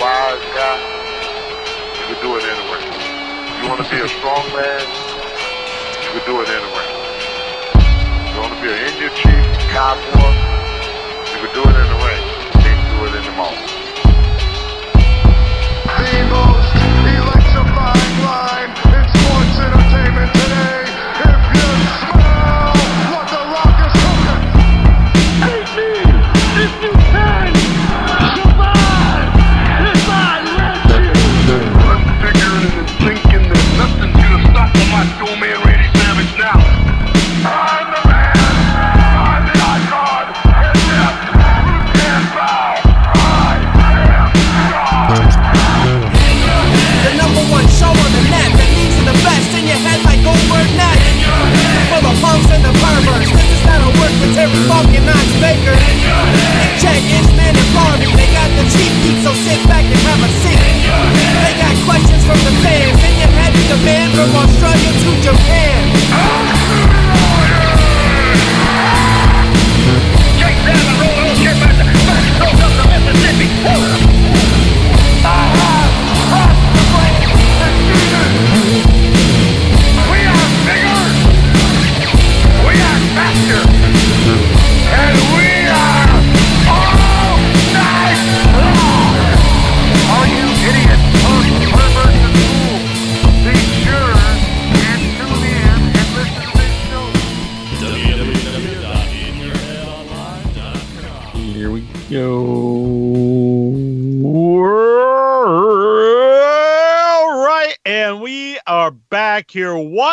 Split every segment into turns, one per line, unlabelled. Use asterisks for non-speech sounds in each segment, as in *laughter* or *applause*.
wise guy, you can do it anyway. If you want to be a strong man, you can do it anyway. If you want to be an Indian chief, cowboy, you can do it ring. You can't do it mall.
The most electrifying line in sports entertainment today. Man
from Australia to Japan.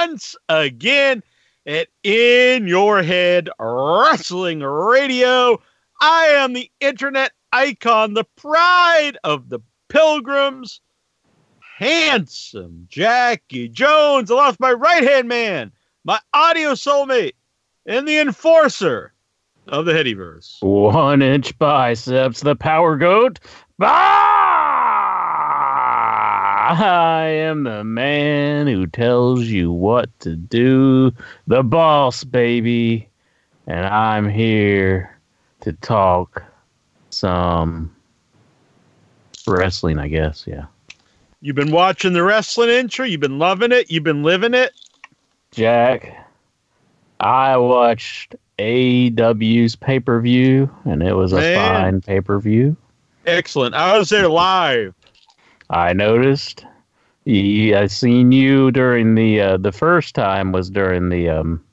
Once again at In Your Head Wrestling Radio. I am the internet icon, the pride of the pilgrims, handsome Jackie Jones, along with my right hand man, my audio soulmate, and the enforcer of the Headyverse.
One inch biceps, the power goat. Bah! I am the man who tells you what to do, the boss, baby. And I'm here to talk some wrestling, I guess. Yeah.
You've been watching the wrestling intro. You've been loving it. You've been living it.
Jack, I watched AEW's pay per view, and it was a
Man.
fine pay per view.
Excellent. I was there live.
I noticed. I seen you during the uh, the first time was during the um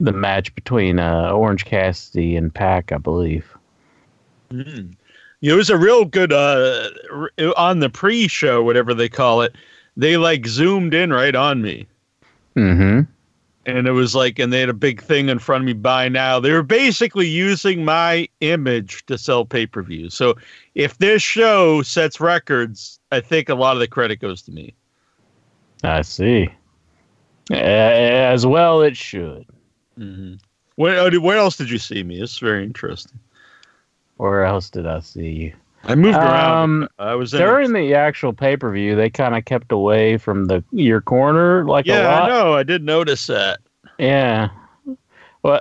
the match between uh, Orange Cassidy and Pac, I believe.
Mm. It was a real good uh on the pre-show, whatever they call it. They like zoomed in right on me,
Mm-hmm.
And it was like, and they had a big thing in front of me. By now. They were basically using my image to sell pay-per-views. So if this show sets records, I think a lot of the credit goes to me.
I see. As well, it should.
Mm-hmm. Where, uh, where else did you see me? It's very interesting.
Where else did I see you?
I moved around.
Um,
I was in
during the actual pay per view, they kind of kept away from the your corner like a
yeah,
lot.
I know. I did notice that.
Yeah. Well,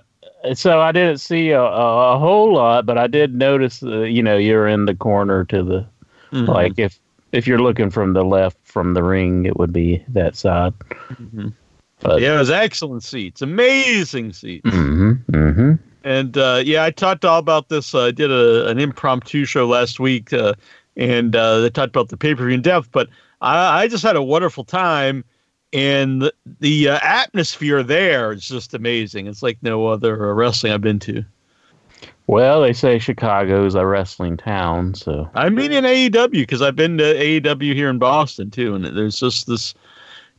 so I didn't see a, a, a whole lot, but I did notice, uh, you know, you're in the corner to the
Mhm.
like if if you're looking from the left from the ring, it would be that side.
Mhm.
But
yeah, it was excellent seats, amazing seats.
hmm hmm
And uh, yeah, I talked all about this. Uh, I did a, an impromptu show last week, uh, and uh, they talked about the pay per view in depth. But I, I just had a wonderful time, and the, the uh, atmosphere there is just amazing. It's like no other uh, wrestling I've been to.
Well, they say Chicago is a wrestling town, so
I mean, in AEW because I've been to AEW here in Boston too, and there's just this.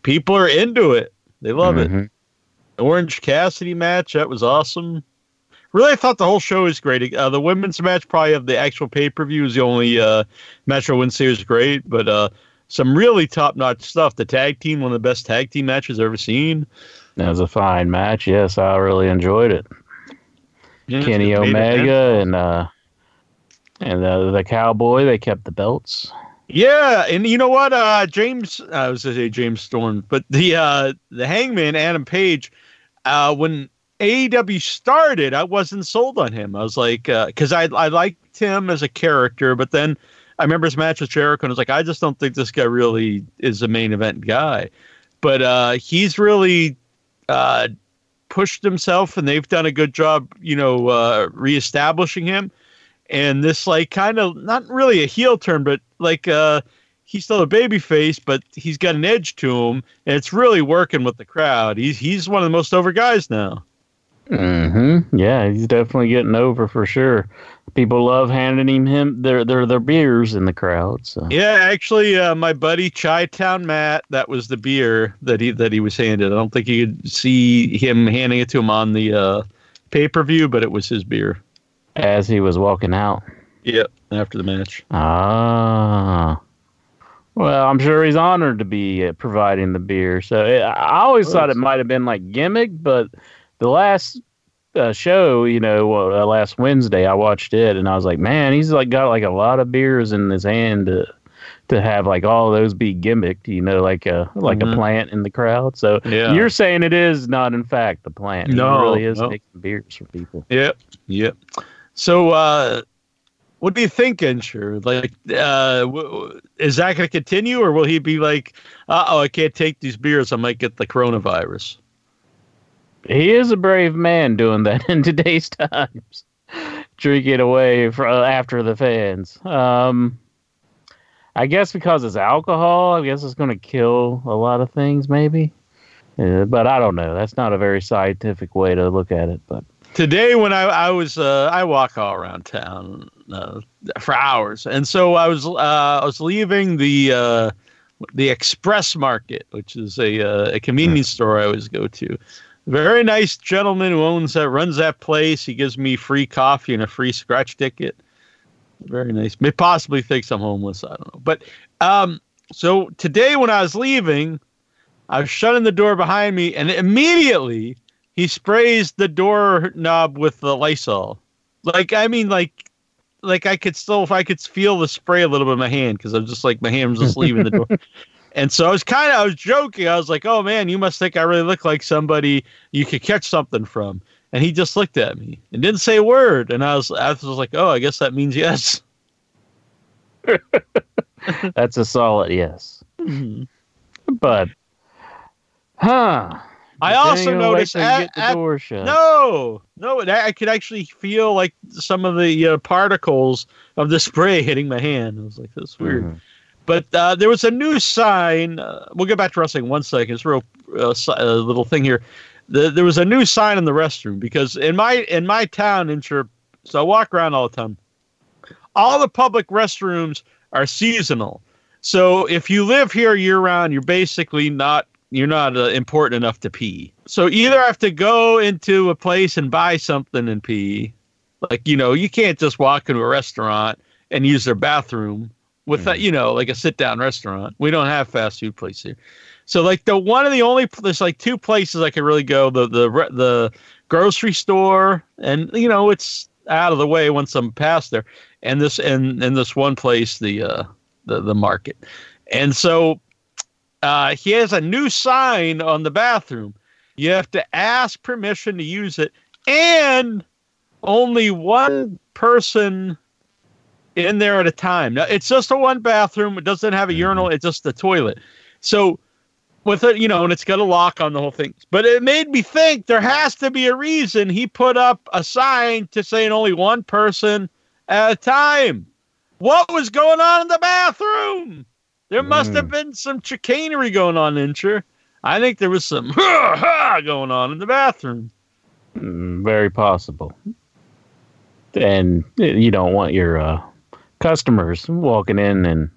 People are into it. They love it.
Mhm.
Orange Cassidy match that was awesome. Really, I thought the whole show was great. Uh, the women's match, probably of the actual pay per view, is the only uh, match I wouldn't say was great, but uh, some really top notch stuff. The tag team, one of the best tag team matches I've ever seen.
That was a fine match. Yes, I really enjoyed it.
Yeah,
Kenny
it made it
Omega and uh and uh, the Cowboy, they kept the belts.
Yeah, and you know what? Uh, James, I was going to say James Storm, but the uh, the Hangman Adam Page, uh, when AEW started, I wasn't sold on him. I was like, because I I liked him as a character, but then I remember his match with Jericho, and I was like, I just don't think this guy really is a main event guy. But uh, he's really uh, pushed himself, and they've done a good job, you know, uh, reestablishing him. And this, like, kind of not really a heel turn, but like uh, he's still a baby face, but he's got an edge to him, and it's really working with the crowd. He's he's one of the most over guys now.
Mm-hmm. Yeah, he's definitely getting over for sure. People love handing him him their their their beers in the crowd. So
Yeah, actually, uh, my buddy Chi Town Matt, that was the beer that he that he was handed. I don't think you could see him handing it to him on the uh, pay per view, but it was his beer.
as he was walking out.
Yep, after the match.
Ah. Well, I'm sure he's honored to be uh, providing the beer. So uh, I always thought it might have been like gimmick, but the last uh, show, you know, uh, last Wednesday, I watched it and I was like, man, he's like got like a lot of beers in his hand to to have like all those be gimmicked, you know, like a like
Mhm.
a plant in the crowd. So
Yeah.
you're saying it is not in fact the plant.
No,
he really is
no.
making beers for people.
Yep, yep. So, uh, what do you think, Insure? Like, uh, w- is that going to continue, or will he be like, "Uh oh, I can't take these beers. I might get the coronavirus."
He is a brave man doing that *laughs* in today's times, drinking away for, after the fans. Um, I guess because it's alcohol, I guess it's going to kill a lot of things, maybe. Uh, but I don't know. That's not a very scientific way to look at it. But
today when I, I was uh, I walk all around town uh, for hours, and so I was uh, I was leaving the uh, the Express Market, which is a uh, a convenience store I always go to. Very nice gentleman who owns that runs that place. He gives me free coffee and a free scratch ticket. Very nice. May possibly thinks I'm homeless. I don't know. But um, so today when I was leaving, I was shutting the door behind me, and immediately he sprays the door knob with the Lysol. Like I mean, like like I could still if I could feel the spray a little bit in my hand because I'm just like my hand was just leaving the door. *laughs* And so I was kind of I was joking. I was like, "Oh man, you must think I really look like somebody you could catch something from." And he just looked at me and didn't say a word. And I was I was like, "Oh, I guess that means yes." *laughs*
that's a solid yes. But, huh.
I also
hang on, wait
noticed at- at-. No, no, I could actually feel like some of the uh, particles of the spray hitting my hand. I was like, "That's weird."
Mhm.
But uh, there was a new sign. Uh, we'll get back to wrestling in one second. It's a real uh, uh, little thing here. The, there was a new sign in the restroom because in my in my town, in Chir- so I walk around all the time. All the public restrooms are seasonal. So if you live here year round, you're basically not you're not uh, important enough to pee. So either I have to go into a place and buy something and pee, like you know, you can't just walk into a restaurant and use their bathroom with that, you know, like a sit down restaurant. We don't have fast food places here. So like the one of the only there's like two places I could really go the the the grocery store and you know it's out of the way once I'm past there and this and and this one place the uh the the market and so uh he has a new sign on the bathroom you have to ask permission to use it and only one person in there at a time now it's just a one bathroom it doesn't have a urinal it's just a toilet so with it, you know, and it's got a lock on the whole thing. But it made me think there has to be a reason he put up a sign to saying only one person at a time. What was going on in the bathroom? There must have been some chicanery going on, Incher. I think there was some *laughs* going on in the bathroom.
Mm, very possible. And you don't want your uh, customers walking in and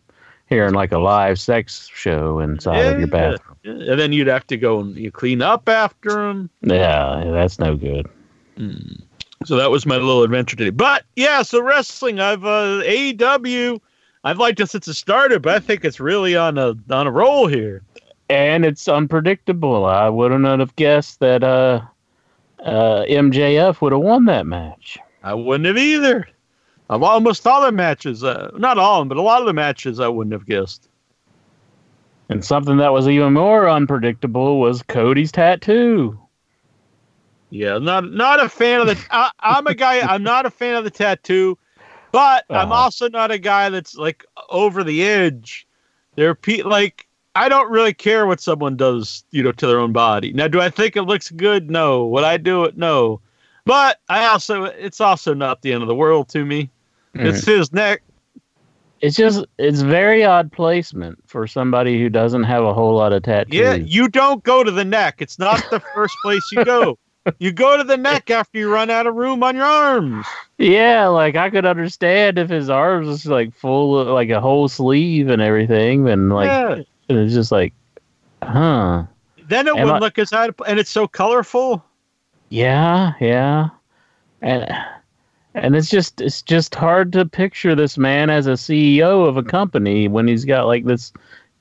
hearing like a live sex show inside of your
Yeah.
bathroom.
And then you'd have to go and you clean up after them.
Yeah, that's no good.
So that was my little adventure today. But yeah, so wrestling, I've uh, AEW. I've liked it since it started, but I think it's really on a on a roll here.
And it's unpredictable. I wouldn't have guessed that uh, uh, MJF would have won that match.
I wouldn't have either. Of almost all the matches, uh, not all of them, but a lot of the matches, I wouldn't have guessed.
And something that was even more unpredictable was Cody's tattoo.
Yeah, not not a fan of the. I, I'm a guy. I'm not a fan of the tattoo, but I'm
Uh-huh.
also not a guy that's like over the edge. There pe- like I don't really care what someone does, you know, to their own body. Now, do I think it looks good? No. Would I do it? No. But I also, it's also not the end of the world to me. It's his neck.
It's just it's very odd placement for somebody who doesn't have a whole lot of tattoos.
Yeah, you don't go to the neck. It's not the *laughs* first place you go. You go to the neck after you run out of room on your arms.
Yeah, like I could understand if his arms was like full of like a whole sleeve and everything, and like
yeah.
and it's just like, huh?
Then it
Am
wouldn't
I-
look as hard, and it's so colorful.
Yeah, yeah, and and it's just it's just hard to picture this man as a CEO of a company when he's got like this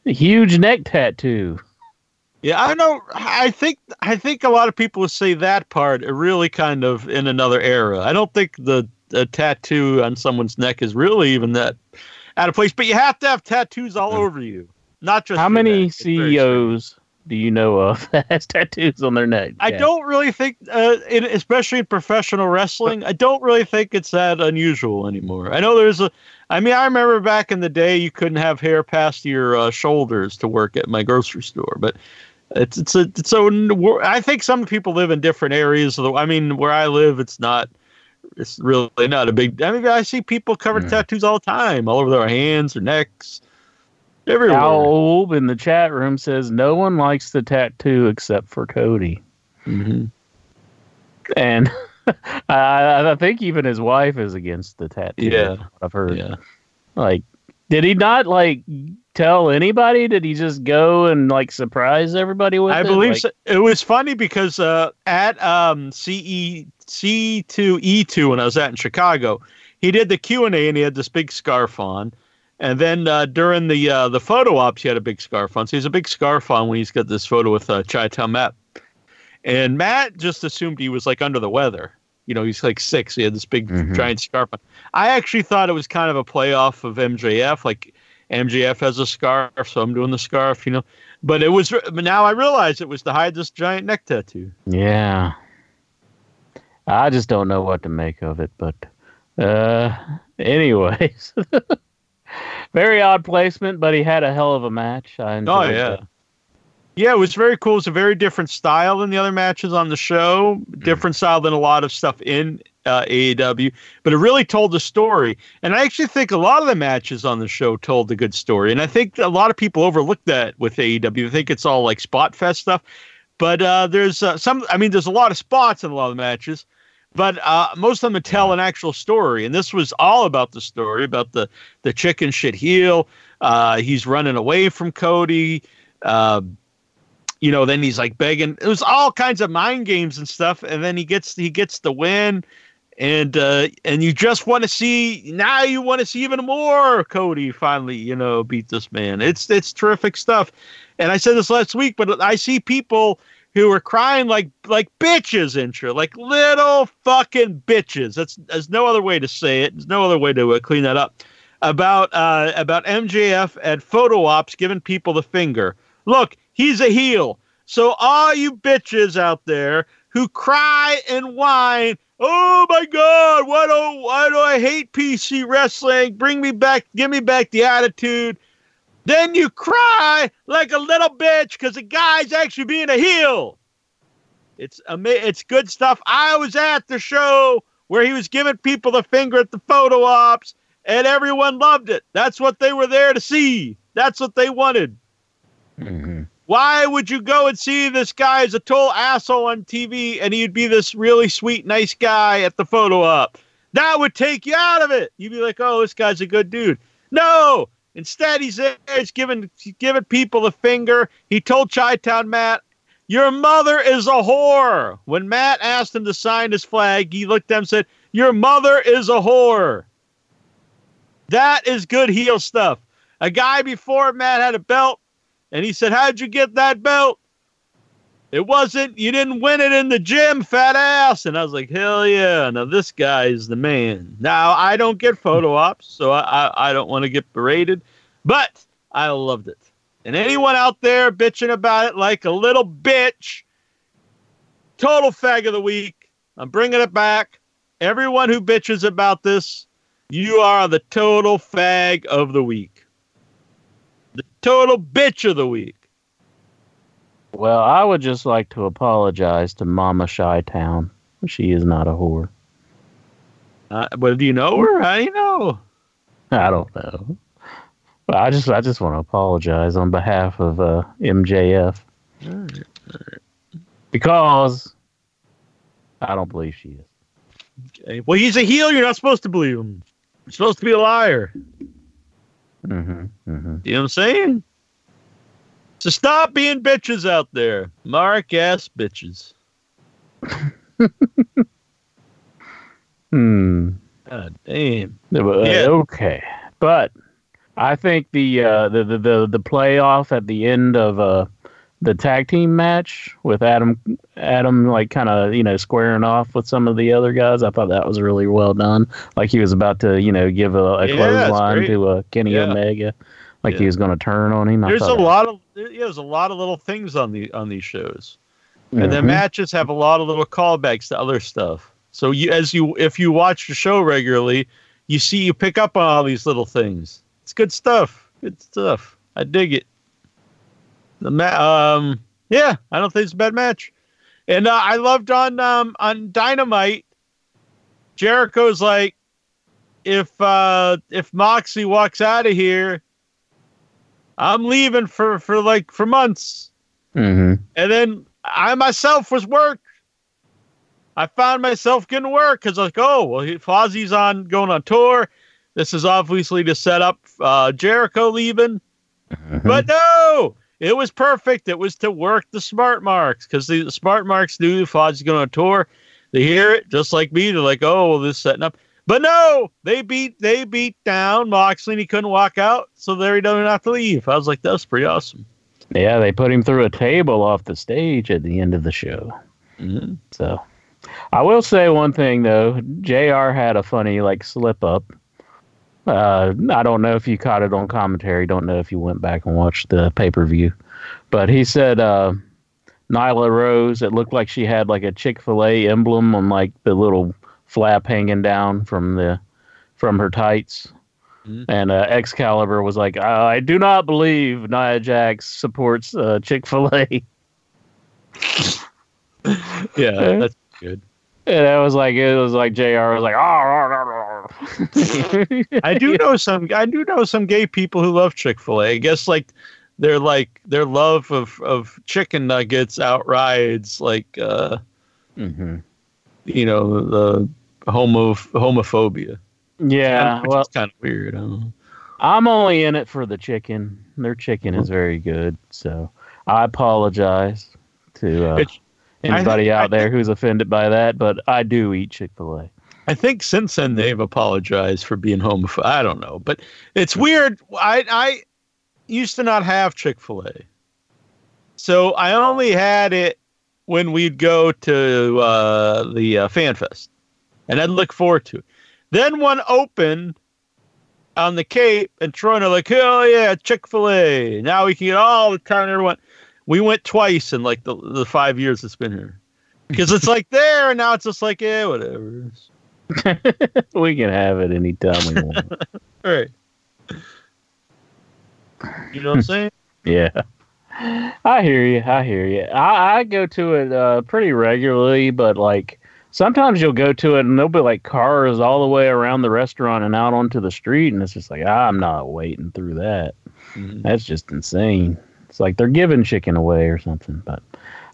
huge neck tattoo.
Yeah, I know. I think I think a lot of people would say that part are really kind of in another era. I don't think the, the tattoo on someone's neck is really even that out of place. But you have to have tattoos all mm. over you, not just.
How many
neck.
CEOs do you know of that *laughs* has tattoos on their neck?
I
Yeah.
don't really think, uh, in, especially in professional wrestling, I don't really think it's that unusual anymore. I know there's a, I mean, I remember back in the day you couldn't have hair past your uh, shoulders to work at my grocery store, but it's it's a it's so I think some people live in different areas. Of the, I mean, where I live, it's not. It's really not a big. I mean, I see people covered
Mm.
tattoos all the time, all over their hands, or necks, everywhere.
In the chat room says no one likes the tattoo except for Cody,
Mhm.
and *laughs* I, I think even his wife is against the tattoo.
Yeah.
I've heard.
Yeah.
Like, did he not like tell anybody? Did he just go and like surprise everybody with
I
it?
believe
Like,
so. it was funny because uh, at um, CE C2 E2 when I was at in Chicago, he did the Q and A and he had this big scarf on, and then uh, during the uh, the photo ops he had a big scarf on. So he's a big scarf on when he's got this photo with uh, Matt, and Matt just assumed he was like under the weather. You know, he's like six. He had this big
Mhm.
giant scarf on. I actually thought it was kind of a playoff of MJF, like. MJF has a scarf, so I'm doing the scarf, you know. But it was but now I realize it was to hide this giant neck tattoo.
yeah. I just don't know what to make of it, but uh, *laughs* anyways, *laughs* very odd placement, but he had a hell of a match. I
Oh yeah.
it.
Yeah, it was very cool. It's a very different style than the other matches on the show. Different style than a lot of stuff in uh, AEW, but it really told the story. And I actually think a lot of the matches on the show told a good story. And I think a lot of people overlook that with AEW. They think it's all like spot fest stuff, but uh, there's uh, some. I mean, there's a lot of spots in a lot of the matches, but uh, most of them tell an actual story. And this was all about the story about the the chicken shit heel. Uh, he's running away from Cody. Uh, you know, then he's like begging. It was all kinds of mind games and stuff, and then he gets he gets the win, and uh, and you just want to see now. You want to see even more. Cody finally, you know, beat this man. It's it's terrific stuff. And I said this last week, but I see people who were crying like like bitches, intro, like little fucking bitches. That's there's no other way to say it. There's no other way to uh, clean that up. About uh, about MJF at photo ops giving people the finger. Look, he's a heel. So all you bitches out there who cry and whine, oh my God, why do why do I hate PC wrestling? Bring me back, give me back the attitude. Then you cry like a little bitch because the guy's actually being a heel. It's ama- it's good stuff. I was at the show where he was giving people the finger at the photo ops, and everyone loved it. That's what they were there to see. That's what they wanted.
hmm
Why would you go and see this guy as a total asshole on TV and he'd be this really sweet, nice guy at the photo op? That would take you out of it. You'd be like, oh, this guy's a good dude. No. Instead, he's there, he's giving, he's giving people the finger. He told Chi Town Matt, Your mother is a whore. When Matt asked him to sign his flag, he looked at him and said, Your mother is a whore. That is good heel stuff. A guy before Matt had a belt, and he said, How'd you get that belt? It wasn't, you didn't win it in the gym, fat ass. And I was like, Hell yeah. Now this guy is the man. Now I don't get photo ops, so I, I, I don't want to get berated, but I loved it. And anyone out there bitching about it like a little bitch, total fag of the week. I'm bringing it back. Everyone who bitches about this, you are the total fag of the week. The total bitch of the week.
Well, I would just like to apologize to Mama Chi Town. She is not a whore.
Uh, but do you know her? How do you know? *laughs*
I don't know. But I just I just want to apologize on behalf of uh, MJF because I don't believe she is.
Okay. Well, he's a heel. You're not supposed to believe him. You're supposed to be a liar.
Mm-hmm, mm-hmm.
You know what I'm saying? So stop being bitches out there. Mark ass bitches. *laughs*
Hmm.
God damn.
Uh,
Yeah.
Okay, but I think the, uh, the the the the playoff at the end of uh, the tag team match with Adam Adam like kind of you know squaring off with some of the other guys. I thought that was really well done. Like he was about to you know give a, a
Yeah,
clothesline to uh, Kenny
Yeah.
Omega, like he was going to turn on him. I
There's a lot of there- yeah, there's a lot of little things on the on these shows. And the matches have a lot of little callbacks to other stuff. So you as you if you watch the show regularly, you see you pick up on all these little things. It's good stuff. Good stuff. I dig it. The ma- um yeah, I don't think it's a bad match. And uh, I loved on um on Dynamite Jericho's like if uh if Moxie walks out of here, I'm leaving for for like for months.
Mhm.
And then I myself was work. I found myself getting work because like, oh, well, Fozzy's on going on tour. This is obviously to set up uh, Jericho leaving.
Mhm.
But no, it was perfect. It was to work the smart marks because the smart marks knew Fozzy's going on tour. They hear it just like me. They're like, oh, well, this is setting up. But no, they beat they beat down Moxley and he couldn't walk out, so there he doesn't have to leave. I was like, that's pretty awesome.
Yeah, they put him through a table off the stage at the end of the show.
Mm-hmm.
So, I will say one thing though. Jr. had a funny like slip up. Uh, I don't know if you caught it on commentary. Don't know if you went back and watched the pay per view, but he said uh, Nyla Rose. It looked like she had like a Chick Fil A emblem on like the little flap hanging down from the from her tights.
Mhm.
And uh, Excalibur was like, I, I do not believe Nia Jax supports uh, Chick Fil A. *laughs*
Yeah, that's good.
And I was like, it was like Jr. was like, oh, oh, oh, oh."
I do *laughs* know some. I do know some gay people who love Chick Fil A. I guess like their like their love of of chicken nuggets outrides like uh
Mhm.
you know the homo homophobia.
Yeah,
which
well,
kind of weird. I don't know.
I'm only in it for the chicken. Their chicken is very good, so I apologize to uh, anybody
think-
out there who's offended by that, but I do eat Chick Fil A.
I think since then they've apologized for being homophobic. I don't know, but it's weird. I I used to not have Chick Fil A, so I only had it when we'd go to uh, the uh, Fan Fest, and I'd look forward to it. Then one opened on the Cape, and Troy and like, oh yeah, Chick Fil A. Now we can get all the time. Everyone, we went twice in like the the five years it's been here. Because it's like there, and now it's just like, yeah, whatever. *laughs*
we can have it anytime we want. *laughs*
All right. You know what I'm *laughs* saying?
yeah. I hear you. I hear you. I, I go to it uh, pretty regularly, but like sometimes you'll go to it and there'll be like cars all the way around the restaurant and out onto the street, and it's just like ah, I'm not waiting through that. Mm-hmm. That's just insane. It's like they're giving chicken away or something. But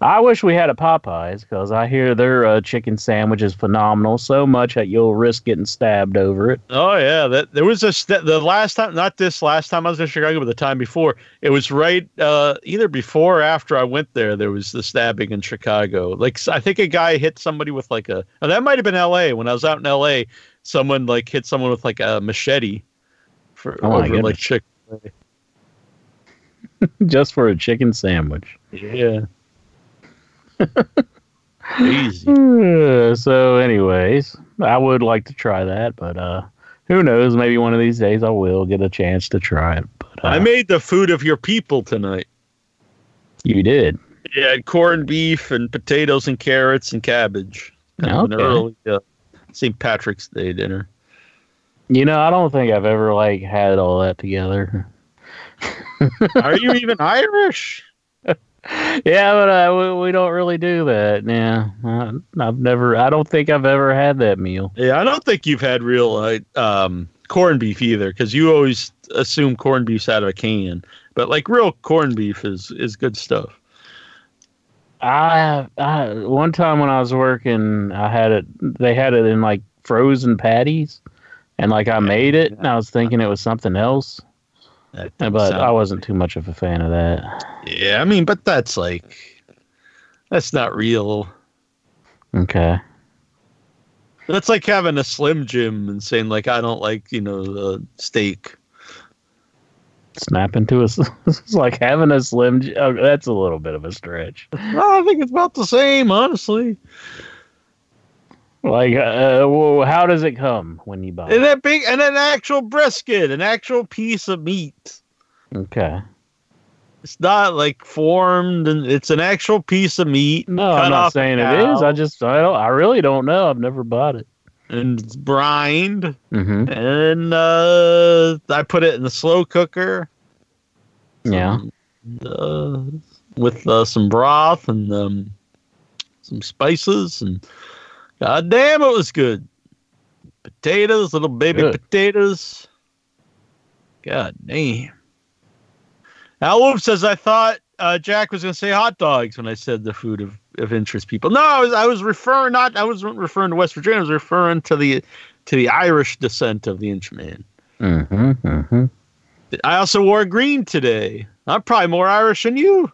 I wish we had a Popeyes because I hear their uh, chicken sandwich is phenomenal. So much that you'll risk getting stabbed over it.
Oh yeah, that there was a st- the last time, not this last time I was in Chicago, but the time before. It was right uh, either before or after I went there. There was the stabbing in Chicago. Like I think a guy hit somebody with like a. Oh, that might have been L.A. When I was out in L.A., someone like hit someone with like a machete for
Oh,
over like chick. *laughs*
just for a chicken sandwich.
Yeah.
Uh, so, anyways, I would like to try that, but uh, who knows? Maybe one of these days I will get a chance to try it. But uh,
I made the food of your people tonight.
you did.
Yeah, corned beef and potatoes and carrots and cabbage. Kind of an
Okay.
early uh, St. Patrick's Day dinner.
You know, I don't think I've ever like had all that together. *laughs*
Are you even Irish?
Yeah, but uh, we, we don't really do that. Yeah, I, I've never. I don't think I've ever had that meal.
Yeah, I don't think you've had real uh, um, corned beef either, because you always assume corned beef's out of a can. But like real corned beef is is good stuff.
I, I one time when I was working, I had it. They had it in like frozen patties, and like I made it, and I was thinking it was something else,
That
but
doesn't
I wasn't too much of a fan of that.
yeah, I mean, but that's like that's not real.
Okay.
That's like having a Slim Jim and saying like I don't like you know the steak.
Snap into a. *laughs* It's like having a slim. Oh, that's a little bit of a stretch.
Well, I think it's about the same, honestly.
Like, uh, well, how does it come when you buy
And that big and an actual brisket, an actual piece of meat.
Okay.
It's not like formed, and it's an actual piece of meat.
No, I'm not saying it is. I just, I don't, I really don't know. I've never bought it.
and it's brined,
Mm-hmm.
and uh, I put it in the slow cooker.
Yeah.
uh, with uh, some broth and um, some spices, and god damn, it was good. Potatoes, little baby
Good.
potatoes. God damn. Al Wolf says, I thought uh, Jack was going to say hot dogs when I said the food of, of interest people. No, I was, I was referring not. I was referring to West Virginia. I was referring to the to the Irish descent of the Inchman.
Mm-hmm. Mm-hmm.
I also wore green today. I'm probably more Irish than you.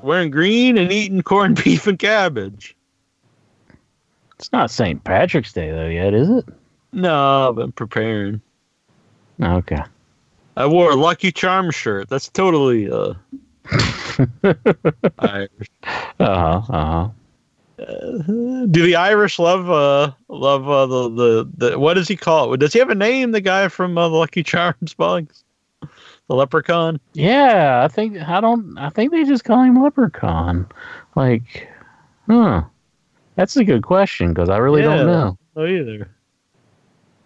Wearing green and eating corned *laughs* beef and cabbage.
It's not St. Patrick's Day though yet, is it?
No, I've been preparing.
Okay.
I wore a Lucky Charm shirt. That's totally uh *laughs* Irish.
Uh huh. Uh huh.
Do the Irish love uh love uh, the, the the what does he call it? Does he have a name? The guy from uh, the Lucky *laughs* Charms bugs, the leprechaun.
Yeah, I think I don't. I think they just call him Leprechaun. Like, huh? That's a good question because I really
Yeah.
don't know.
No, either.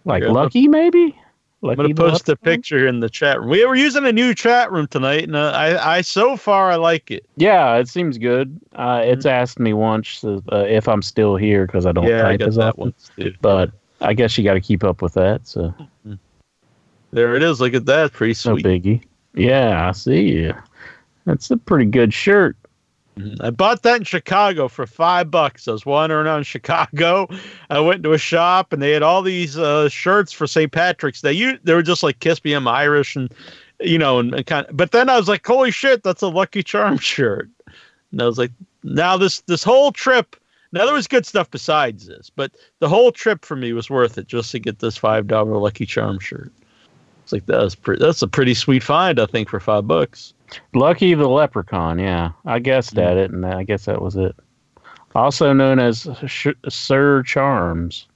Like
Yeah,
Lucky, maybe.
I'm gonna
the
post a
Leprechaun?
picture in the chat room. We were using a new chat room tonight, and uh, I I so far I like it.
Yeah, it seems good. Uh, it's asked me once uh, if I'm still here because I don't
Mm-hmm. yeah, I
type
got
as
that
often.
one too.
But I guess you got to keep up with that. So
There it is. Look at that. Pretty
no
sweet.
biggie. Yeah, I see you. That's a pretty good shirt.
I bought that in Chicago for five bucks. I was wandering around Chicago. *laughs* I went to a shop and they had all these uh, shirts for St. Patrick's Day. You, they were just like "Kiss Me, I'm Irish," and you know, and, and kind of. But then I was like, "Holy shit, that's a Lucky Charm shirt!" And I was like, "Now this this whole trip." Now there was good stuff besides this, but the whole trip for me was worth it just to get this five dollar Lucky Charm shirt. It's like that's pretty. That's a pretty sweet find, I think, for five bucks.
Lucky the Leprechaun. Yeah, I guessed at it, and I guess that was it. Also known as Sh- Sir Charms,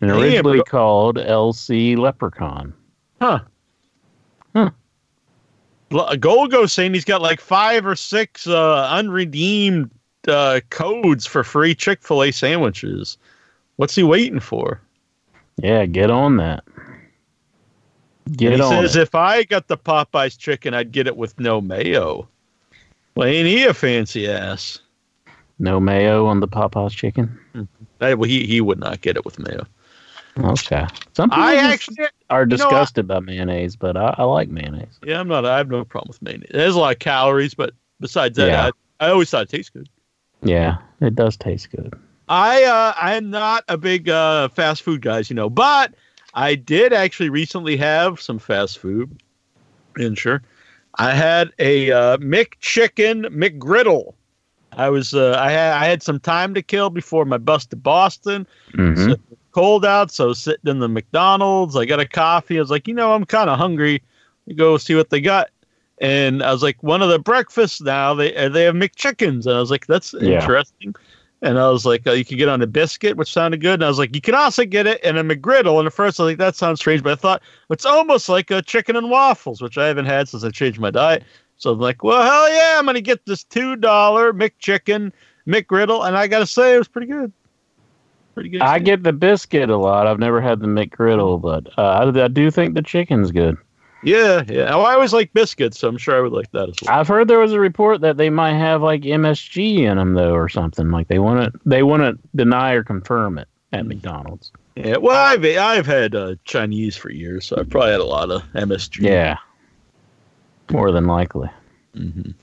and
Yeah,
originally
but-
called L.C. Leprechaun.
Huh.
Huh.
Golgo saying he's got like five or six uh, unredeemed uh, codes for free Chick fil A sandwiches. What's he waiting for?
Yeah, get on that. Get
he
on
says
it.
if I got the Popeyes chicken, I'd get it with no mayo. Well, ain't he a fancy ass?
No mayo on the Popeyes chicken.
Eh, well, he, he would not get it with mayo.
Okay. Some people
I actually,
are
you know, I-
disgusted by mayonnaise, but I, I like mayonnaise.
yeah, I'm not. I have no problem with mayonnaise. There's a lot of calories, but besides that,
Yeah.
I, I always thought it tastes good.
Yeah, it does taste good.
I uh, I am not a big uh, fast food guy, you know, but I did actually recently have some fast food. And sure, I had a uh, McChicken McGriddle. I was uh, I had I had some time to kill before my bus to Boston.
Mhm.
So, cold out, so sitting in the McDonald's. I got a coffee. I was like, you know, I'm kind of hungry. Go see what they got. And I was like, one of the breakfasts now they they have McChickens, and I was like, that's
Yeah.
interesting. And I was like, uh, you could get on a biscuit, which sounded good. And I was like, you can also get it in a McGriddle. And at first, I was like, that sounds strange, but I thought it's almost like a chicken and waffles, which I haven't had since I changed my diet. So I'm like, well, hell yeah, I'm gonna get this two dollar McChicken McGriddle, and I gotta say it was pretty good. Pretty good.
I get the biscuit a lot. I've never had the McGriddle, but uh, I, I do think the chicken's good.
Yeah, yeah. Oh, I always like biscuits, so I'm sure I would like that as well.
I've heard there was a report that they might have like MSG in them though, or something. Like they want to they want to deny or confirm it at McDonald's.
Yeah, well, I've I've had uh, Chinese for years, so I've probably had a lot of MSG.
Yeah, more than likely.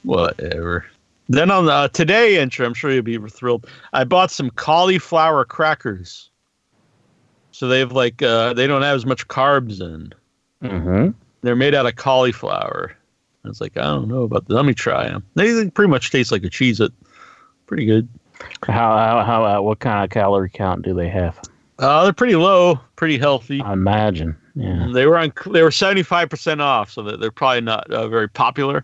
whatever. Then on the uh, today intro, I'm sure you'll be thrilled. I bought some cauliflower crackers. So they have like uh, they don't have as much carbs in.
hmm
They're made out of cauliflower. I was like, I don't know about this. Let me try them. They pretty much taste like a cheese. It pretty good.
How how how uh, what kind of calorie count do they have?
Uh, they're pretty low, pretty healthy.
I imagine. Yeah.
They were on. They were seventy five percent off, so that they're probably not uh, very popular.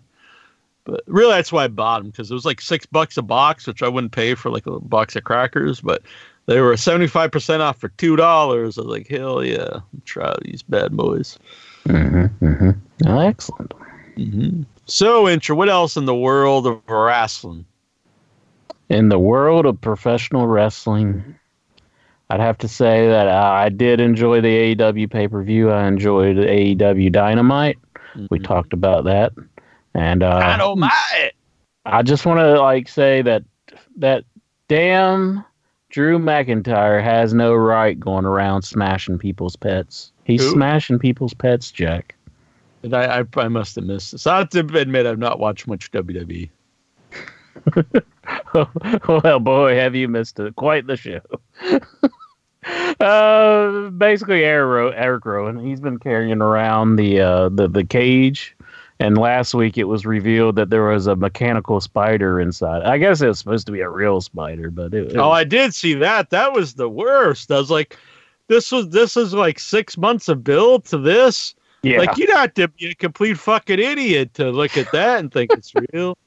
But really, that's why I bought them because it was like six bucks a box, which I wouldn't pay for like a box of crackers. But they were seventy five percent off for two dollars. I was like, hell yeah, try these bad boys.
Hmm hmm Oh, excellent.
So, intro. What else in the world of wrestling?
In the world of professional wrestling, I'd have to say that uh, I did enjoy the AEW pay per view. I enjoyed AEW Dynamite. We talked about that, and uh,
Dynamite.
I just want to like say that that damn Drew McIntyre has no right going around smashing people's pets. He's
Who?
smashing people's pets, Jack.
And I, I, I must have missed this. I have to admit, I've not watched much. WWE. *laughs*
well, boy, have you missed it. quite the show. *laughs* uh, basically, Eric Rowan, he's been carrying around the, uh, the the cage, and last week it was revealed that there was a mechanical spider inside. I guess it was supposed to be a real spider, but it, it
Oh,
was-
I did see that. That was the worst. I was like, this was this is like six months of build to this.
yeah.
Like you'd have to be a complete fucking idiot to look at that and think it's real.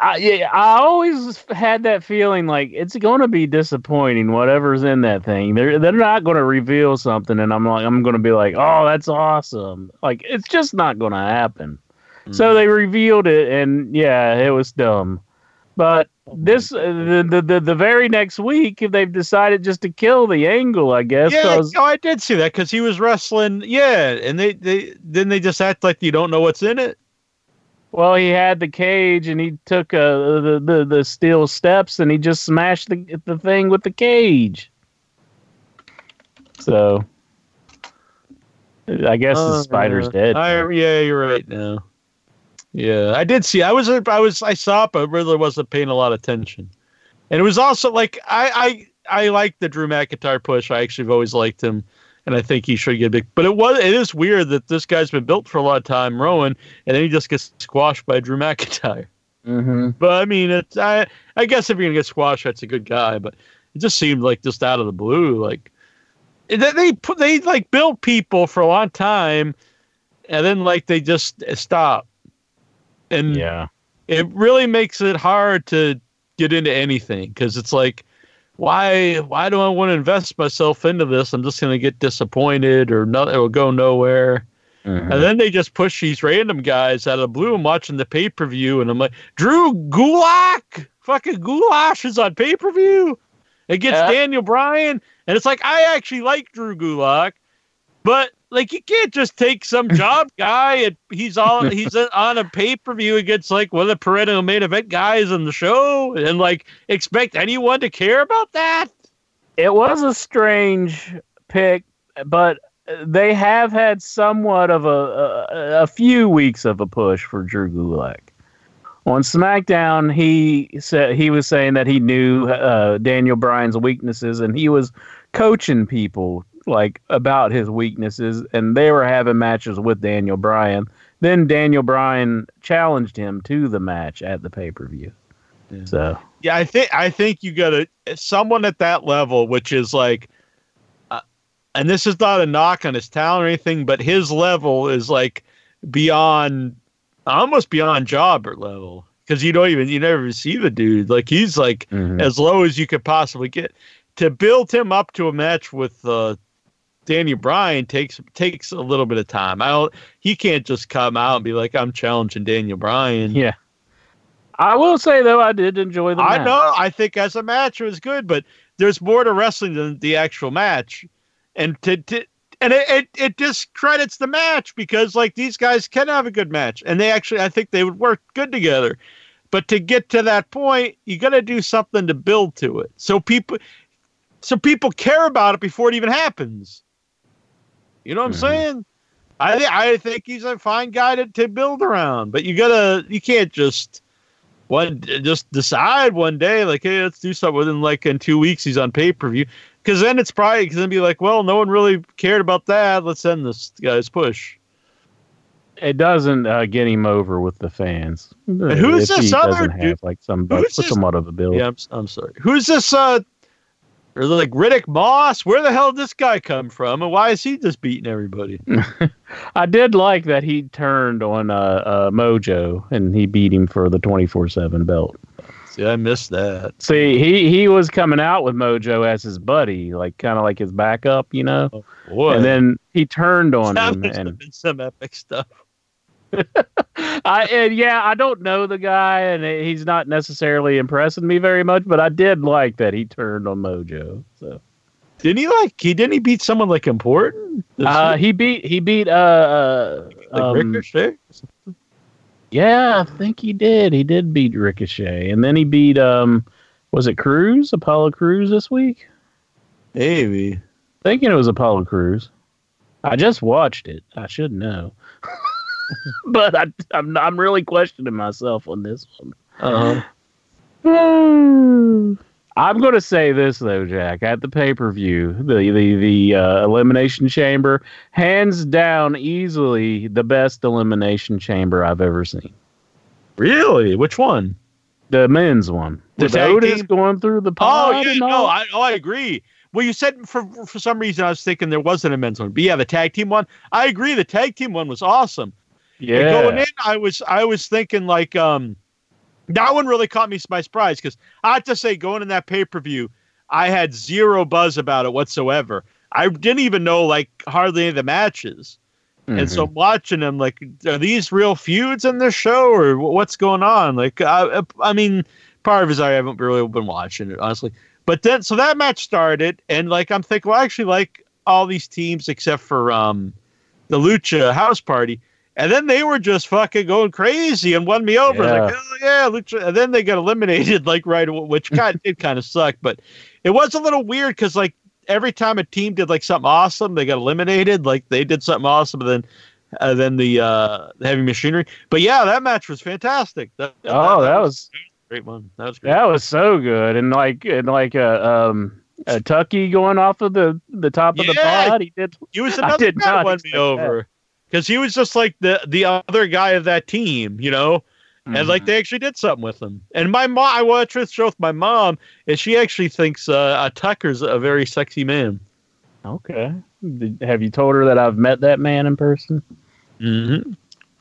I, yeah, I always had that feeling like it's going to be disappointing. Whatever's in that thing, they're they're not going to reveal something, and I'm like, I'm going to be like, oh, that's awesome. Like it's just not going to happen. So they revealed it, and yeah, it was dumb. But this uh, the, the the the very next week, they've decided just to kill the angle. I guess.
yeah,
'cause-
oh, I did see that because he was wrestling. Yeah, and they they then they just act like you don't know what's in it.
Well, he had the cage, and he took uh, the, the the steel steps, and he just smashed the the thing with the cage. So, I guess the spider's
Uh,
dead.
I, yeah, you're right now. Yeah, I did see. I was I was I saw it, but really wasn't paying a lot of attention. And it was also like I I I like the Drew McIntyre push. I actually have always liked him, and I think he should get big. But it was it is weird that this guy's been built for a lot of time, Rowan, and then he just gets squashed by Drew McIntyre.
hmm
But I mean, it's I I guess if you're gonna get squashed, that's a good guy. But it just seemed like just out of the blue, like they they put they like built people for a long time, and then like they just stop, and
Yeah.
it really makes it hard to get into anything because it's like why why do I want to invest myself into this? I'm just gonna get disappointed or no, it will go nowhere.
Mhm.
And then they just push these random guys out of the blue. I'm watching the pay per view, and I'm like, Drew Gulak, fucking Goulash is on pay per view against
Yeah.
Daniel Bryan, and it's like I actually like Drew Gulak, but like you can't just take some job *laughs* guy and he's all he's on a pay per view against like one of the perennial main event guys on the show, and like expect anyone to care about that.
It was a strange pick, but they have had somewhat of a, a a few weeks of a push for Drew Gulak. On SmackDown, he said he was saying that he knew uh, Daniel Bryan's weaknesses, and he was coaching people like about his weaknesses, and they were having matches with Daniel Bryan. Then Daniel Bryan challenged him to the match at the pay per view. So
Yeah, I think I think you got to someone at that level, which is like, uh, and this is not a knock on his talent or anything, but his level is like beyond, almost beyond jobber level because you don't even you never see the dude like he's like
Mhm.
as low as you could possibly get to build him up to a match with uh Daniel Bryan takes takes a little bit of time. I don't. He can't just come out and be like, "I'm challenging Daniel Bryan."
Yeah. I will say though, I did enjoy the. Match.
I
match.
know. I think as a match it was good, but there's more to wrestling than the actual match, and to, to and it, it it discredits the match because like these guys can have a good match, and they actually I think they would work good together. But to get to that point, you got to do something to build to it, so people, so people care about it before it even happens. You know what
Mhm.
I'm saying? I thi- I think he's a fine guy to, to build around, but you gotta you can't just one just decide one day like hey let's do something within like in two weeks he's on pay per view because then it's probably going to be like well no one really cared about that let's end this guy's push.
It doesn't uh, get him over with the fans.
who's
If
this
he
other dude?
like some
Who's this-
somewhat of a build?
Yeah, I'm, I'm sorry. Who's this? Uh, or like Riddick Moss? Where the hell did this guy come from, and why is he just beating everybody? *laughs*
I did like that he turned on uh, uh, Mojo and he beat him for the twenty four seven belt.
See, I missed that.
See, he he was coming out with Mojo as his buddy, like kind of like his backup, you know.
Boy,
And then he turned on
that
him, and
been some epic stuff.
I and yeah, I don't know the guy, and he's not necessarily impressing me very much, but I did like that he turned on Mojo. So
Didn't he like? He didn't he beat someone like important?
Uh, he beat he beat uh, uh
like
um,
Ricochet.
yeah, I think he did. He did beat Ricochet, and then he beat um was it Cruz Apollo Cruz this week?
Maybe.
Thinking it was Apollo Cruz. I just watched it. I should know. *laughs* but I, I'm I'm really questioning myself on this one.
Uh-huh.
I'm going to say this though, Jack. At the pay per view, the the the uh, elimination chamber, hands down, easily the best elimination chamber I've ever seen.
Really? Which one?
The men's one,
The
with
tag
Otis
team?
going through the
Oh yeah, no. I oh I agree. Well, you said for for some reason I was thinking there wasn't a men's one, but yeah, the tag team one. I agree. The tag team one was awesome. And
yeah,
going in, I was I was thinking like um that one really caught me by surprise because I have to say going in that pay per view, I had zero buzz about it whatsoever. I didn't even know like hardly any of the matches, and so
Mhm.
watching them like are these real feuds in this show or what's going on? Like I I mean part of it is I haven't really been watching it honestly, but then so that match started and like I'm thinking well I actually like all these teams except for um the Lucha House Party. And then they were just fucking going crazy and won me over.
Yeah.
Like, oh yeah, Lucha. And then they got eliminated *laughs* like right away, which *laughs* kind did kind of suck. But it was a little weird because like every time a team did like something awesome, they got eliminated. Like they did something awesome, and then uh, then the uh, heavy machinery. But yeah, that match was fantastic. That,
oh, that was
a great one. That was great.
That was so good, and like and like uh, um, uh, Tucker going off of the the top of the
Yeah.
pod. He did.
He was
I
another
did
guy
not
won me over because he was just like the the other guy of that team, you know. and like they actually did something with him. And my mom, I watched this show with my mom, and she actually thinks uh, uh, Tucker's a very sexy man.
okay. Did, have you told her that I've met that man in person?
Mm-hmm.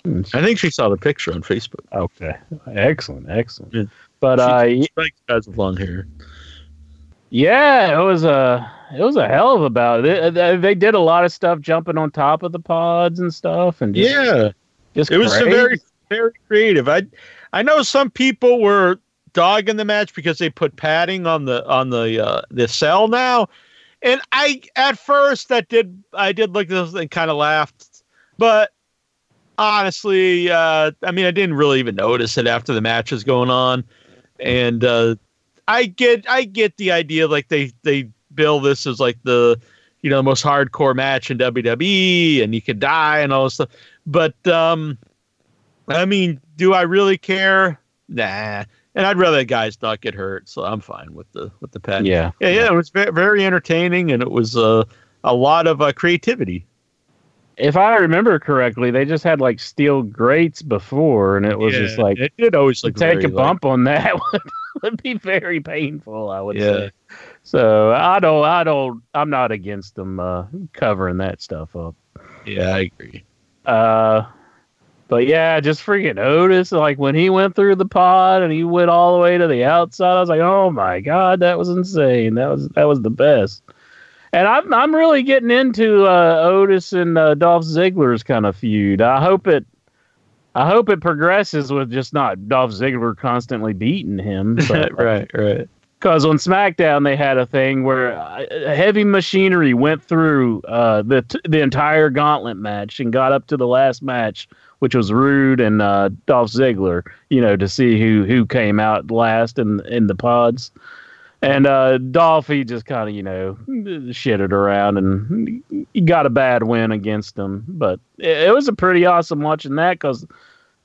Hmm,
I think she saw the picture on Facebook.
Okay, excellent, excellent.
Yeah.
But uh,
she,
y-
she likes guys with long hair.
yeah, it was a it was a hell of a bout. They, they, they did a lot of stuff, jumping on top of the pods and stuff, and just,
Yeah,
just
it was very very creative. I I know some people were dogging the match because they put padding on the on the uh, the cell now, and I at first that did I did look at this and kind of laughed, but honestly, uh, I mean I didn't really even notice it after the match was going on, and uh, I get I get the idea like they they bill this as like the you know the most hardcore match in WWE and you could die and all this stuff, but um. I mean, do I really care? Nah. And I'd rather guys not get hurt, so I'm fine with the with the pad.
Yeah,
yeah, yeah. It was very, entertaining, and it was uh, a lot of uh, creativity.
If I remember correctly, they just had like steel grates before, and it was just like
it did always look
take a bump on that *laughs* would, would be very painful. I would
Yeah.
say. So I don't, I don't, I'm not against them uh, covering that stuff up.
Yeah, I agree.
Uh, but yeah, just freaking Otis. Like when he went through the pod and he went all the way to the outside, I was like, oh my god, that was insane. That was that was the best. And I'm I'm really getting into uh, Otis and uh, Dolph Ziggler's kind of feud. I hope it I hope it progresses with just not Dolph Ziggler constantly beating him. But, *laughs*
right, right.
Because on SmackDown they had a thing where uh, heavy machinery went through uh, the t- the entire Gauntlet match and got up to the last match, which was Roode and uh, Dolph Ziggler. You know, to see who who came out last in in the pods. And uh, Dolph, he just kind of, you know, shitted around and he got a bad win against him. But it, it was a pretty awesome watching that because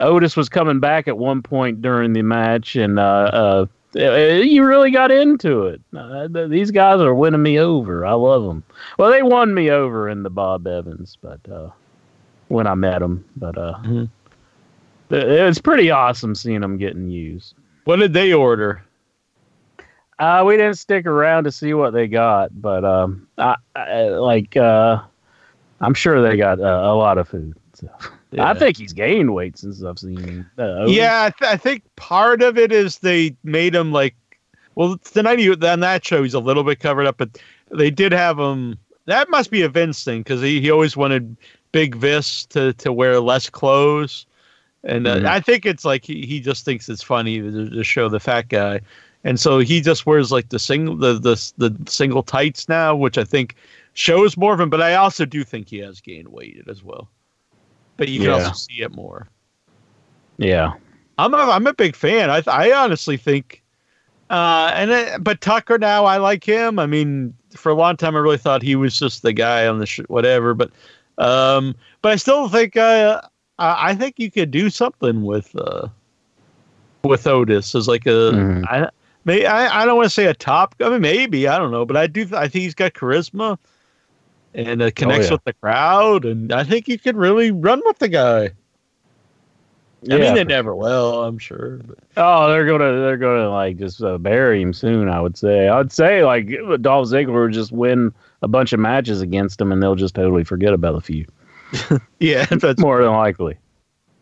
Otis was coming back at one point during the match, and uh, uh, you really got into it. Uh, th- these guys are winning me over. I love them. Well, they won me over in the Bob Evans, but uh, when I met them, but uh,
Mhm.
it, it was pretty awesome seeing them getting used.
What did they order?
Uh, we didn't stick around to see what they got, but um, I, I like uh, I'm sure they got uh, a lot of food. So. *laughs* I think he's gained weight since I've seen him. Uh,
Yeah, I, th- I think part of it is they made him like, well, tonight he, on that show he's a little bit covered up, but they did have him. That must be a Vince thing because he, he always wanted Big Vis to, to wear less clothes, and uh,
Mhm.
I think it's like he, he just thinks it's funny to, to show the fat guy, and so he just wears like the single the, the the single tights now, which I think shows more of him. But I also do think he has gained weight as well. But you can
Yeah.
also see it more.
yeah.
I'm a, I'm a big fan. I I honestly think, uh, and it, but Tucker now I like him. I mean, for a long time I really thought he was just the guy on the sh- whatever, but um, but I still think uh, I I think you could do something with uh with Otis as like a
Mhm.
I may I, I don't want to say a top. I mean maybe I don't know, but I do I think he's got charisma and uh, connects
yeah.
with the crowd, and I think you could really run with the guy. I mean, they never will, I'm sure. But.
Oh, they're gonna they're gonna like just uh, bury him soon. I would say. I would say like Dolph Ziggler would just win a bunch of matches against him, and they'll just totally forget about the feud. *laughs*
Yeah, *laughs* that's
More than likely.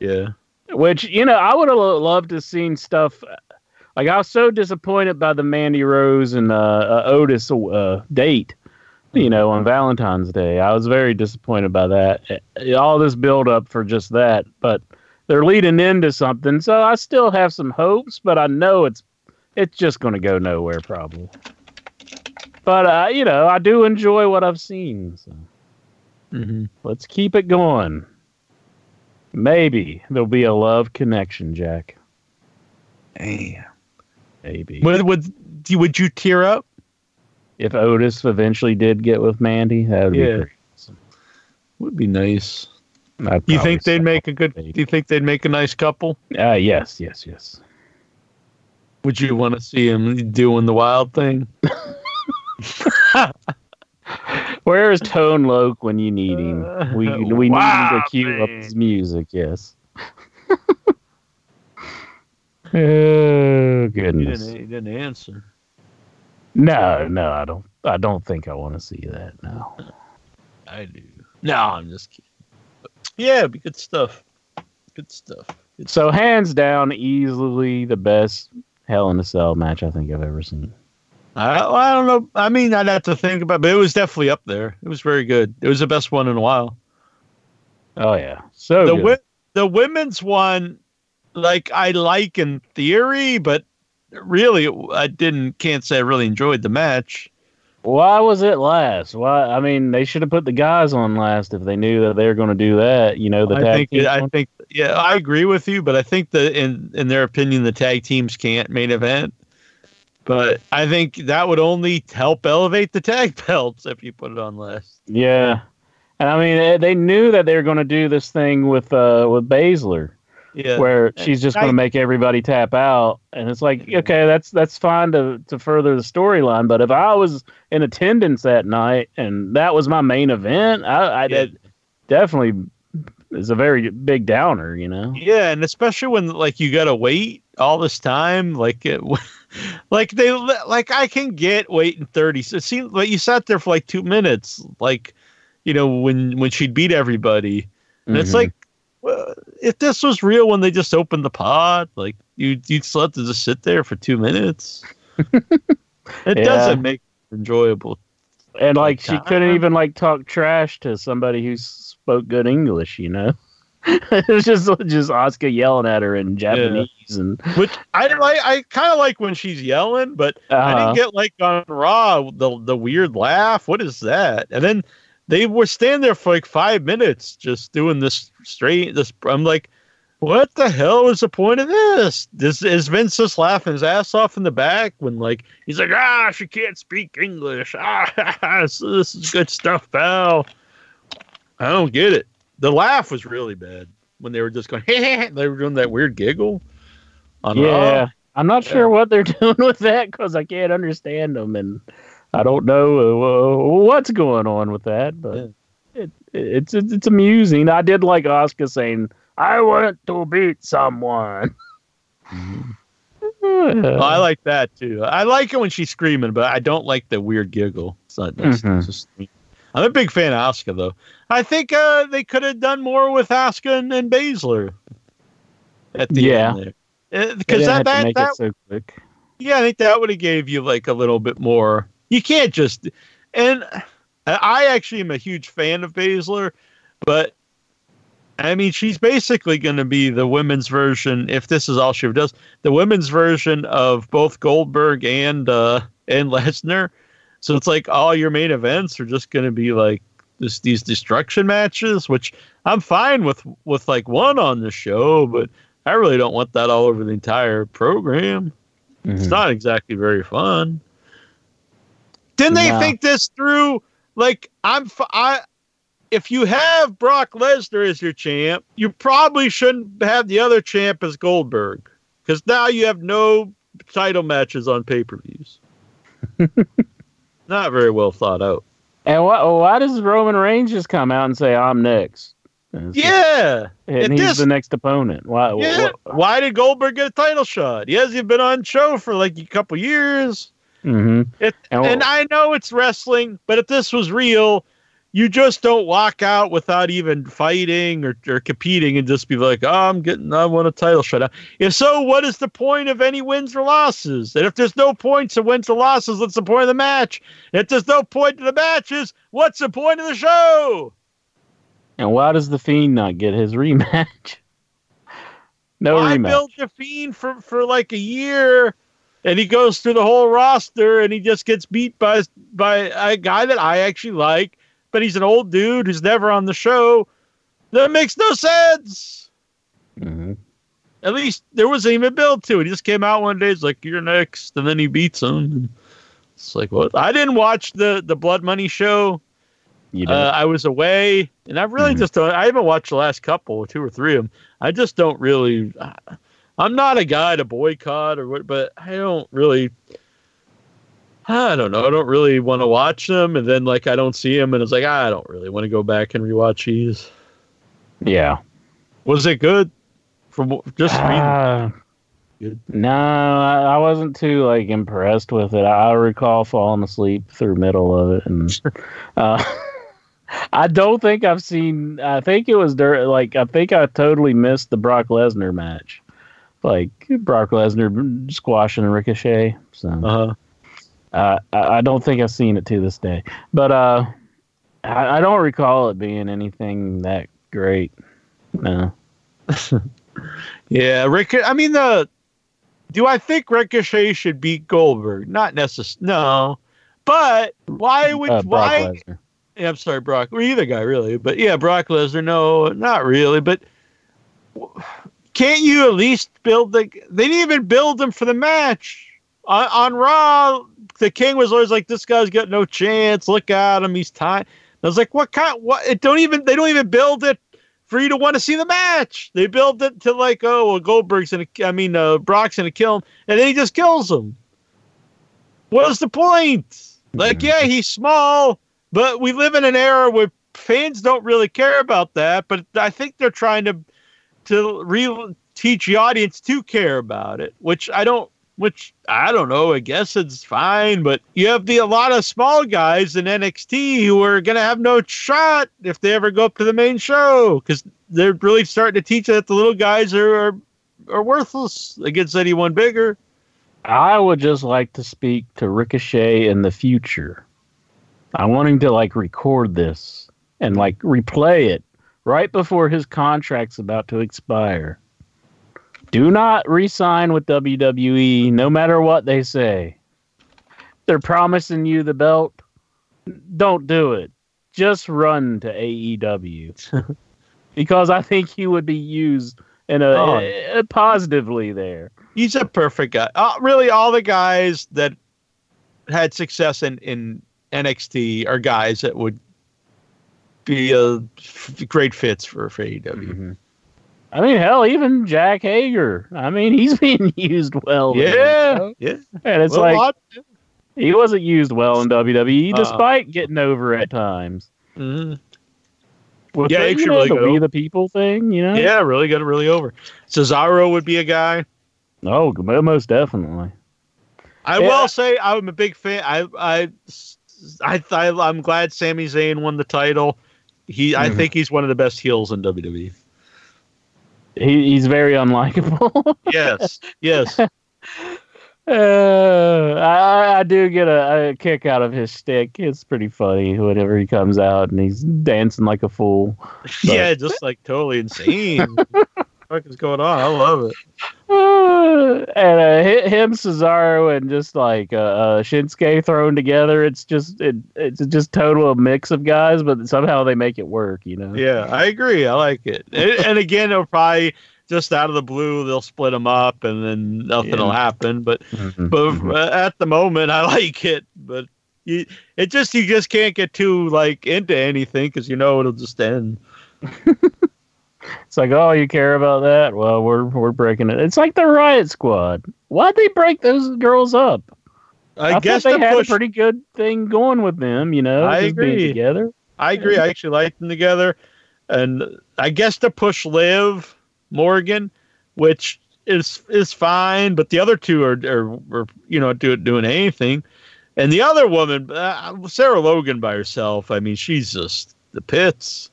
yeah.
Which you know, I would have loved to seen stuff. Like I was so disappointed by the Mandy Rose and uh, uh, Otis uh, date. You know, on Valentine's Day, I was very disappointed by that. All this build up for just that, but they're leading into something, so I still have some hopes. But I know it's it's just going to go nowhere probably. But uh, you know, I do enjoy what I've seen. So
Mm-hmm.
let's keep it going. Maybe there'll be a love connection, Jack.
Damn.
Maybe.
Would would would you tear up?
If Otis eventually did get with Mandy, that would
Yeah.
be great.
Would be nice.
I'd
Do you think they'd make a good?
maybe.
Do you think they'd make a nice couple?
Uh, yes, yes, yes.
Would you want to see him doing the wild thing? *laughs*
Where is Tone Loc when you need him? We
Uh, *laughs*
we need him to cue up his music. Yes. *laughs* oh
He
goodness.
didn't. He didn't answer.
No, no, I don't. I don't think I want to see that. No.
I do. No, I'm just kidding. But yeah, it'd be good stuff. Good stuff. Good
So hands down, easily the best Hell in a Cell match I think I've ever seen.
I, I don't know. I mean, I'd have to think about, but it was definitely up there. It was very good. It was the best one in a while.
Oh yeah, so
the wi- the women's one, like I like in theory, but really, I didn't. Can't say I really enjoyed the match.
Why was it last? Why? I mean, they should have put the guys on last if they knew that they were going to do that. You know, the
I
tag
think. I
one?
think. Yeah, I agree with you, but I think that in in their opinion, the tag teams can't main event. But I think that would only help elevate the tag *laughs* belts if you put it on last.
Yeah, and I mean, they- they knew that they were going to do this thing with uh with Baszler,
Yeah.
where she's just going to make everybody tap out, and it's like, okay, that's that's fine to to further the storyline, but if I was in attendance that night and that was my main event, I, I
Yeah.
that definitely is a very big downer, you know.
Yeah, and especially when like you gotta wait all this time, like it, *laughs* like they like I can get waiting thirty. so It seems like you sat there for like two minutes, like you know when when she'd beat everybody, and it's
Mhm.
like well, if this was real when they just opened the pod, like you you'd still have to just sit there for two minutes. *laughs* it
Yeah.
doesn't make it enjoyable.
And like she couldn't even like talk trash to somebody who spoke good English, you know. *laughs* it was just just Asuka yelling at her in Japanese and
Which I like. I kind of like when she's yelling, but I
uh,
didn't get like on Raw the the weird laugh. What is that? And then they were standing there for like five minutes just doing this straight. This I'm like, what the hell is the point of this? This is Vince just laughing his ass off in the back when like he's like, ah, she can't speak English. Ah, *laughs* this, this is good stuff, pal. I don't get it. The laugh was really bad when they were just going. *laughs* they were doing that weird giggle.
Yeah. I'm not sure what they're *laughs* doing with that because I can't understand them and I don't know uh, what's going on with that, but
Yeah.
it, it's, it's it's amusing. I did like Asuka saying, "I want to beat someone." *laughs*
Oh, I like that too. I like it when she's screaming, but I don't like the weird giggle. It's not.
Mhm.
that's just. I'm a big fan of Asuka though. I think uh, they could have done more with Asuka and, and Baszler at the
Yeah.
end there. Because
didn't
that, that, that
so quick.
yeah, I think that would have gave you like a little bit more. You can't just and I actually am a huge fan of Baszler, but I mean she's basically going to be the women's version. If this is all she does, the women's version of both Goldberg and uh, and Lesnar. So it's like all your main events are just going to be like this these destruction matches, which I'm fine with with like one on the show, but I really don't want that all over the entire program. It's
Mhm.
not exactly very fun. Didn't they
No.
think this through? Like, I'm, f- I, if you have Brock Lesnar as your champ, you probably shouldn't have the other champ as Goldberg, because now you have no title matches on pay per views. *laughs* not very well thought out.
And why, oh, why does Roman Reigns just come out and say, "I'm next"? And
Yeah,
and
it
he's
is-
the next opponent. Why?
yeah. Why did Goldberg get a title shot? He hasn't been on show for like a couple years.
Hmm
It,
And
and I know it's wrestling, but if this was real, you just don't walk out without even fighting or, or competing and just be like, oh, I'm getting, I want a title shot. If so, what is the point of any wins or losses? And if there's no points of wins or losses, what's the point of the match? If there's no point to the matches, what's the point of the show?
And why does the Fiend not get his rematch? *laughs* no
I
rematch.
I built the fiend for, for like a year and he goes through the whole roster and he just gets beat by by a guy that I actually like, but he's an old dude who's never on the show. That makes no sense.
Mhm.
At least there wasn't even a build to it. He just came out one day, it's like, You're next, and then he beats him. It's like what? I didn't watch the the Blood Money show.
You
Uh. I was away, and I really
Mhm.
just don't. I haven't watched the last couple, two or three of them. I just don't really. I'm not a guy to boycott or what, but I don't really. I don't know. I don't really want to watch them, and then like I don't see them, and it's like I don't really want to go back and rewatch these.
yeah.
Was it good? From just reading,
Ah,
Good.
no, I, I wasn't too like impressed with it. I recall falling asleep through middle of it, and uh, *laughs* I don't think I've seen. I think it was during like I think I totally missed the Brock Lesnar match, like Brock Lesnar squashing Ricochet. So
uh,
uh, I, I don't think I've seen it to this day, but uh, I, I don't recall it being anything that great. No. *laughs*
yeah, Rick. I mean, the do I think Ricochet should beat Goldberg? Not necessarily. No, but why would
Uh,
why?
Lesnar.
Yeah, I'm sorry, Brock. Or either guy, really. But yeah, Brock Lesnar. No, not really. But can't you at least build the? They didn't even build him for the match on, on Raw. The King was always like, "This guy's got no chance. Look at him. He's tied." I was like, "What kind? What? It don't even. They don't even build it for you to want to see the match. They build it to like, oh, well, Goldberg's gonna. I mean, uh, Brock's gonna kill him, and then he just kills him. What is the point? Like, yeah, he's small, but we live in an era where fans don't really care about that. But I think they're trying to to re- teach the audience to care about it, which I don't. Which I don't know. I guess it's fine, but you have the a lot of small guys in NXT who are gonna have no shot if they ever go up to the main show because they're really starting to teach that the little guys are are, are worthless against anyone bigger.
I would just like to speak to Ricochet in the future. I want him to like record this and like replay it right before his contract's about to expire. Do not re-sign with WWE, no matter what they say. They're promising you the belt. Don't do it. Just run to AEW *laughs* because I think he would be used in a,
Oh.
a- positively there.
He's a perfect guy. Uh, really, all the guys that had success in, in NXT are guys that would be a f- great fits for, for AEW.
I mean, hell, even Jake Hager. I mean, *laughs* he's being used well. there,
Yeah,
so-
yeah.
and it's
Well,
like
lot-
he wasn't used well in WWE,
Uh.
despite getting over at times.
Mhm.
With
Yeah,
the, you
should
know,
really
the. We the People thing, you know.
Yeah, really got it really over. Cesaro would be a guy.
Oh, most definitely.
I
Yeah.
will say I'm a big fan. I I I, I I'm glad Sami Zayn won the title. He I
Mhm.
think he's one of the best heels in WWE.
He, he's very unlikable. *laughs*
Yes, yes.
Uh, I, I do get a, a kick out of his stick. It's pretty funny whenever he comes out and he's dancing like a fool. *laughs*
yeah, just like totally insane. what the fuck is going on? I love it. *laughs*
And uh, hi- him, Cesaro, and just like uh, uh, Shinsuke thrown together, it's just it, it's just total mix of guys, but somehow they make it work. You know?
Yeah, I agree. I like it. And, and again, it'll probably just out of the blue they'll split them up, and then nothing
Yeah.
will happen. But
Mhm.
but
Mhm.
uh, at the moment, I *laughs* like it. But you, it just you just can't get too like into anything because you know it'll just end. *laughs*
It's like, oh, you care about that? Well, we're we're breaking it. It's like the Riot Squad. Why'd they break those girls up?
I,
I,
guess
they
to
had
push.
a pretty good thing going with them. You know,
I agree.
together.
I agree. I actually like them together, and I guess to push Liv Morgan, which is is fine, but the other two are are, are you know do, doing anything, and the other woman, uh, Sarah Logan by herself. I mean, she's just the pits.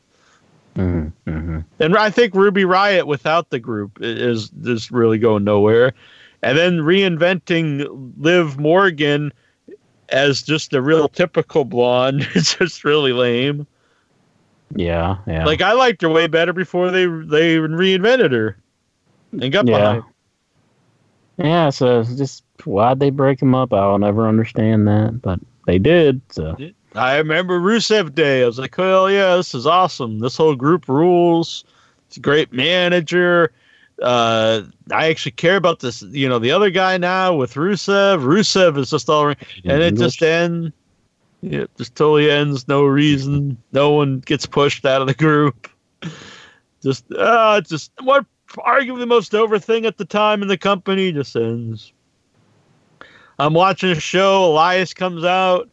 Mm-hmm. Mm-hmm.
And I think Ruby Riot without the group is just really going nowhere. And then reinventing Liv Morgan as just a real typical blonde *laughs* is just really lame.
Yeah, yeah.
Like I liked her way better before they they reinvented her and got
Yeah.
behind.
Yeah, so just why'd they break them up? I'll never understand that, but they did. So
I remember Rusev Day. I was like, hell yeah, this is awesome. This whole group rules. It's a great manager. Uh, I actually care about this. You know, the other guy now with Rusev. Rusev is just all, and it just ends. Yeah, it just totally ends. No reason. No one gets pushed out of the group. *laughs* Just, uh, it's just what arguably the most over thing at the time in the company just ends. I'm watching a show. Elias comes out.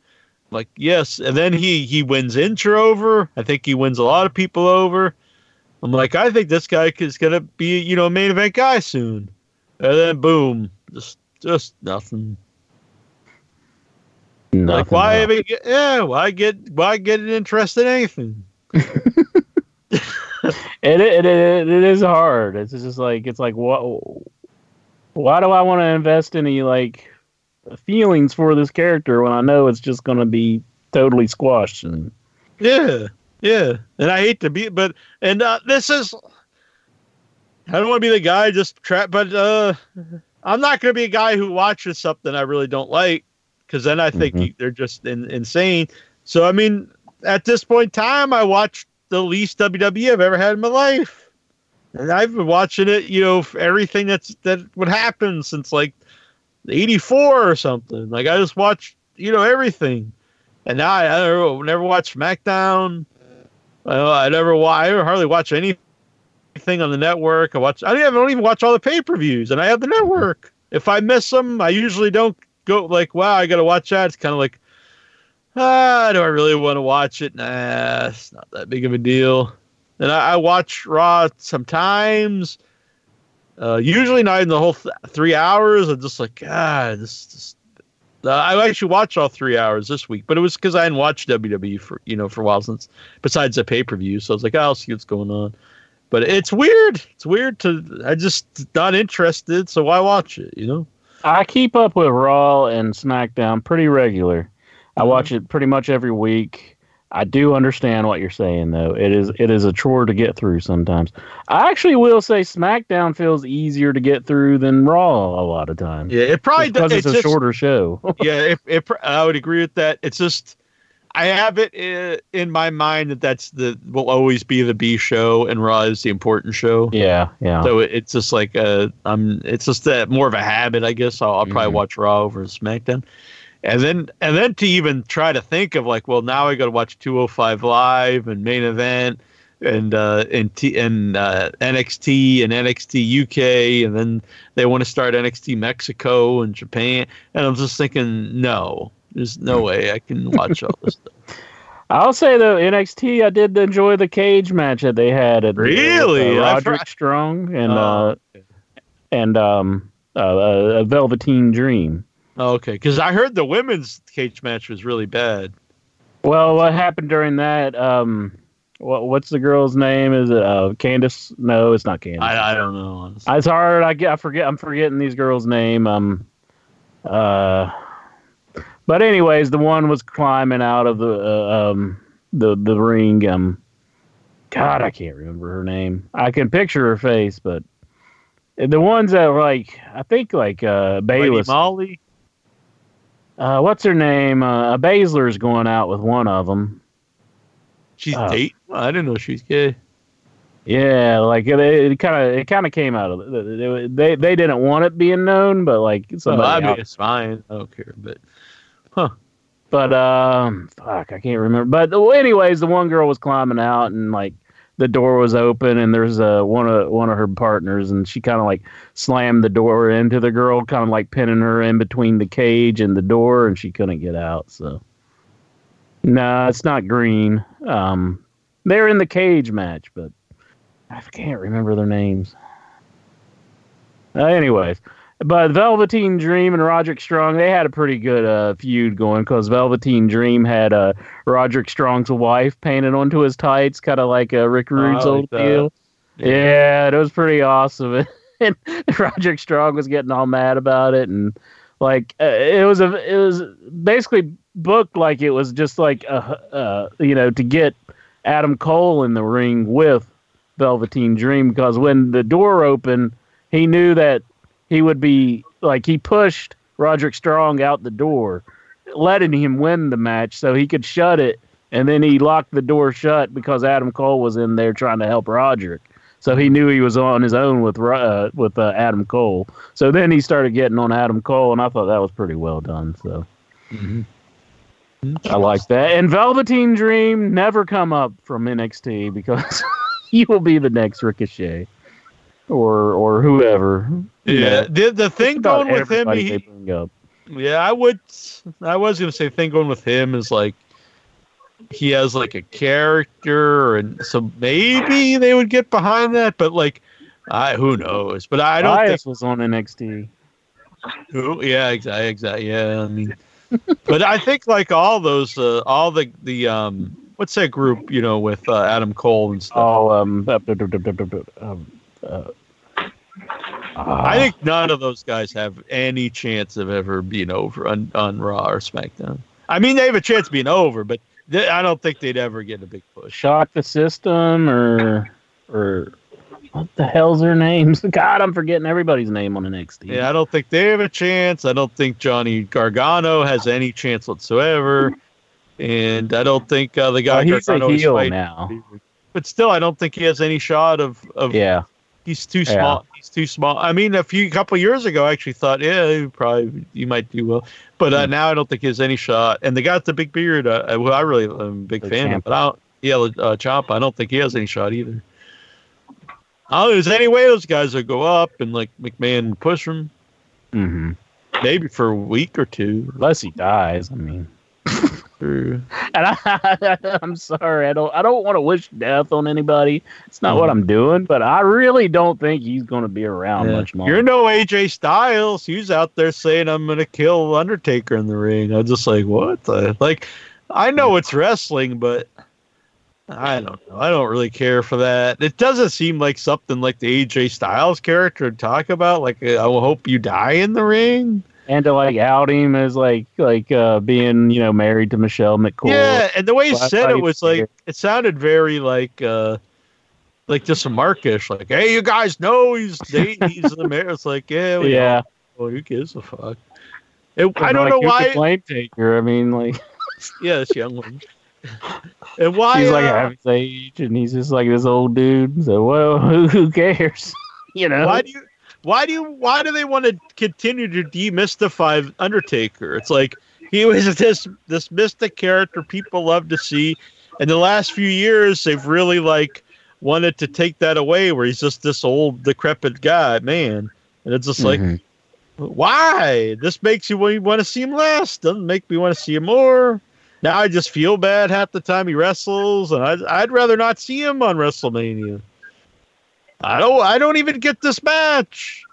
Like yes, and then he he wins intro over. I think he wins a lot of people over. I'm like, I think this guy is gonna be you know a main event guy soon, and then boom, just just nothing.
nothing
like why
else.
even get, yeah why get why get interested in anything? *laughs*
It, it, it, it is hard. It's just like it's like what? Why do I want to invest in a like feelings for this character when I know it's just going to be totally squashed? And
Yeah, yeah, and I hate to be, but and uh, this is. I don't want to be the guy just trap, but uh, I'm not going to be a guy who watches something I really don't like because then I think
Mhm.
they're just in, insane. So I mean, at this point in time, I watched the least WWE I've ever had in my life, and I've been watching it, you know, everything that's that would happen since like '84 or something. Like I just watched, you know, everything. And now I, I don't never watch SmackDown. I, I never I hardly watch anything on the network. I watch. I don't even, I don't even watch all the pay per views, and I have the network. If I miss them, I usually don't go like, "Wow, I got to watch that." It's kind of like, ah, do I really want to watch it? Nah, it's not that big of a deal. And I, I watch Raw sometimes. Uh, usually not in the whole th- three hours. I'm just like, God, this, this uh, I actually watched all three hours this week, but it was because I hadn't watched WWE for you know for a while since besides the pay per view. So I was like, oh, I'll see what's going on. But it's weird. It's weird to I just not interested. So why watch it? You know?
I keep up with Raw and SmackDown pretty regular. I watch it pretty much every week. I do understand what you're saying though. It is it is a chore to get through sometimes. I actually will say SmackDown feels easier to get through than Raw a lot of times.
Yeah, it probably
because
does.
it's, a
just-
shorter show. *laughs*
yeah, it, it, I would agree with that. It's just I have it in my mind that that's the will always be the B show and Raw is the important show.
yeah, yeah.
So it, it's just like a um, it's just that more of a habit, I guess. I'll, I'll probably
Mhm.
watch Raw over SmackDown, and then and then to even try to think of like, well, now I got to watch 205 Live and main event and uh and T and uh, NXT and NXT UK, and then they want to start NXT Mexico and Japan, and I'm just thinking, no, there's no way I can watch all this stuff. *laughs*
I'll say though, NXT, I did enjoy the cage match that they had at
Really?
uh, Roderick Strong and
Oh,
uh, and um uh, uh, Velveteen Dream.
Okay, because I heard the women's cage match was really bad.
Well, what happened during that? Um, what what's the girl's name? Is it uh, Candace? No, it's not Candace.
I, I don't know. Honestly.
It's hard. I get. I forget. I'm forgetting these girls' name. Um, uh, but anyways, the one was climbing out of the uh, um the the ring. Um, God, I can't remember her name. I can picture her face, but the ones that were like, I think like uh
Lady Molly.
Uh, what's her name? Uh, Baszler's going out with one of them.
She's
Oh.
dating. I didn't know she was gay.
Yeah, like it kind of it kind of came out of it. They they didn't want it being known, but like
So
somebody out-
it's fine. I don't care. But huh.
But um, fuck, I can't remember. But anyways, the one girl was climbing out, and like the door was open, and there's uh, one of one of her partners, and she kind of like slammed the door into the girl, kind of like pinning her in between the cage and the door, and she couldn't get out. So, no, it's not green. Um, they're in the cage match, but I can't remember their names. Uh, anyways, but Velveteen Dream and Roderick Strong, they had a pretty good uh, feud going because Velveteen Dream had uh, Roderick Strong's wife painted onto his tights, kind of like uh, Rick Rude's
I like
old deal. Yeah, it was pretty awesome. *laughs* and Roderick Strong was getting all mad about it, and like uh, it was a it was basically booked like it was just like uh, uh you know to get Adam Cole in the ring with Velveteen Dream because when the door opened, he knew that he would be like he pushed Roderick Strong out the door, letting him win the match so he could shut it, and then he locked the door shut because Adam Cole was in there trying to help Roderick. So he knew he was on his own with uh, with uh, Adam Cole. So then he started getting on Adam Cole, and I thought that was pretty well done. So I like that. And Velveteen Dream never come up from NXT because *laughs* he will be the next Ricochet or or whoever. You
yeah.
know,
The the thing going with him, he, yeah, I would. I was gonna say thing going with him is like he has like a character, and so maybe they would get behind that. But like, I who knows? But I don't
Elias was on NXT.
Who, yeah, exactly, exactly. Yeah, I mean, *laughs* but I think like all those, uh, all the the um, what's that group? You know, with uh, Adam Cole and stuff.
Oh, um, um, uh,
I think none of those guys have any chance of ever being over on, on Raw or SmackDown. I mean, they have a chance of being over, but they, I don't think they'd ever get a big push.
shock the system or or what the hell's their names? *laughs* God, I'm forgetting everybody's name on NXT.
Yeah, I don't think they have a chance. I don't think Johnny Gargano has any chance whatsoever, and I don't think uh, the guy
Oh, he's a
Gargano is
heel
fighting-
now.
But still, I don't think he has any shot of of.
Yeah,
He's too
Yeah.
small. He's too small. I mean, a few couple years ago, I actually thought, yeah, probably you might do well, but
Hmm.
uh, now I don't think he has any shot. And the guy with the big beard, uh, who I really am a big
The
fan of, but I don't, yeah, uh, Ciampa, I don't think he has any shot either. I don't know, there's any way those guys will go up and like McMahon push them,
hmm
maybe for a week or two.
unless he dies. I mean,
Or,
and I, *laughs* I'm sorry, I don't, I don't want to wish death on anybody. It's not what
Mhm.
I'm doing, but I really don't think he's going to be around
yeah.
much longer.
You're no AJ Styles. He's out there saying I'm gonna kill Undertaker in the ring. I'm just like, what the like? I know it's wrestling, but I don't know. I don't really care for that. It doesn't seem like something like the AJ Styles character would talk about. Like, I will hope you die in the ring.
And to like out him as like like uh being you know married to Michelle McCool.
Yeah, and the way he
Well, I
said it was like it sounded very like uh like just a markish, like, hey, you guys know he's dating, he's the mayor. It's like, yeah, we
yeah.
know. who gives a fuck? It, I don't
like,
know why.
Flame taker. I mean, like *laughs*
Yeah, this young one. and why?
he's like
uh,
half his age, and he's just like this old dude. So well, who, *laughs* who cares? *laughs* you know?
why do you? Why do you? Why do they want to continue to demystify Undertaker? It's like he was *laughs* this this mystic character people love to see. In the last few years, they've really like wanted to take that away, where he's just this old decrepit guy, man. And it's just like,
Mhm.
why? This makes you want to see him less. Doesn't make me want to see him more. Now I just feel bad half the time he wrestles, and I'd, I'd rather not see him on WrestleMania. I don't. I don't even get this match.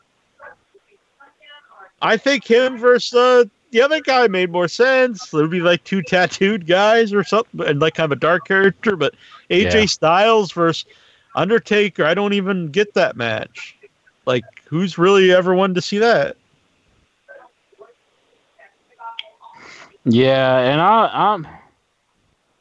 I think him versus uh, the other guy made more sense. There'd be like two tattooed guys or something, and like kind of a dark character. But AJ
Yeah.
Styles versus Undertaker, I don't even get that match. Like, who's really ever wanted to see that?
Yeah, and I, I'm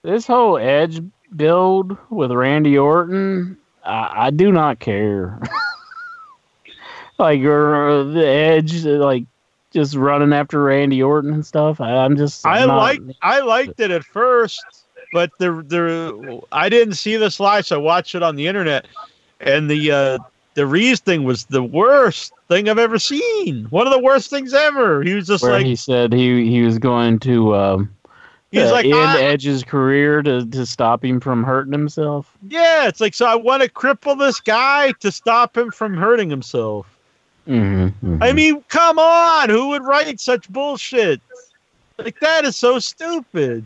this whole Edge build with Randy Orton. I, I do not care. *laughs* like or the Edge, like just running after Randy Orton and stuff. I, I'm just.
I
I'm not-
like I liked it at first, but the the I didn't see this live, so I watched it on the internet, and the uh, the Reese thing was the worst thing I've ever seen. One of the worst things ever. He was just
where
like
he said he he was going to um,
he's
uh,
like
end
"Ah."
Edge's career to to stop him from hurting himself.
yeah, it's like so I want to cripple this guy to stop him from hurting himself.
Mm-hmm,
I mean, come on, who would write such bullshit? Like that is so stupid.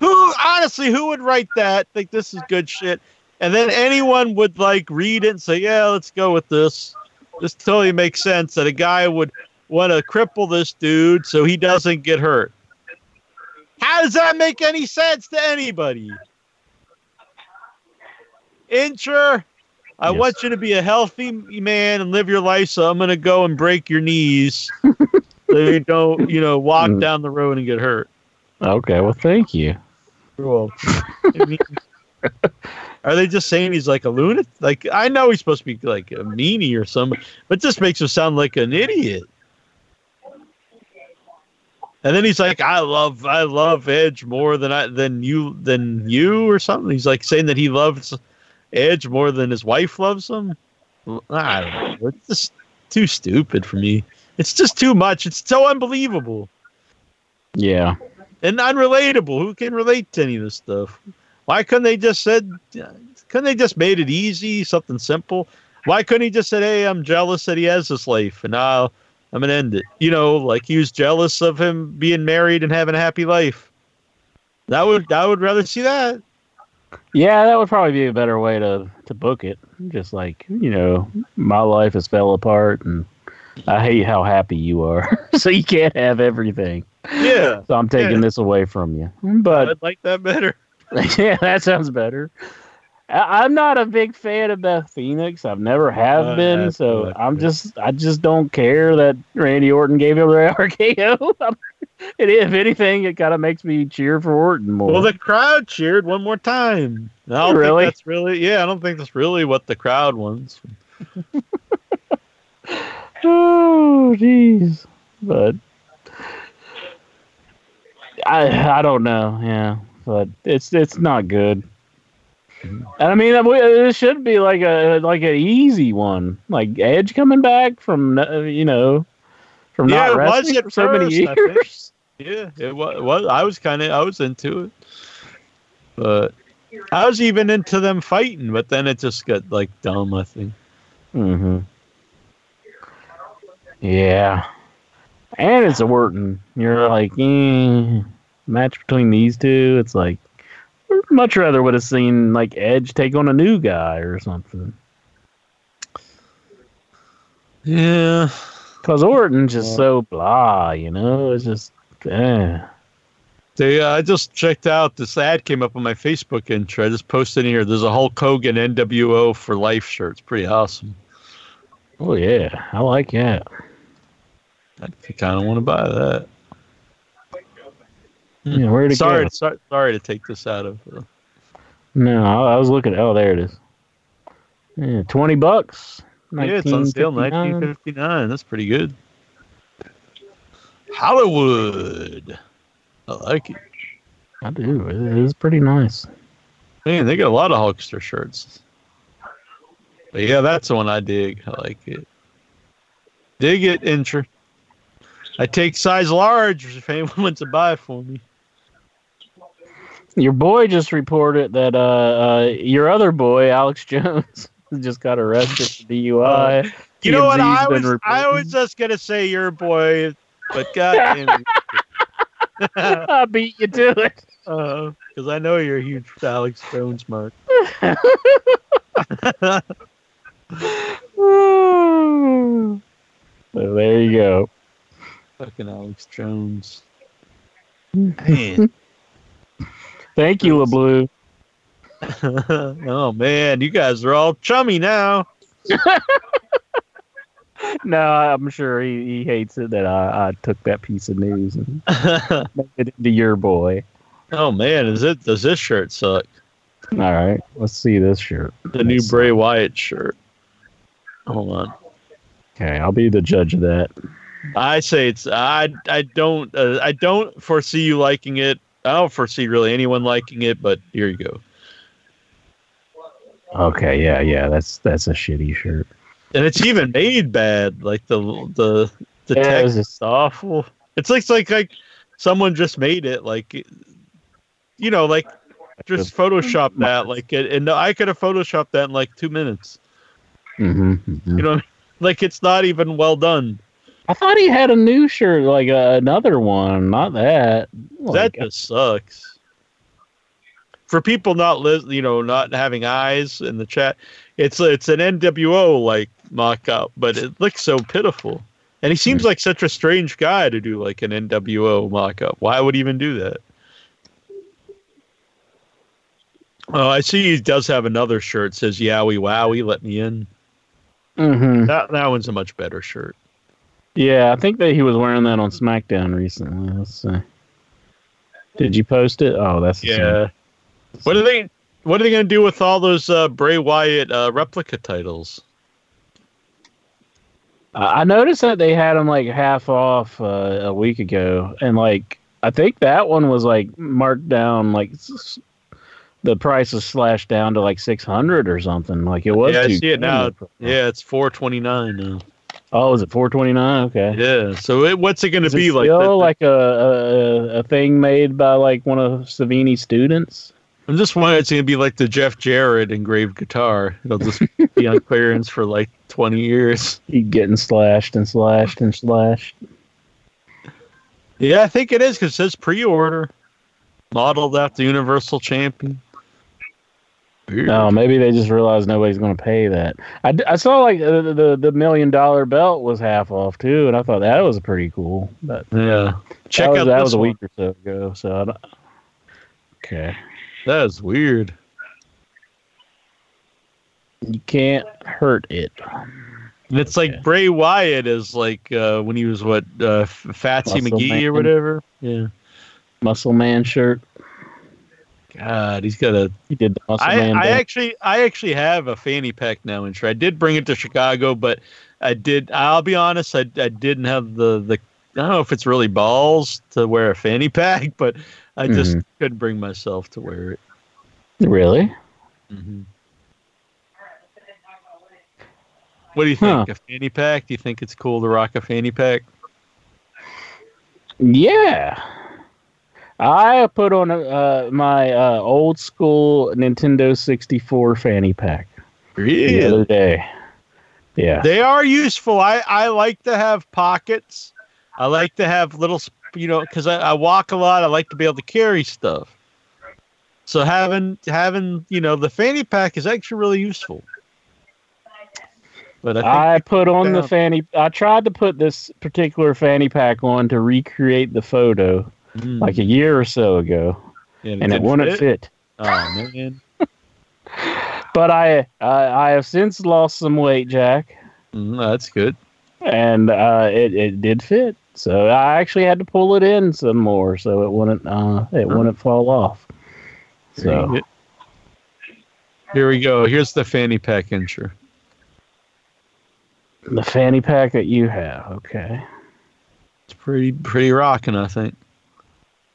Who honestly, who would write that? Think this is good shit, and then anyone would like read it and say, "Yeah, let's go with this." This totally makes sense that a guy would want to cripple this dude so he doesn't get hurt. How does that make any sense to anybody? Incher, I
Yes.
want you to be a healthy man and live your life, so I'm going to go and break your knees *laughs* so you don't, you know, walk
Mm.
down the road and get hurt.
okay, well, thank you.
I mean, *laughs* are they just saying he's like a lunatic? Like, I know he's supposed to be like a meanie or something, but this makes him sound like an idiot. And then he's like, "I love, I love Edge more than I than you than you or something." He's like saying that he loves Edge more than his wife loves him. I don't know. It's just too stupid for me. It's just too much. It's so unbelievable
Yeah.
and unrelatable. Who can relate to any of this stuff? Why couldn't they just said? Couldn't they just made it easy, something simple? Why couldn't he just said, "Hey, I'm jealous that he has this life, and now I'm gonna end it"? You know, like he was jealous of him being married and having a happy life. That would I would rather see that.
Yeah, that would probably be a better way to, to book it. Just like, you know, my life has fell apart and I hate how happy you are. *laughs* so you can't have everything.
Yeah,
So I'm taking
Yeah.
this away from you. But
I'd like that better. *laughs*
yeah, that sounds better. I'm not a big fan of Beth Phoenix. I've never have
Uh,
been. So I'm just, I just don't care that Randy Orton gave him the *laughs* RKO. It, if anything, it kind of makes me cheer for Orton more.
Well, the crowd cheered one more time. I don't
Really?
think that's really. Yeah, I don't think that's really what the crowd wants. *laughs*
Oh, jeez. But I I don't know. Yeah, but it's it's not good. And I mean, it it should be like a like an easy one, like Edge coming back from uh, you know from
Yeah,
not
it was
wrestling for so many
first, I think.
years.
Yeah, it was. was I was kind of. I was into it, but I was even into them fighting. But then it just got like dumb. I think.
hmm Yeah, and it's a Orton. You're like, eh, match between these two. It's like, much rather would have seen like Edge take on a new guy or something.
Yeah.
Cause Orton's just so blah, you know. It's just, eh.
They, uh, I just checked out this ad came up on my Facebook intro. I just posted in here. There's a Hulk Hogan NWO for life shirt. It's pretty awesome.
Oh yeah, I like that.
I kind of want to buy that.
Yeah, where'd it
Sorry,
go?
sorry, sorry to take this out of. Uh,
No, I, I was looking. Oh, there it is. Yeah, twenty bucks.
yeah, it's on sale,
1959.
1959. That's pretty good. Hollywood. I like it.
I do. It is pretty nice.
Man, they got a lot of Hulkster shirts. But yeah, that's the one I dig. I like it. Dig it, Incher. I take size large if anyone *laughs* wants to buy for me.
Your boy just reported that uh, uh your other boy, Alex Jones, *laughs* just got arrested for DUI.
You know what? I was I was just gonna say your boy, but goddamn, *laughs*
I beat you to it. *laughs*
because I know you're a huge Alex Jones mark.
so there you go.
Fucking Alex Jones. Man.
Thank you, LeBlue. *laughs*
oh man, you guys are all chummy now. *laughs*
No, I'm sure he, he hates it that I, I took that piece of news and *laughs* made it into your boy.
oh man, is it? Does this shirt suck?
All right, let's see this shirt.
The new Bray Wyatt shirt. Hold on.
Okay, I'll be the judge of that.
I say it's. I. I don't. Uh, I don't foresee you liking it. I don't foresee really anyone liking it. But here you go.
Okay, yeah, yeah, that's that's a shitty shirt.
And it's even made bad. Like the the the
Yeah,
text is awful. It's like it's like like someone just made it. Like you know, like just Photoshop that. Like it, and I could have photoshopped that in like two minutes.
Mm-hmm,
You know, like it's not even well done.
I thought he had a new shirt, like uh, another one, not that.
that just sucks. For people not lis- you know, not having eyes in the chat, it's it's an NWO like mock up, but it looks so pitiful. And he seems like such a strange guy to do like an NWO mock up. Why would he even do that? Oh, I see he does have another shirt says Yowie Wowie, let me in.
mhm.
That that one's a much better shirt.
Yeah, I think that he was wearing that on SmackDown recently. Let's see. Did you post it? Oh, that's the same.
Yeah. What are they what are they gonna do with all those uh, Bray Wyatt uh, replica titles?
I I noticed that they had them like half off uh, a week ago, and like I think that one was like marked down, like s- the price was slashed down to like six hundred or something. Like it was.
Yeah, I see it now. Yeah, it's four twenty nine now.
Oh, is it four twenty nine? Okay.
Yeah. So it, what's it going to be like? the-
like a, a a thing made by like one of Savini's students?
I'm just wondering, it's going to be like the Jeff Jarrett engraved guitar. It'll just be on *laughs* clearance for like twenty years.
Keep getting slashed and slashed and slashed.
Yeah, I think it is because it says pre-order, modeled after Universal Champion. Weird.
No, maybe they just realized nobody's going to pay that. I, I saw like uh, the, the the million dollar belt was half off too, and I thought that was pretty cool. But
Yeah. Check
was,
out
that
this
was a
one.
week or so ago. So I don't, okay,
That is weird.
you can't hurt it.
And it's like Bray Wyatt is like uh, when he was what uh, Fatsy
Muscle
McGee or whatever. Yeah.
Muscle Man shirt.
God, he's got a
He did the Muscle
I,
Man.
I
dance.
actually I actually have a fanny pack now and I did bring it to Chicago, but I did I'll be honest, I, I didn't have the, the I don't know if it's really balls to wear a fanny *laughs* pack, but I just couldn't bring myself to wear it.
really.
Mm-hmm. What do you think? A fanny pack? Do you think it's cool to rock a fanny pack?
Yeah. I put on uh, my uh, old school Nintendo 64 fanny pack the other day. Yeah.
They are useful. I, I like to have pockets. I like to have little, you know, because I, I walk a lot. I like to be able to carry stuff. So having having you know the fanny pack is actually really useful. But I
I put on the fanny. I tried to put this particular fanny pack on to recreate the photo
Mm,
like a year or so ago, and it
didn't
wouldn't fit.
Oh man, *laughs*
But I, I, I have since lost some weight, Jack.
Mm, that's good.
and uh, it it did fit. So I actually had to pull it in some more so it wouldn't uh, it wouldn't fall off. So
Here we go. Here's the fanny pack incher.
the fanny pack that you have, okay.
It's pretty pretty rocking, I think.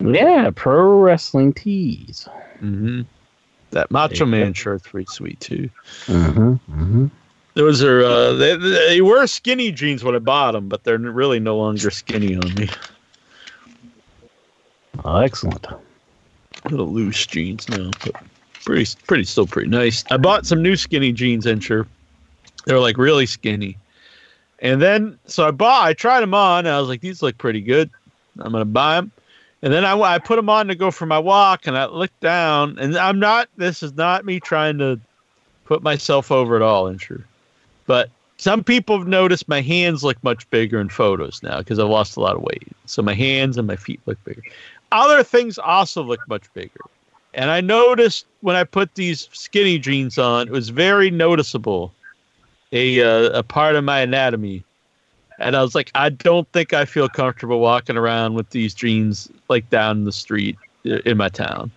Yeah, pro wrestling tees.
hmm That Macho
There you
Man shirt's pretty sweet too.
Mm-hmm. Mm-hmm.
Those are uh, they, they were skinny jeans when I bought them, but they're really no longer skinny on me.
Oh, excellent.
Little loose jeans now, but pretty pretty still pretty nice. I bought some new skinny jeans, Incher. They're like really skinny, and then so I bought. I tried them on. And I was like, these look pretty good. I'm gonna buy them. And then I, I put them on to go for my walk, and I looked down, and I'm not. This is not me trying to put myself over at all, Incher. But some people have noticed my hands look much bigger in photos now because I've lost a lot of weight. So my hands and my feet look bigger. Other things also look much bigger. And I noticed when I put these skinny jeans on, it was very noticeable a uh, a part of my anatomy. And I was like, I don't think I feel comfortable walking around with these jeans like down the street in my town.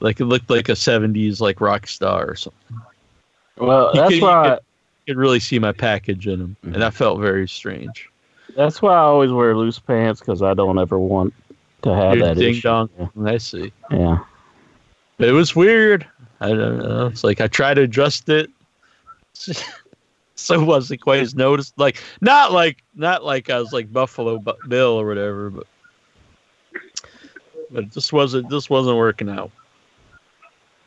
Like it looked like a 70s like rock star or something.
Well,
You
that's
could- you
why
could- You could really see my package in them, mm-hmm. and I felt very strange.
that's why I always wear loose pants because I don't ever want to have that
ding
issue.
dong.
Yeah.
I see.
yeah.
It was weird. I don't know. It's like I tried to adjust it, *laughs* so wasn't quite as noticed. Like not like not like I was like Buffalo Bill or whatever, but but it just wasn't this wasn't working out.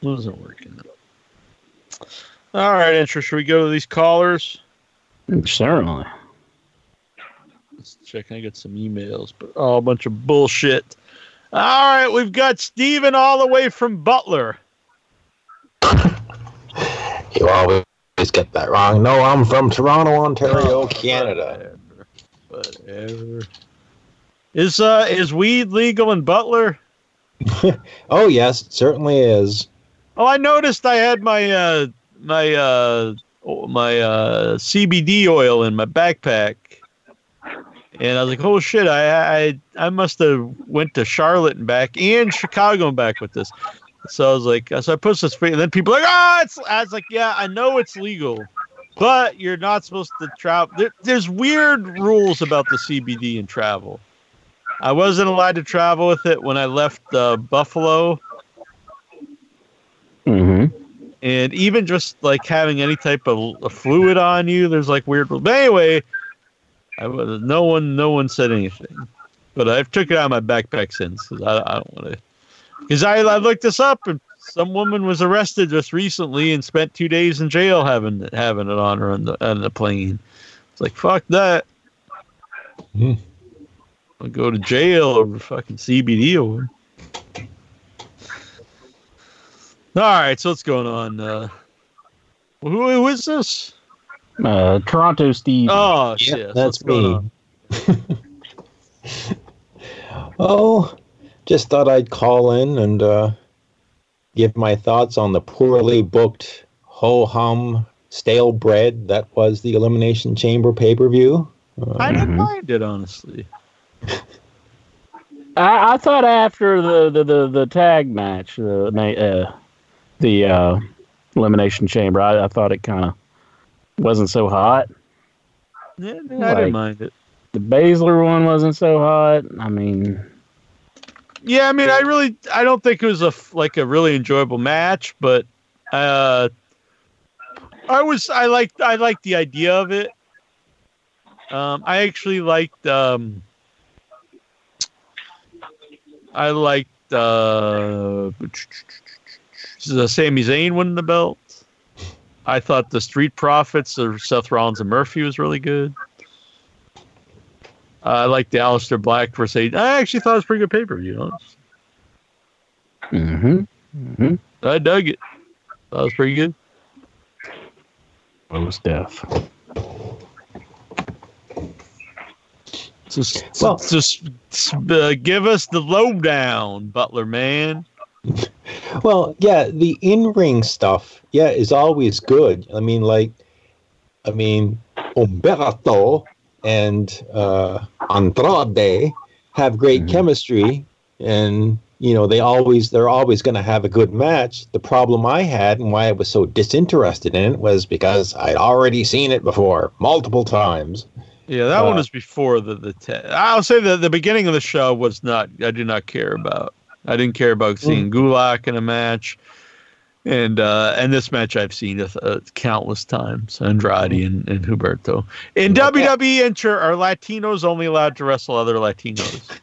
It wasn't working out. All right, Intro, should we go to these callers?
Certainly.
Let's check. I get some emails, but oh, a bunch of bullshit. All right, we've got Steven all the way from Butler.
You always get that wrong. No, I'm from Toronto, Ontario, Canada.
Whatever. Whatever. Is uh is weed legal in Butler? *laughs*
Oh yes, it certainly is.
Oh, I noticed I had my uh my uh oh, my uh CBD oil in my backpack. And I was like, "Oh shit! I I I must have went to Charlotte and back, and Chicago and back with this." So I was like, so I put this, free and then people are like, "Ah, it's." I was like, "Yeah, I know it's legal, but you're not supposed to travel." There, there's weird rules about the CBD and travel. I wasn't allowed to travel with it when I left uh, Buffalo,
Mm-hmm.
and even just like having any type of fluid on you, there's like weird. But anyway, I was no one, no one said anything. But I've took it out of my backpack since 'cause I, I don't want to. Because I, I looked this up and some woman was arrested just recently and spent two days in jail having having it on her on the on the plane. It's like fuck that.
Hmm.
I'll go to jail over fucking CBD oil. All right, so what's going on? Uh, who, who is this?
Uh, Toronto Steve.
Oh,
Yeah,
shit.
that's
what's going
me.
on? *laughs*
Oh, just thought I'd call in and uh, give my thoughts on the poorly booked ho hum stale bread that was the Elimination Chamber pay per view.
I didn't
Mhm.
mind it, honestly. *laughs*
I, I thought after the the, the, the tag match, the uh, the uh, elimination chamber, I, I thought it kind of wasn't so hot.
Yeah, I
Like-
didn't mind it.
The Baszler one wasn't so hot. I mean,
Yeah, I mean, I really, I don't think it was a like a really enjoyable match, but uh, I was, I liked, I liked the idea of it. Um, I actually liked, um, I liked uh, the Sami Zayn winning the belt. I thought the Street Profits of Seth Rollins and Murphy was really good. Uh, I liked the Aleister Black versus. I actually thought it was pretty good pay per view.
mm-hmm, mm-hmm.
I dug it. That was pretty good.
most death.
Just,
Well-
just uh, give us the lowdown, Butler man.
Well, yeah, the in ring stuff, yeah, is always good. I mean, like, I mean, Humberto and uh, Andrade have great
Mhm.
chemistry, and you know they always they're always going to have a good match. The problem I had and why I was so disinterested in it was because I'd already seen it before multiple times.
Yeah, that one
Uh,
was before the the. Te- I'll say that the beginning of the show was not. I did not care about. I didn't care about seeing Gulak in a match, and uh, and this match I've seen uh, countless times. Andrade and, and Humberto in
Okay.
WWE. Ensure are Latinos only allowed to wrestle other Latinos?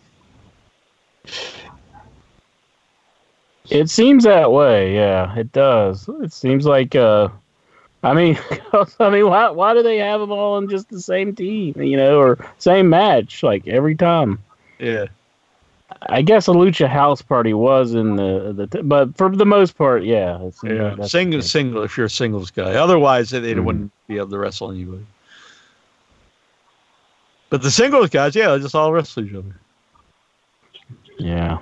It seems that way. Yeah, it does. It seems like. uh I mean, *laughs* I mean, why why do they have them all on just the same team? You know, or same match like every time?
Yeah,
I guess a lucha house party was in the the, t- but for the most part, yeah. It seems
yeah.
like that's
Single, single. If you're a singles guy, otherwise they, they
Mhm.
wouldn't be able to wrestle anybody. But the singles guys, yeah, they just all wrestle each other.
Yeah.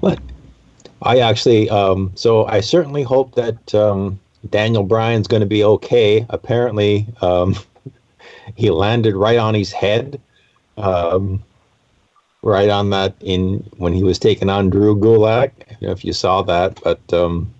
What?
I actually, um, so I certainly hope that um, Daniel Bryan's going to be okay. Apparently, um, he landed right on his head, um, right on that in when he was taking on Drew Gulak. If you saw that, but um,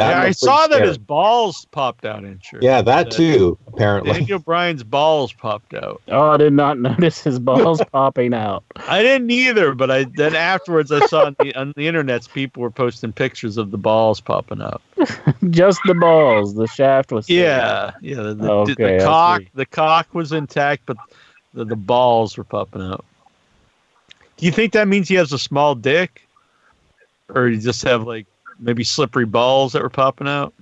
that
Yeah, I saw
pretty
that
scary.
his balls popped out in shirt.
Yeah, that
Uh,
too. Apparently,
Daniel Bryan's balls popped out.
Oh, I did not *laughs* notice his balls popping out.
I didn't either, but I then afterwards I saw on the, on the internet people were posting pictures of the balls popping out. *laughs*
Just the balls. The shaft was.
Yeah, yeah. The, the,
Okay,
the cock, the cock was intact, but the, the balls were popping out. Do you think that means he has a small dick, or you just have like maybe slippery balls that were popping out?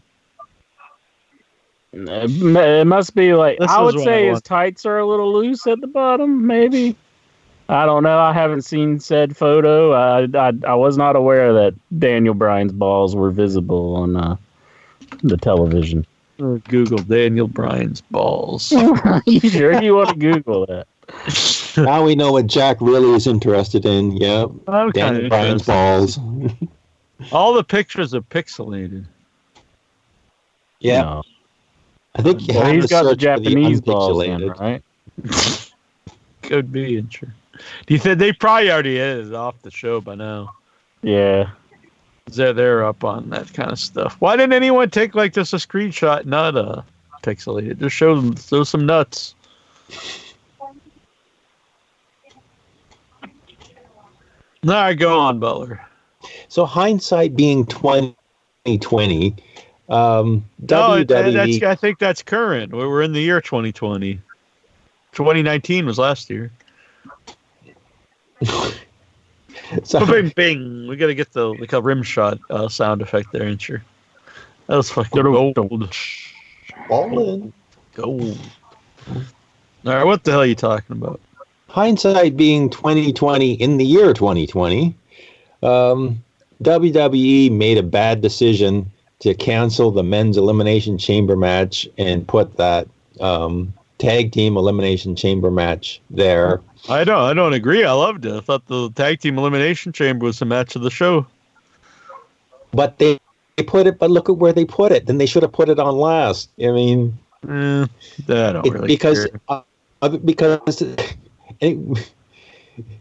It must be like
This
I would say
I
his tights are a little loose at the bottom. Maybe. I don't know. I haven't seen said photo. I I, I was not aware that Daniel Bryan's balls were visible on uh, the television.
Or Google Daniel Bryan's balls. *laughs*
you sure you want to Google that?
now we know what Jack really is interested in. Yeah,
I'm
Daniel Bryan's balls. *laughs*
All the pictures are pixelated.
Yeah,
No.
I think you
Well,
have
he's
to
got the
search for
Japanese balls, in,
unpixelated.
right? *laughs*
Could be, and sure. Do you think they probably already edited off the show by now?
Yeah.
They're they're up on that kind of stuff. Why didn't anyone take like just a screenshot, not a pixelated? Just show them show some nuts. All right, go on, Butler.
So hindsight being twenty twenty, um,
No,
WWE.
that's I think that's current. We're we're in the year 2020. 2019 was last year. *laughs*
so-
bing, bing. We got to get the like a rim shot uh, sound effect there, ain't you? That was fucking gold.
Ballin'.
Gold. All right, what the hell are you talking about?
hindsight being 2020 in the year 2020 um, wwe made a bad decision to cancel the men's elimination chamber match and put that um, tag team elimination chamber match there
I don't, I don't agree. I loved it. I thought the tag team elimination chamber was the match of the show.
but they, they put it but look at where they put it then they should have put it on last i mean
Eh, I don't
it-
really
because
care.
uh, uh, because it,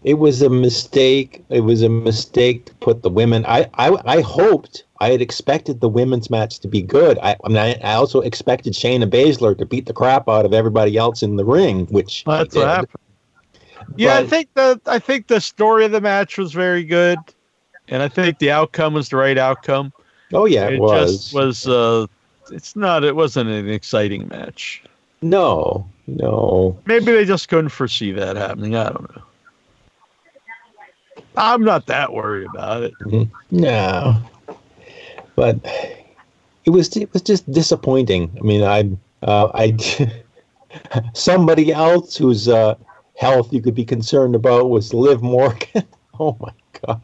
it was a mistake. It was a mistake to put the women. I I, I hoped I had expected the women's match to be good. I I, mean, I, I also expected Shayna Baszler to beat the crap out of everybody else in the ring, which
Well, that's
she
what
did.
happened. Yeah, I think the I think the story of the match was very good, and I think the outcome was the right outcome.
Oh yeah, it,
it
was.
just was. Uh, it's not. It wasn't an exciting match.
No, no.
Maybe they just couldn't foresee that happening. I don't know. I'm not that worried about it.
No, but it was it was just disappointing. I mean, I uh, I *laughs* somebody else whose uh, health you could be concerned about was Liv Morgan. *laughs* oh my God,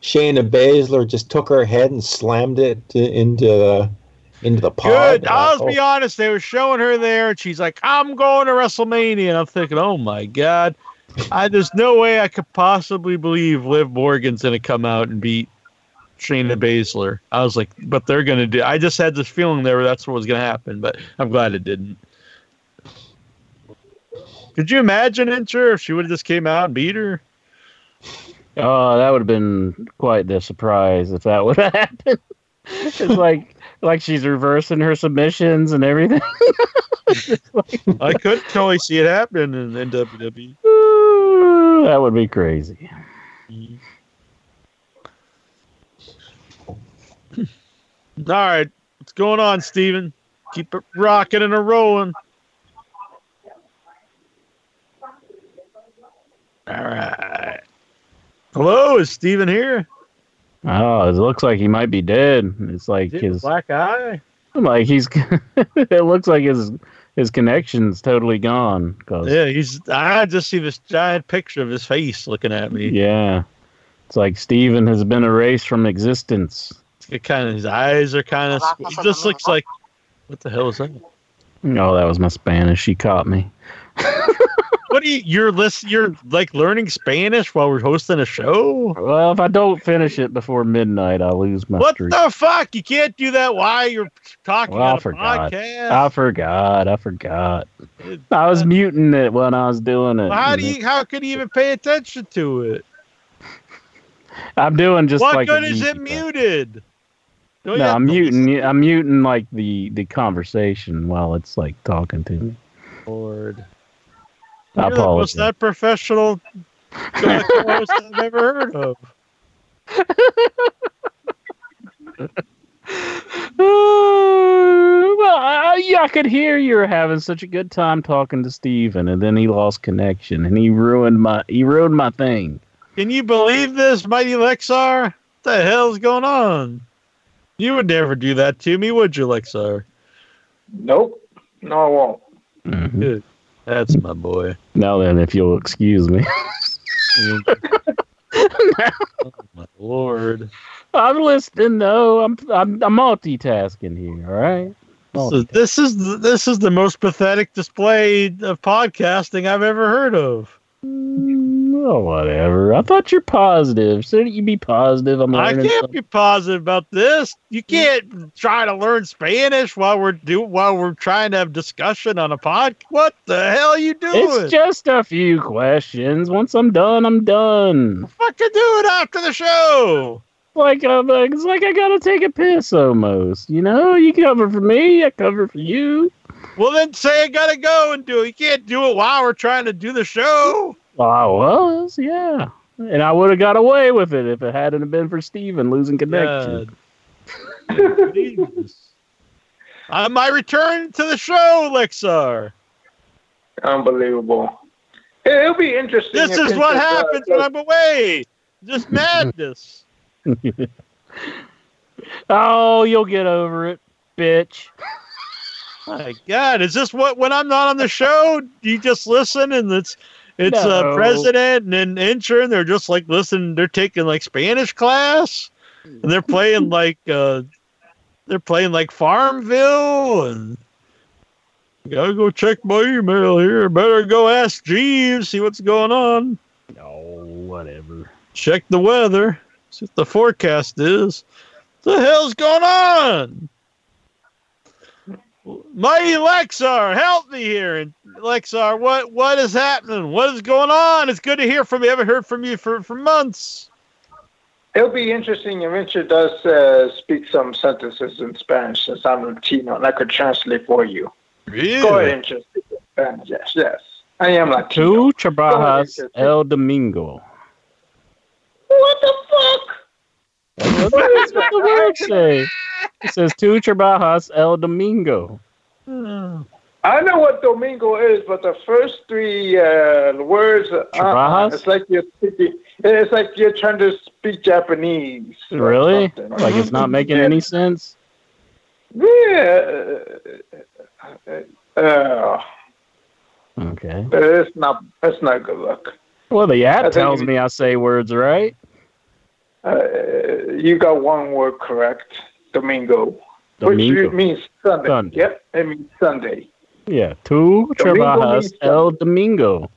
Shayna Baszler just took her head and slammed it into the into the pod.
Good. I'll be honest. They were showing her there, and she's like, "I'm going to WrestleMania," and I'm thinking, "Oh my god." I, there's no way I could possibly believe Liv Morgan's gonna come out and beat Shayna Baszler. I was like, but they're gonna do. I just had this feeling there that's what was gonna happen, but I'm glad it didn't. Could you imagine Incher if she would have just came out and beat her?
Oh, that would have been quite the surprise if that would have *laughs* happened. it's like like she's reversing her submissions and everything. *laughs*
I could totally see it happening in, in WWE.
Ooh, that would be crazy.
All right, what's going on, Steven? Keep it rocking and a rolling. All right. Hello, is Steven here?
Oh, it looks like he might be dead. It's like his
black eye.
I'm like he's *laughs* it looks like his his connection's totally gone. 'cause-
Yeah, he's. I just see this giant picture of his face looking at me.
yeah. It's like Steven has been erased from existence.
It kind of his eyes are kind of. He just looks like. What the hell is that?
Oh, that was my Spanish. She caught me. *laughs*
What are you? You're. You're like learning Spanish while we're hosting a show.
Well, if I don't finish it before midnight, I'll lose my
What
streak.
the fuck? You can't do that while you're talking
Well, I forgot.
podcast.
I forgot. I forgot. I was muting it when I was doing it.
how do you? How can you even pay attention to it?
I'm doing just
what
like
good is it muted? Don't
No, I'm muting. I'm muting like the the conversation while it's like talking to me.
Lord.
I
You're the most that professional co-host I've ever heard of. *laughs*
well, I, yeah, I could hear you were having such a good time talking to Steven, and then he lost connection, and he ruined my he ruined my thing.
Can you believe this, Mighty Lexar? What the hell's going on? You would never do that to me, would you, Lexar?
Nope. No, I won't.
Mhm.
Good. That's my boy.
Now then, if you'll excuse me, *laughs*
oh, my lord.
I'm listening. though. I'm I'm, I'm multitasking here. All right.
So this is the, this is the most pathetic display of podcasting I've ever heard of.
Mm, Oh, whatever. I thought you're positive. Shouldn't you be positive? I'm
I can't
something.
be positive about this. You can't try to learn Spanish while we're do while we're trying to have discussion on a pod. What the hell are you doing?
It's just a few questions. Once I'm done, I'm done.
fucking do it after the show.
Like uh, I'm like, it's like I gotta take a piss almost. You know, you cover for me, I cover for you.
Well, then say I gotta go and do it. You can't do it while we're trying to do the show.
Well, I was, yeah, and I would have got away with it if it hadn't been for Steven losing connection.
God. Jesus. On my return to the show, Lexar.
Unbelievable. It- It'll be interesting.
This is what
Princess, uh,
happens when I'm away. Just *laughs* madness.
Oh, you'll get over it, bitch.
My God, is this what when I'm not on the show? You just listen and it's it's
No.
president and an intern. They're just like listen. They're taking like Spanish class and they're playing *laughs* like uh, they're playing like Farmville and gotta go check my email here. Better go ask Jeeves see what's going on.
No, whatever.
Check the weather. See what the forecast is. What the hell's going on? Mighty Lexar, help me here. And Lexar, what what is happening? What is going on? It's good to hear from you. I haven't heard from you for, for months.
It'll be interesting if Richard does uh, speak some sentences in Spanish since I'm Latino and I could translate for you.
Really?
Go ahead, Richard. Speak in Spanish. Yes, yes. I am Latino.
Two trabajas el domingo.
What the fuck?
That's what the words say. It says two trabajas el domingo.
I know what Domingo is, but the first three uh, words, uh,
Trabajas?
it's like you're speaking. It's like you're trying to speak Japanese.
Really?
something.
Like it's not making
Yeah.
any sense.
Yeah. Uh, uh,
Okay.
it's not. It's not good luck.
Well, the
I
app
think
tells me I say words right.
Uh, you got one word correct. Domingo,
Domingo.
which means Sunday.
Sunday.
Yep, it means Sunday.
Yeah, two
Domingo
trabajas el domingo.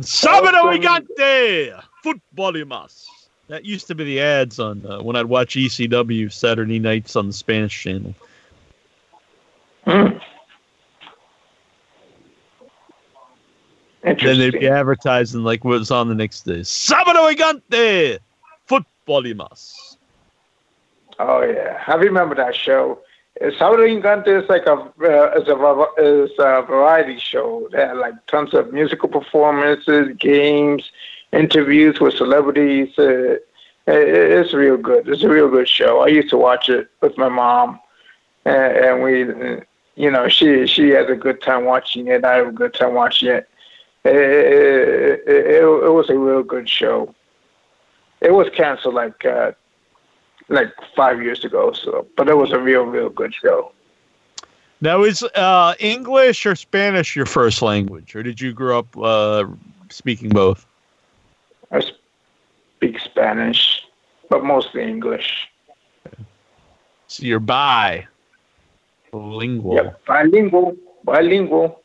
Sábado gigante! Football y más. That used to be the ads on uh, when I'd watch ECW Saturday nights on the Spanish channel.
Hmm.
Then they'd be advertising like what was on the next day. Sábado gigante, football y más.
Oh yeah, I remember that show. Sábado Gigante is like a uh, is a is a variety show. They had like tons of musical performances, games, interviews with celebrities. Uh, it- it's real good. It's a real good show. I used to watch it with my mom, and, and we, you know, she she has a good time watching it. I have a good time watching it. It, it, it, it, it was a real good show. It was canceled like uh, like five years ago. So, but it was a real, real good show.
Now, is uh, English or Spanish your first language, or did you grow up uh, speaking both?
I speak Spanish, but mostly English.
So you're bi, lingual.
Yep, bilingual, bilingual.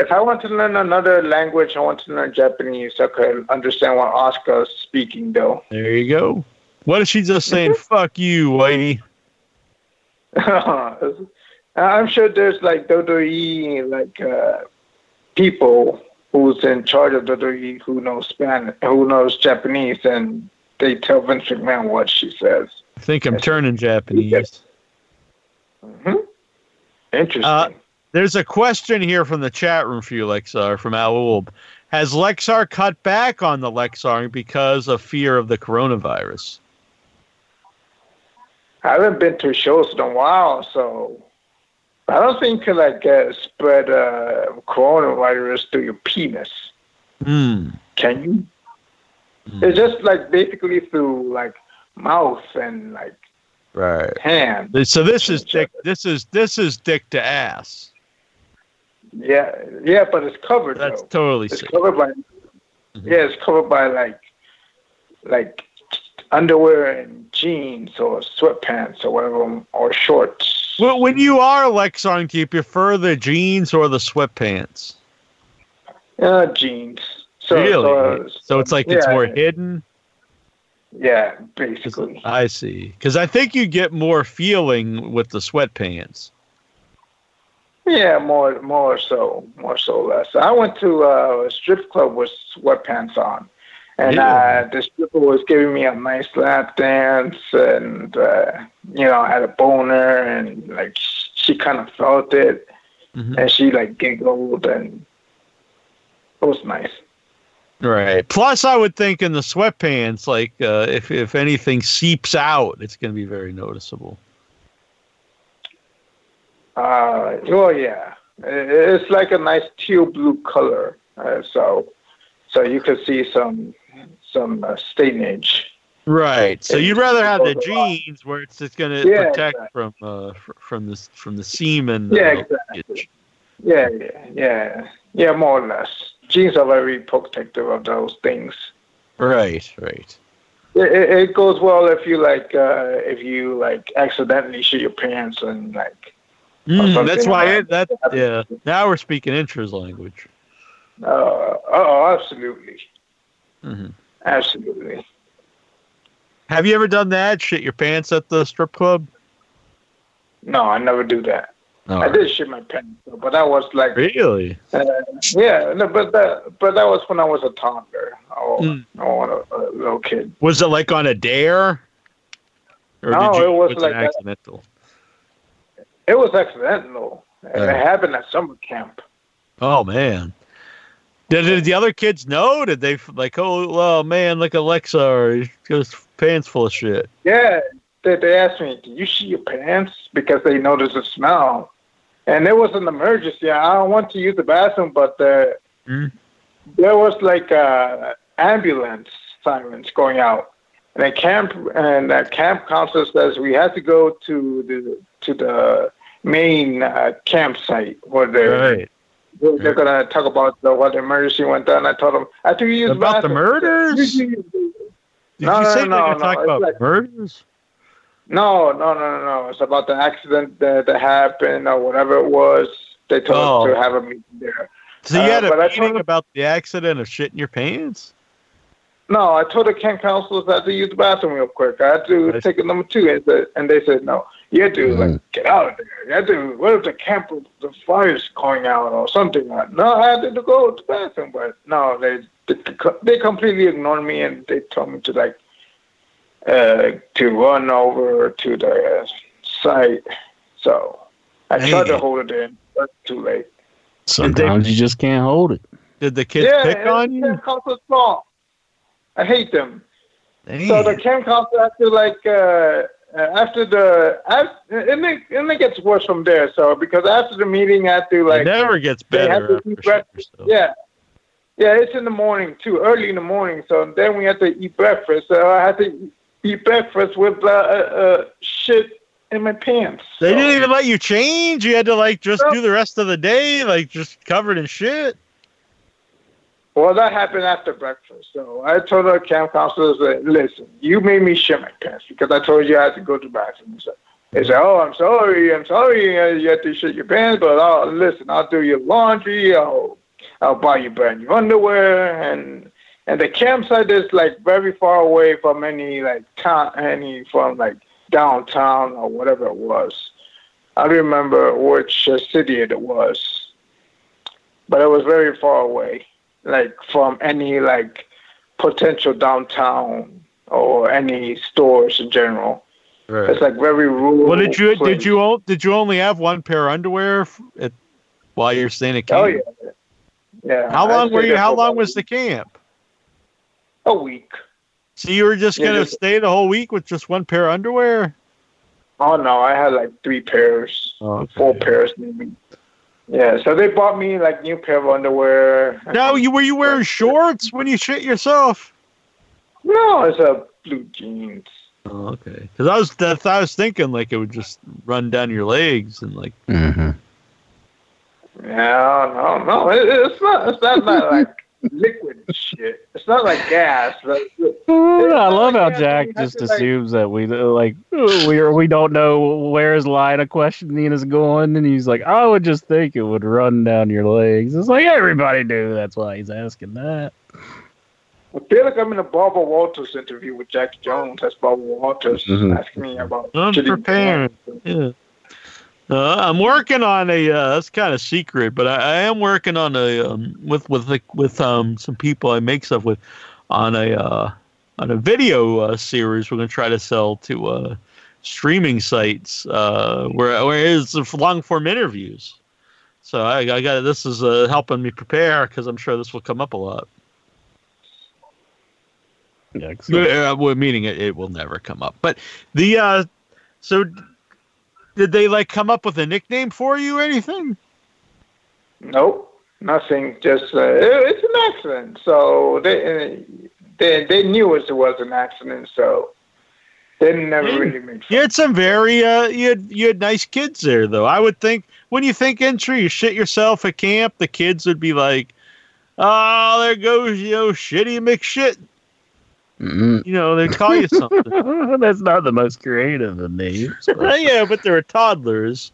If I want to learn another language, I want to learn Japanese. so I could understand what Asuka's speaking, though.
There you go. What if she's just saying *laughs* "fuck you, lady"? *laughs*
I'm sure there's like WWE, like uh, people who's in charge of WWE who knows Spanish, who knows Japanese, and they tell Vince McMahon what she says.
I think I'm turning Japanese. *laughs*
hmm Interesting.
Uh, There's a question here from the chat room for you, Lexar, from Al Has Lexar cut back on the Lexar because of fear of the coronavirus?
I haven't been to shows in a while, so I don't think you can like uh, spread uh, coronavirus through your penis.
Hmm.
Can you?
Mm.
It's just like basically through like mouth and like
Right.
hand.
So this is dick. This is this is dick to ass.
Yeah, yeah, but it's covered
That's
though.
totally
It's
sick.
covered by
Mhm.
yeah, it's covered by like like underwear and jeans or sweatpants or whatever or shorts.
Well, when you are Lexar, do you prefer the jeans or the sweatpants?
Uh, jeans. So,
really?
So,
So it's like it's
yeah,
more hidden.
Yeah, basically.
I see. Because I think you get more feeling with the sweatpants.
Yeah, more more so, more so less. I went to uh, a strip club with sweatpants on, and
Yeah.
uh, the stripper was giving me a nice lap dance, and uh, you know, I had a boner, and like she kind of felt it,
Mhm.
and she like giggled, and it was nice.
Right. Plus, I would think in the sweatpants, like uh, if if anything seeps out, it's going to be very noticeable.
Uh, well, yeah, it's like a nice teal blue color, uh, so so you could see some some uh, stainage.
Right. So you'd rather have the
it's a lot.
jeans where it's just going to
Yeah,
protect
exactly.
from uh from the from the semen.
Yeah,
uh,
exactly. Yeah, yeah, yeah, yeah, more or less. Jeans are very protective of those things.
Right. Right.
It, it, it goes well if you like uh, if you like accidentally shit your pants and like.
Mm, that's why it, that yeah. Now we're speaking intra's language.
Uh, oh, absolutely,
hmm
absolutely.
Have you ever done that? Shit your pants at the strip club?
No, I never do that.
No.
I did shit my pants, but that was like
Really?
Uh, yeah, no, but that but that was when I was a toddler or,
Mm.
or a, a little kid.
Was it like on a dare? Or
No,
did you,
it was
was
like
accidental?
It was accidental. And
Yeah.
It happened at summer camp.
Oh man. Did, did the other kids know? Did they like, oh, oh man, look at Alexa, his pants full of shit.
Yeah, they, they asked me, "Do you see your pants?" Because they noticed the smell, and it was an emergency. I don't want to use the bathroom, but the,
Mm.
there was like uh, ambulance sirens going out, and the camp and the camp counselor says we have to go to the to the main uh, campsite where they're
Right.
they're, they're gonna talk about the, what emergency went down. I told them I think you use
About the
bathroom."
murders?
You- you-
Did
No,
you
no,
say
no,
gonna
no,
talk
it's
about
like-
murders?
No, no, no, no, no. It's about the accident that, that happened or whatever it was. They told
Oh.
us to have a meeting there.
So you
Uh,
had a
but I
meeting
them-
about the accident of shitting your pants?
No, I told the camp counselors I had to use the bathroom real quick. I had to take a number two, and, said, and they said no. You had to like get out of there. You had to. What if the camp the fire's going out or something? Like, no, I had to go to the bathroom, but no, they they, they completely ignored me and they told me to like uh to run over to the site. So I tried to hold it in, but too late.
Sometimes you just can't hold it.
Did the kids
yeah,
pick
and
on
the
you?
Camp counselor's fault. I hate them. So the camp counselor after like uh, uh, after the after, and it and it gets worse from there. So because after the meeting, after
it
like
never gets better.
to eat
after shit
breakfast. Yeah, yeah, it's in the morning too, early in the morning. So then we have to eat breakfast. So I had to eat breakfast with uh, uh, uh, shit in my pants.
They
So-
didn't even let you change. You had to like just do the rest of the day, like just covered in shit.
Well, that happened after breakfast. So I told the camp counselors, that, listen, you made me shit my pants because I told you I had to go to the bathroom. So they said, oh, I'm sorry, I'm sorry uh, you had to shit your pants, but I'll, listen, I'll do your laundry, I'll, I'll buy you brand new underwear, and and the campsite is like very far away from any like town, any from like downtown or whatever it was. I don't remember which uh, city it was, but it was very far away like from any like potential downtown or any stores in general. It's like very rural.
Well, did you did you did you only have one pair of underwear at, while you're staying at
Oh
camp?
yeah, yeah.
How
I
long were you? How long
about
was the camp?
a week?
So you were just gonna
just-
stay the whole week with just one pair of underwear?
Oh no, I had like three pairs,
oh,
four pairs maybe. Yeah, so they bought me like new pair of underwear.
No, you were you wearing shorts when you shit yourself?
No, it's a blue jeans.
Oh, okay. Because I was that I was thinking like it would just run down your legs and like
Mm-hmm.
No, no, no. It, it's not. It's not, not like liquid shit. It's not like gas. But *laughs*
I love how Jack just
to, like-
assumes that we like we are, we don't know where his line of questioning is going, and he's like, "I would just think it would run down your legs." It's like everybody do. That's why he's asking that.
I feel like I'm in a Barbara Walters interview with Jack Jones. That's Barbara Walters
Mhm.
asking me about
Unprepared. yeah. Uh, I'm working on a. Uh, that's kind of secret, but I, I am working on a um, with with like, with um some people I make stuff with on a uh, on a video uh, series. We're gonna try to sell to uh, streaming sites uh, where where it's long form interviews. So I, I got this is uh, helping me prepare because I'm sure this will come up a lot.
Yeah,
Uh, well, meaning it, it will never come up. But the uh, so did they like come up with a nickname for you or anything?
Nope, nothing. Just uh, it, it's an accident. So they they they knew it was an accident. So they never
Yeah.
really made.
You had some very uh, you had you had nice kids there though. I would think when you think entry, you shit yourself at camp, the kids would be like, "Oh, there goes you know shitty McShit."
Mm-mm.
You know, they'd call you something. *laughs*
That's not the most creative of names. but, *laughs*
yeah, but they were toddlers.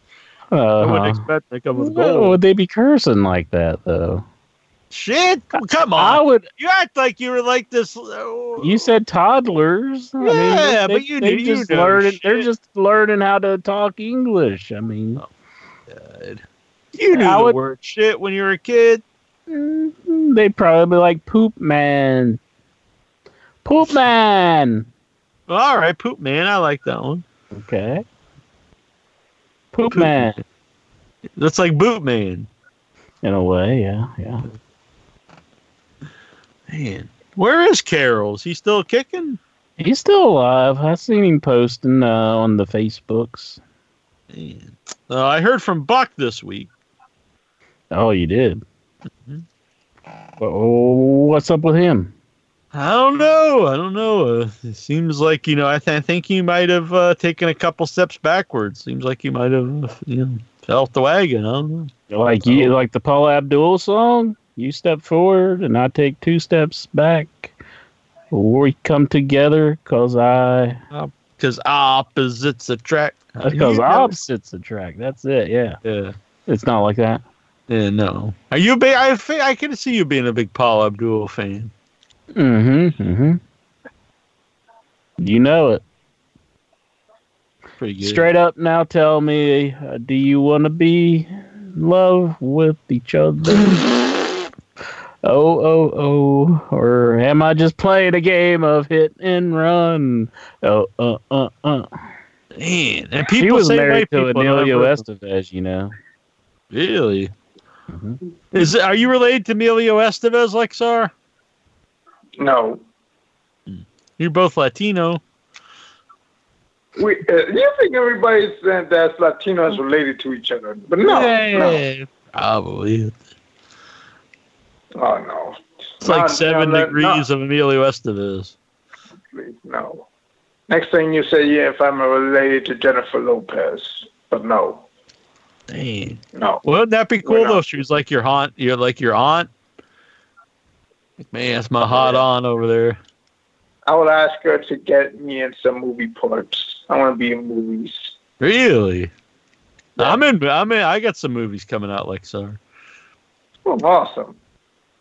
I wouldn't
uh-huh.
expect them to come with gold.
would they be cursing like that though?
Shit, come on!
I would.
You act like you were like this. uh,
You said toddlers. I mean,
Yeah,
they,
but you
they
knew- you
just learning. They're just learning how to talk English. I mean,
God. You knew
I
the
would-
word shit when you were a kid.
mm, they'd probably be like poop man, poop man.
All right, poop man. I like that one.
Okay, poop,
Poop
man.
That's like boot man.
In a way, yeah, yeah.
Man, where is Carol? Is he still kicking?
He's still alive. I seen him posting uh, on the Facebooks.
Man. Uh, I heard from Buck this week.
Oh, you did.
Mhm.
Oh, what's up with him?
I don't know. I don't know. Uh, it seems like you know. I, th- I think you might have uh, taken a couple steps backwards. Seems like you might have you know fell off the wagon. I don't know.
Like you, like the Paula Abdul song. You step forward and I take two steps back. We come together because I
Because opposites attract.
because opposites attract. That's it. Yeah,
Yeah.
it's not like that.
Yeah. No. Are you big? I I can see you being a big Paula Abdul fan.
Mm-hmm. Mm-hmm. You know it.
Pretty good.
Straight up now tell me, uh, do you want to be in love with each other? *laughs* oh, oh, oh. Or am I just playing a game of hit and run? Oh, uh, uh, uh.
Man, and
She
people
was
say
married to Emilio Estevez, you know.
Really?
Mhm.
Is are you related to Emilio Estevez, Lexar?
No.
You're both Latino.
We, uh, you think everybody that- that's Latino is related to each other? But no, no.
Yeah, Probably.
Oh no.
It's like
Not-
seven
no, no,
degrees of Emilio Estevez.
Please, no. Next thing you say, yeah, if I'm related to Jennifer Lopez, but no,
Dang.
no.
Wouldn't that be cool though? She was like your aunt. You're like your aunt. Like, man, that's my hot
Yeah.
aunt over there.
I would ask her to get me in some movie parts. I want to be in movies.
Really? I'm in. I'm in. I got some movies coming out, Lexar.
Oh, awesome.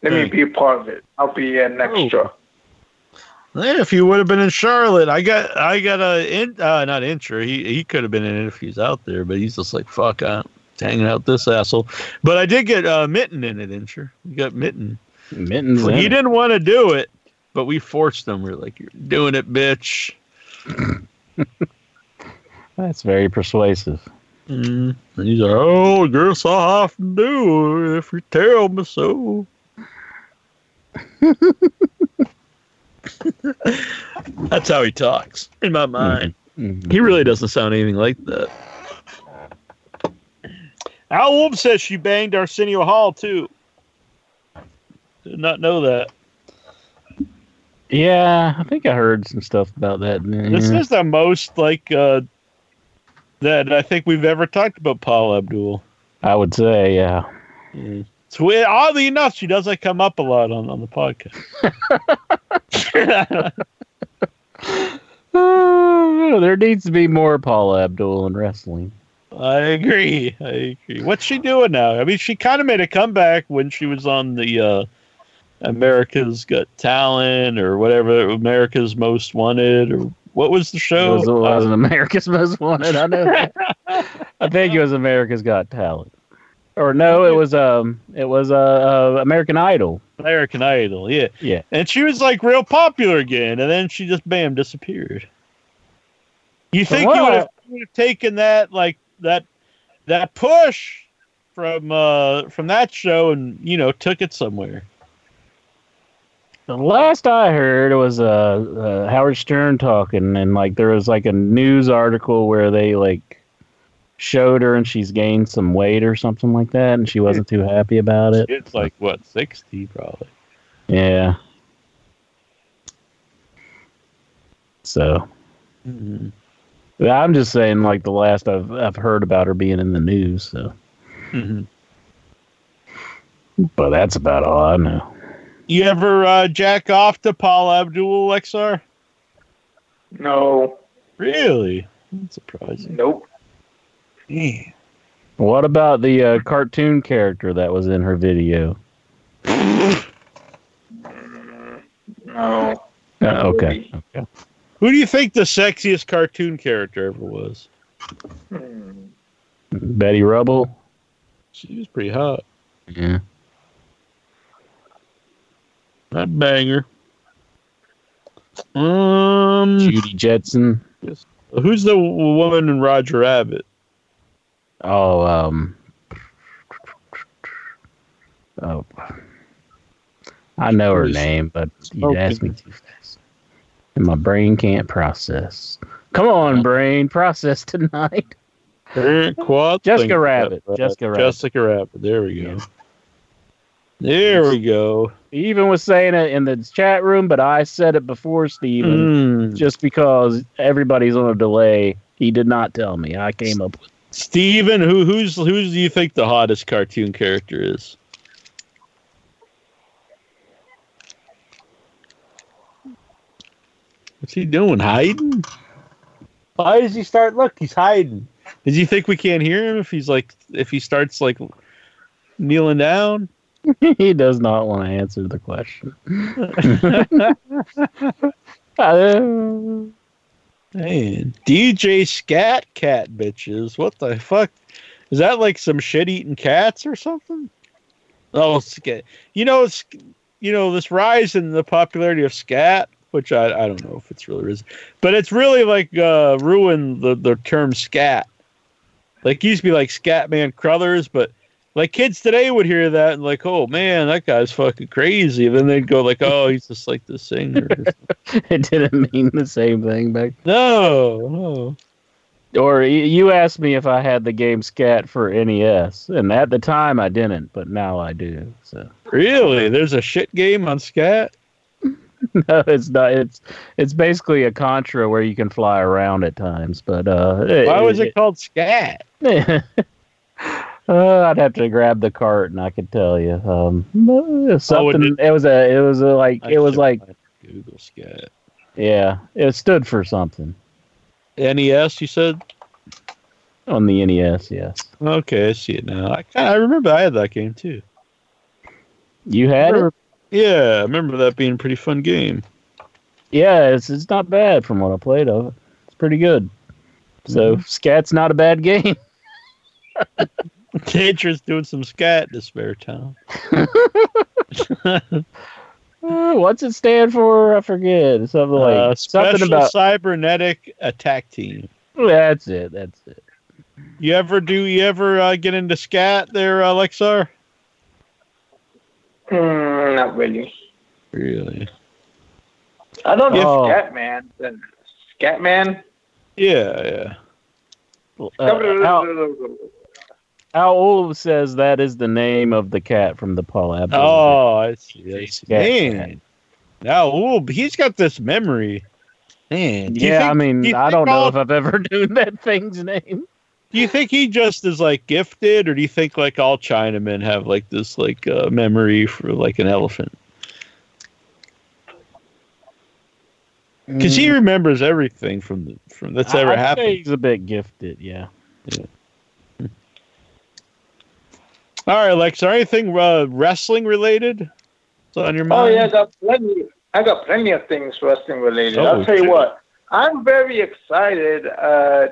Let me be a part of it. I'll be an extra.
Yeah, if you would have been in Charlotte, I got I got a in, uh, not intro. He he could have been in it if he's out there, but he's just like fuck, I'm hanging out with this asshole. But I did get uh, Mitten in it, intro. You got Mitten.
Mittens. in
He didn't want to do it, but we forced him. We are like, "You're doing it, bitch." *laughs*
That's very persuasive.
Mm. And he's like, "Oh, I guess I have to do it if you tell me so." *laughs* That's how he talks in my mind.
Mhm.
He really doesn't sound anything like that. Al Wolf says she banged Arsenio Hall too. Did not know that.
Yeah, I think I heard some stuff about that.
This is the most like uh, that I think we've ever talked about Paula Abdul.
I would say, yeah.
So we- oddly enough, she doesn't come up a lot on, on the podcast.
Uh, *laughs* *laughs* there needs to be more Paula Abdul in wrestling.
I agree. I agree. What's she doing now? I mean, she kind of made a comeback when she was on the uh, America's Got Talent or whatever, America's Most Wanted or what was the show?
it wasn't America's Most Wanted. I know. *laughs* I think it was America's Got Talent. Or no, it was um, it was uh, uh American Idol.
American Idol, yeah.
Yeah.
And she was like real popular again, and then she just bam disappeared. You think you would have, you would have taken that like that that push from uh from that show and you know took it somewhere?
The last I heard was uh, uh Howard Stern talking, and like there was like a news article where they like showed her and she's gained some weight or something like that, and she wasn't too happy about it.
It's like what sixty probably.
Yeah. So
Mhm.
I'm just saying, like the last I've I've heard about her being in the news. So,
Mhm.
but that's about all I know.
You ever uh, jack off to Paula Abdul Lexar?
No,
Really? That's surprising.
nope.
Yeah.
What about the uh, cartoon character that was in her video?
No.
Uh, okay. Okay.
Who do you think the sexiest cartoon character ever was?
Hmm.
Betty Rubble.
She was pretty hot.
Yeah.
That banger. Um,
Judy Jetson.
who's the woman in Roger Rabbit?
Oh, um. Oh. I know her name, but you
Okay.
asked me too fast. And my brain can't process. Come on, brain, process tonight. *laughs*
Quad
Jessica. Rabbit. Jessica Rabbit.
Jessica Rabbit. There we go. There we go.
He even was saying it in the chat room, but I said it before Steven,
Mm.
just because everybody's on a delay. He did not tell me. I came up with
Steven, who who's who do you think the hottest cartoon character is? What's he doing? Hiding? Why does he start? Look, he's hiding. Does he think we can't hear him if he's like if he starts like kneeling down? *laughs*
he does not want to answer the question. *laughs*
Man, DJ Scat Cat bitches. What the fuck? Is that like some shit eating cats or something? Oh, scat. You know, it's you know this rise in the popularity of scat, which I I don't know if it's really risen, but it's really like uh, ruined the the term scat. Like it used to be like Scatman Crothers, but like kids today would hear that and like, oh man, that guy's fucking crazy. And then they'd go like, oh, he's just like the singer. *laughs*
it didn't mean the same thing back.
no, no.
Or you asked me if I had the game Scat for NES, and at the time I didn't, but now I do. So
Really? There's a shit game on scat? *laughs*
no, it's not. It's it's basically a Contra where you can fly around at times. But uh,
Why was it called scat? *laughs*
Uh, I'd have to grab the cart, and I could tell you. Um, something.
did-
it was a. It was a like.
I
It was like.
Google scat.
Yeah, it stood for something
NES, you said?
on the NES. Yes,
Okay, I see it now. I kind I remember I had that game too.
you had it.
Remember- Yeah, I remember that being a pretty fun game.
Yeah, it's it's not bad from what I played of it. It's pretty good. So Scat's not a bad game. *laughs*
Tantra's doing some scat in his spare time. *laughs*
Uh, what's it stand for? I forget. Something like
uh,
something
Special
about.
Cybernetic Attack Team.
That's it. That's it.
You ever do? You ever uh, get into scat there, uh, Lexar?
Mm, not really.
Really?
I don't get
Oh.
Scatman. Then Scatman.
Yeah, yeah.
Uh, Al, *laughs* Al Olive says that is the name of the cat from the Paula Abdul.
Oh, I see. I see. Man, now ooh, he's got this memory. Man,
yeah,
think-
I mean,
do
I don't know
all-
if I've ever *laughs* known that thing's name.
Do you think he just is like gifted, or do you think like all Chinamen have like this like uh, memory for like an elephant? Because he remembers everything from the from that's ever
I'd say
happened.
He's a bit gifted, yeah.
All right, Lex, are anything uh, wrestling related? On your mind?
Oh yeah, I got plenty. I got plenty of things wrestling related.
Oh,
I'll tell
shit.
you what. I'm very excited uh,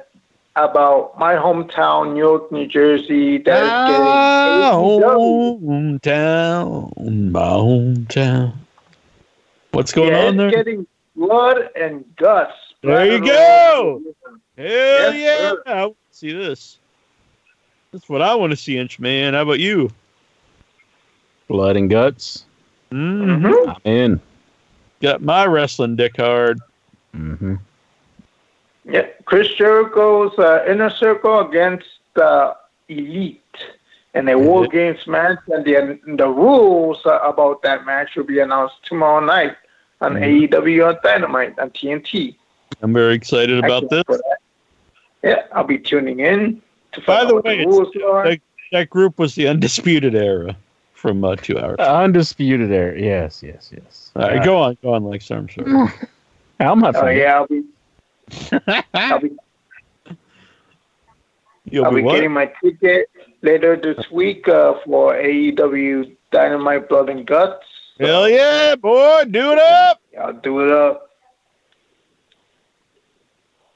about my hometown, New York, New Jersey. That is
My
getting AEW.
hometown, my hometown. What's going
Yeah,
on there?
getting blood and guts.
There you go. Hell
Yes,
yeah!
sir.
I see this. That's what I want to see, Inch Man. How about you?
Blood and guts.
Mm-hmm.
Mhm.
I'm in.
Got my wrestling dick hard.
Mm-hmm.
Yeah, Chris Jericho's uh, inner circle against the elite in a War Games match, and the the rules uh, about that match will be announced tomorrow night on
Mhm.
AEW on Dynamite on TNT.
I'm very excited about this.
Yeah, I'll be tuning in to
By
find
the
out
way,
the
it's-
rules are.
like- That group was the Undisputed Era from uh, two hours.
Undisputed Era. Yes, yes, yes.
All right, go on, go on, Lex. *laughs* I'm sorry.
How am I?
Oh yeah, I'll be I'll be,
You'll
I'll
be
be getting my ticket later this week uh, for AEW Dynamite Blood and Guts.
Hell yeah, boy! Do it up.
I'll do it up.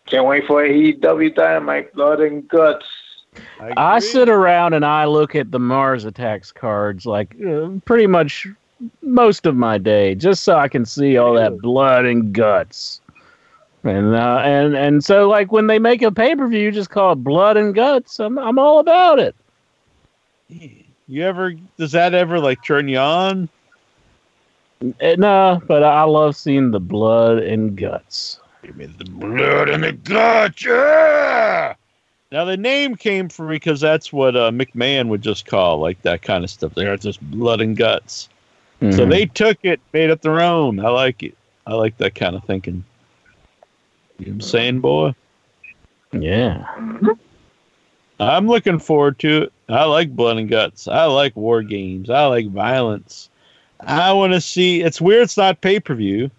Can't wait for AEW Dynamite Blood and Guts.
I
agree.
sit around and I look at the Mars Attacks cards like uh, pretty much most of my day, just so I can see all that blood and guts. And uh, and and so like when they make a pay per view just called Blood and Guts, I'm I'm all about it.
You ever? Does that ever like turn you on?
Uh, No, but I love seeing the blood and guts.
Give me the blood and the guts, yeah! Now the name came from because that's what uh, McMahon would just call like that kind of stuff. They are just blood and guts. So
Mhm.
they took it, made it their own. I like it. I like that kind of thinking. You know what I'm saying, boy?
yeah.
I'm looking forward to it. I like blood and guts. I like war games. I like violence. I want to see. It's weird. It's not pay per view.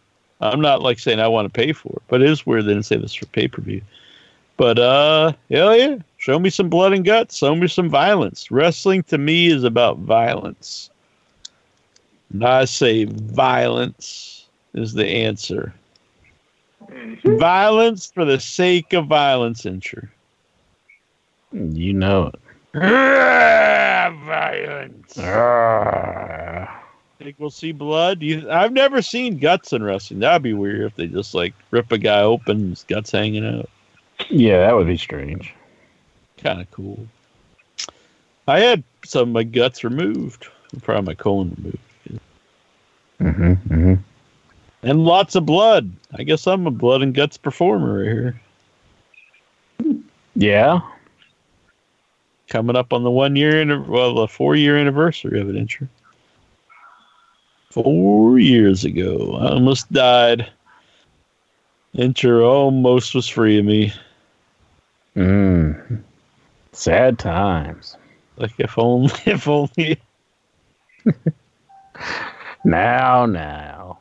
I'm not like saying I want to pay for it, but it is weird they didn't say this for pay per view. But uh, hell yeah! Show me some blood and guts. Show me some violence. Wrestling to me is about violence. And I say violence is the answer. Violence for the sake of violence, Incher.
You know it.
violence.
Ah.
Think we'll see blood? You, I've never seen guts in wrestling. That'd be weird if they just like rip a guy open, his guts hanging out.
Yeah, that would be strange.
Kind of cool. I had some of my guts removed, probably my colon removed,
Mm-hmm, mm-hmm.
and lots of blood. I guess I'm a blood and guts performer right here.
Yeah.
Coming up on the one year, well, the four year anniversary of it, Incher. Four years ago, I almost died. Incher almost was free of me.
Mm. Sad times.
Like if only, *laughs* if only. *laughs*
Now, now.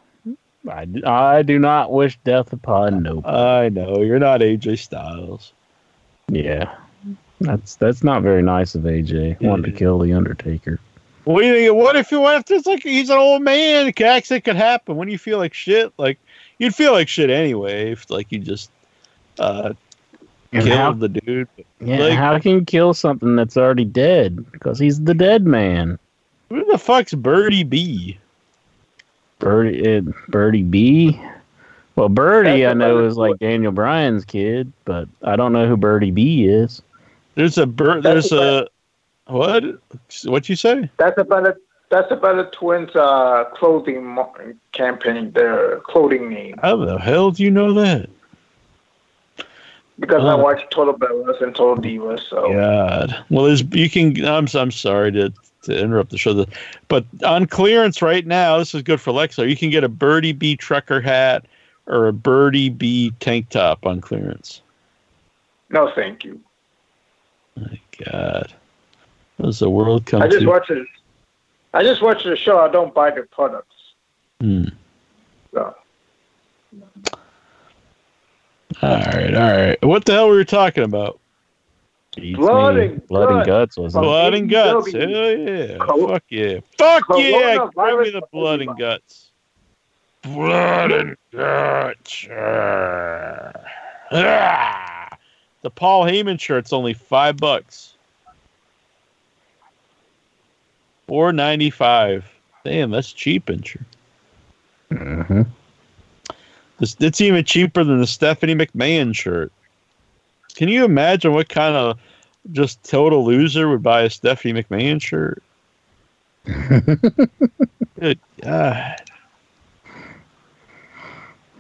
I, I do not wish death upon nobody.
I know you're not AJ Styles.
yeah. That's that's not very nice of AJ. Wanting to kill the Undertaker.
What do you think? What if you what if it's like he's an old man? Accident could happen. When you feel like shit, like you'd feel like shit anyway. If like you just uh,
And
killed
how,
the dude.
yeah,
like-
how can you kill something that's already dead? Because he's the dead man.
Who the fuck's Birdie B?
Birdie, it, Birdie B. Well, Birdie,
That's
I know
another
is like Daniel Bryan's kid, but I don't know who Birdie B is.
There's a bird. There's a what? What you say?
That's about it. That's about the twins' uh, clothing campaign. Their clothing name.
How the hell do you know that?
Because I watch Total Bellas and Total Divas. So
God. Well, there's you can. I'm I'm sorry to to interrupt the show, but on clearance right now, this is good for Lexar. You can get a Birdie B trucker hat or a Birdie B tank top on clearance.
no, thank you.
My God, what does the world come
I just
to?
watch it. I just watch the show. I don't buy the products.
Hmm.
So
All right, all right. What the hell were we talking about?
Beats
Blood and
blood and
guts.
guts was
From
it?
Blood and guts. Hell
AEW.
yeah.
Co-
Fuck yeah. Fuck yeah. Give me the
for
blood and guts. Blood and guts. Ah. The Paul Heyman shirt's only five bucks. Four ninety five. Damn, that's cheap, Incher.
Mhm.
This it's even cheaper than the Stephanie McMahon shirt. Can you imagine what kind of just total loser would buy a Stephanie McMahon shirt? *laughs* Good God.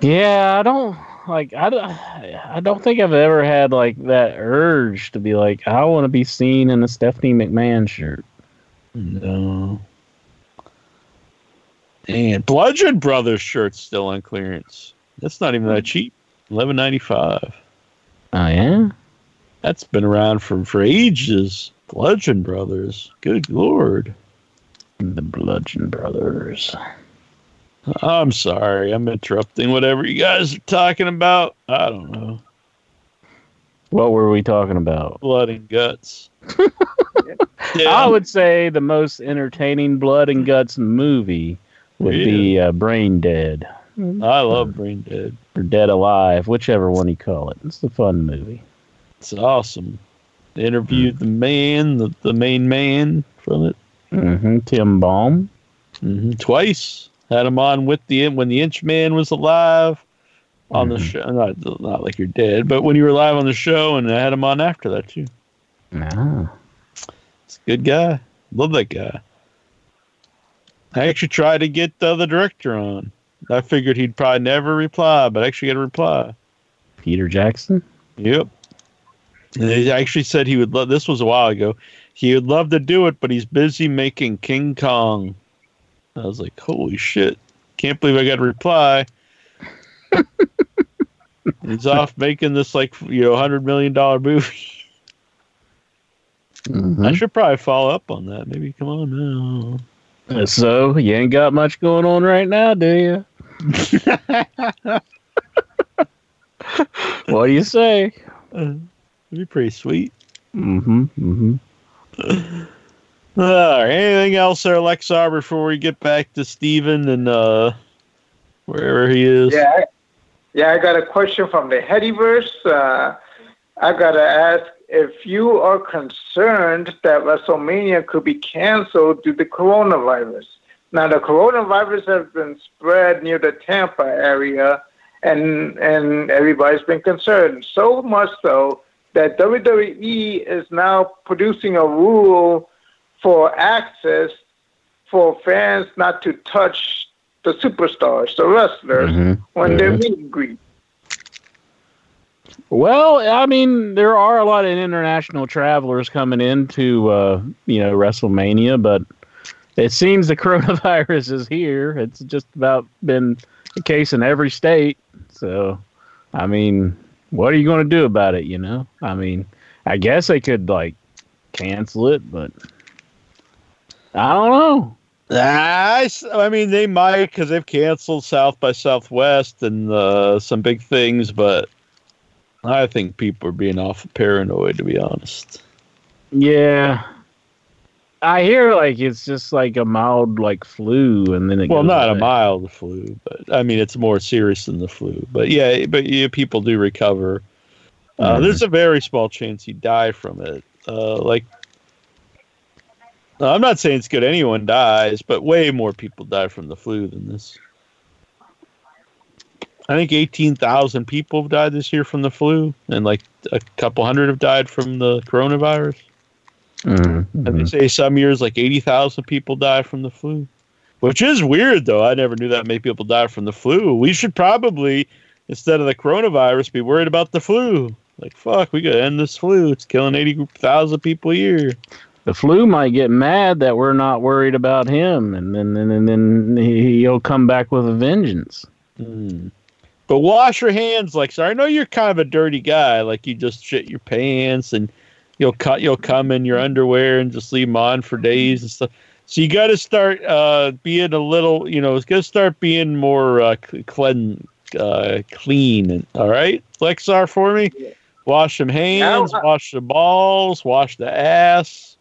Yeah, I don't like. I don't. I don't think I've ever had like that urge to be like, I want to be seen in a Stephanie McMahon shirt.
No. And Bludgeon Brothers shirt's still on clearance. That's not even that cheap. Eleven ninety five.
Oh yeah.
That's been around for, for ages. Bludgeon Brothers. Good lord.
The Bludgeon Brothers.
I'm sorry. I'm interrupting whatever you guys are talking about. I don't know.
What were we talking about?
Blood and guts. yeah. *laughs*
I would say the most entertaining blood and guts movie would be uh, Brain Dead
I love Brain Dead.
or Dead Alive, whichever one you call it. It's a fun movie.
It's awesome. They interviewed the man, the, the main man from it.
hmm Tim Balme.
hmm Twice had him on with the when the Inch Man was alive on the
Mhm.
show. Not not like you're dead, but when you were live on the show, and I had him on after that too.
Ah.
It's a good guy. Love that guy. I actually tried to get the director on. I figured he'd probably never reply, but actually got a reply.
Peter Jackson.
Yep. And he actually said he would love. This was a while ago. He would love to do it, but he's busy making King Kong. I was like, holy shit! Can't believe I got a reply. *laughs* he's off making this like you know hundred million dollar movie.
Mhm.
I should probably follow up on that. Maybe come on now.
So you ain't got much going on right now, do you? *laughs* what do you say?
Uh, It'd be pretty sweet.
Mm-hmm. Mm-hmm.
Uh, anything else there, Lexar, before we get back to Steven and uh, wherever he is?
Yeah, I- yeah. I got a question from the Headyverse. Uh, I gotta ask if you are concerned that WrestleMania could be canceled due to coronavirus. Now, the coronavirus has been spread near the Tampa area, and and everybody's been concerned. So much so that WWE is now producing a rule for access for fans not to touch the superstars, the wrestlers,
Mhm.
when they're
Mhm.
meet and greet.
Well, I mean, there are a lot of international travelers coming into uh, you know WrestleMania, but it seems the *laughs* coronavirus is here. It's just about been the case in every state. So, I mean, what are you going to do about it? You know, I mean, I guess they could like cancel it, but I don't know.
I, I mean, they might because they've canceled South by Southwest and uh, some big things, but I think people are being awful paranoid, to be honest.
Yeah. I hear like it's just like a mild like flu, and then it
Well, not a mild flu, but I mean, it's more serious than the flu. But yeah, but yeah, people do recover. Uh,
Mhm.
There's a very small chance you die from it. Uh, like, I'm not saying it's good anyone dies, but way more people die from the flu than this. I think 18,000 people have died this year from the flu, and like a couple hundred have died from the coronavirus.
Mhm,
And they say some years like 80,000 people die from the flu, which is weird though. I never knew that many people die from the flu. We should probably, instead of the coronavirus, be worried about the flu. Like, fuck, we got to end this flu. It's killing 80,000 people a year.
The flu might get mad that we're not worried about him, and then and then, then he- he'll come back with a vengeance.
Hmm. But wash your hands, like, so I know you're kind of a dirty guy. Like, you just shit your pants and you'll cut, you'll come in your underwear and just leave them on for days and stuff. So you got to start uh, being a little, you know, it's going to start being more uh, clean, uh, clean. All right, Lexar for me. Wash some hands,
I-
wash the balls, wash the ass.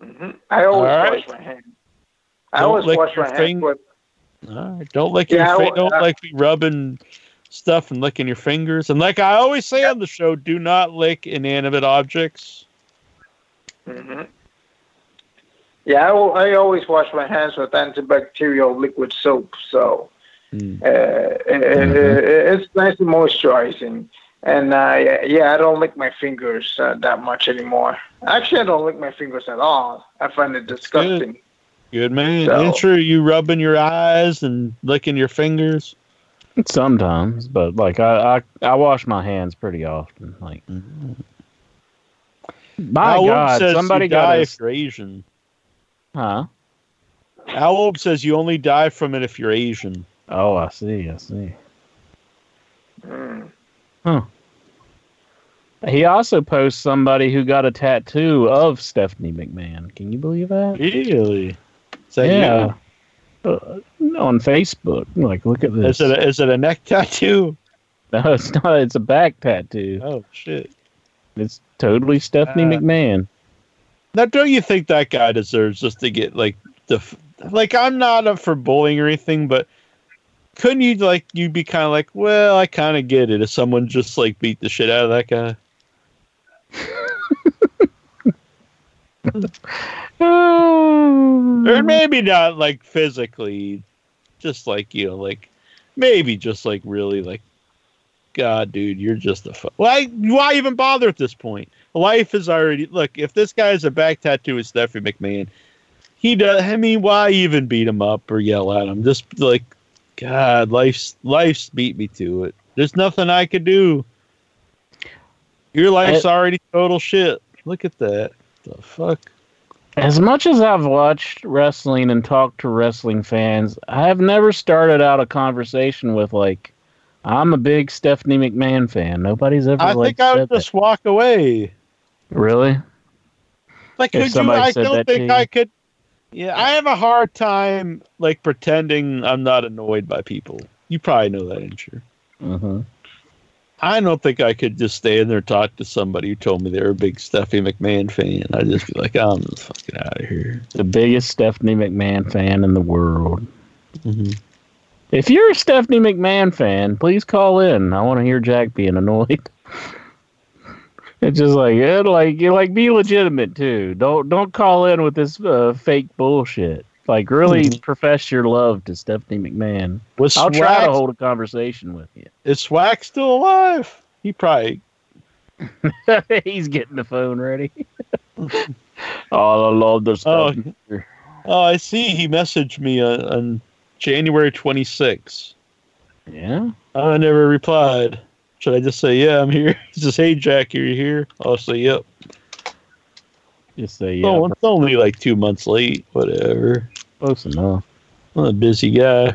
hmm I always wash my hands. I
Don't
always wash my hands with
All right, don't lick
Yeah,
your,
wa-
don't
uh,
like be rubbing stuff and licking your fingers. And like I always say on the show, do not lick inanimate objects.
Mm-hmm. Yeah, I, al- I always wash my hands with antibacterial liquid soap, so
Mm.
uh, it- it- it's nice and moisturizing. And uh, yeah, I don't lick my fingers uh, that much anymore. Actually, I don't lick my fingers at all. I find it disgusting.
Good man.
So-
sure you rubbing your eyes and licking your fingers.
Sometimes, but like I, I, I wash my hands pretty often. Like, my
Al
God,
says
somebody
you
got
die
a,
if you're Asian.
huh?
Wood says you only die from it if you're Asian.
Oh, I see, I see.
Mm.
He also posts somebody who got a tattoo of Stephanie McMahon. Can you believe that?
Really? That
yeah. Uh, on Facebook. Like, look at this.
Is it a, is it a neck tattoo? *laughs*
no, it's not. It's a back tattoo.
Oh shit!
It's totally Stephanie
Uh,
McMahon.
Now, don't you think that guy deserves just to get like the like? I'm not up for bullying or anything, but couldn't you like you'd be kind of like, well, I kind of get it if someone just like beat the shit out of that guy. *laughs* *laughs* or maybe not like physically, just like you know, like maybe just like really like, God, dude, you're just a fu- why why even bother at this point? Life is already look. If this guy has a back tattoo with Stephanie McMahon, he does. I mean, why even beat him up or yell at him? Just like, God, life's life's beat me to it. There's nothing I could do. Your life's already total shit. Look at that. The fuck.
As much as I've watched wrestling and talked to wrestling fans, I have never started out a conversation with like, "I'm a big Stephanie McMahon fan." Nobody's ever
I
like
think I would just walk away.
Really?
Like,
If
could you,
somebody
I
said
don't
that to
think. I could. Yeah, I have a hard time like pretending I'm not annoyed by people. You probably know that, ain't you?
hmm
I don't think I could just stay in there and talk to somebody who told me they were a big Stephanie McMahon fan. I'd just be like, I'm just fucking out of here.
The biggest Stephanie McMahon fan in the world.
Mhm.
If you're a Stephanie McMahon fan, please call in. I want to hear Jack being annoyed. *laughs* It's just like it, like you like be legitimate too. Don't don't call in with this uh, fake bullshit. Like really
Mhm.
profess your love to Stephanie McMahon.
Was
I'll try to hold a conversation with you.
is Swag still alive? He probably. *laughs*
He's getting the phone ready. *laughs* oh, I love this
Oh, oh, I see. He messaged me on, on January 26th.
Yeah.
I never replied. Should I just say, yeah, I'm here? *laughs* He says, hey, Jack, are you here? I'll say, yep.
Just say yeah.
Oh, it's only like two months late. Whatever.
Close enough.
I'm a busy guy.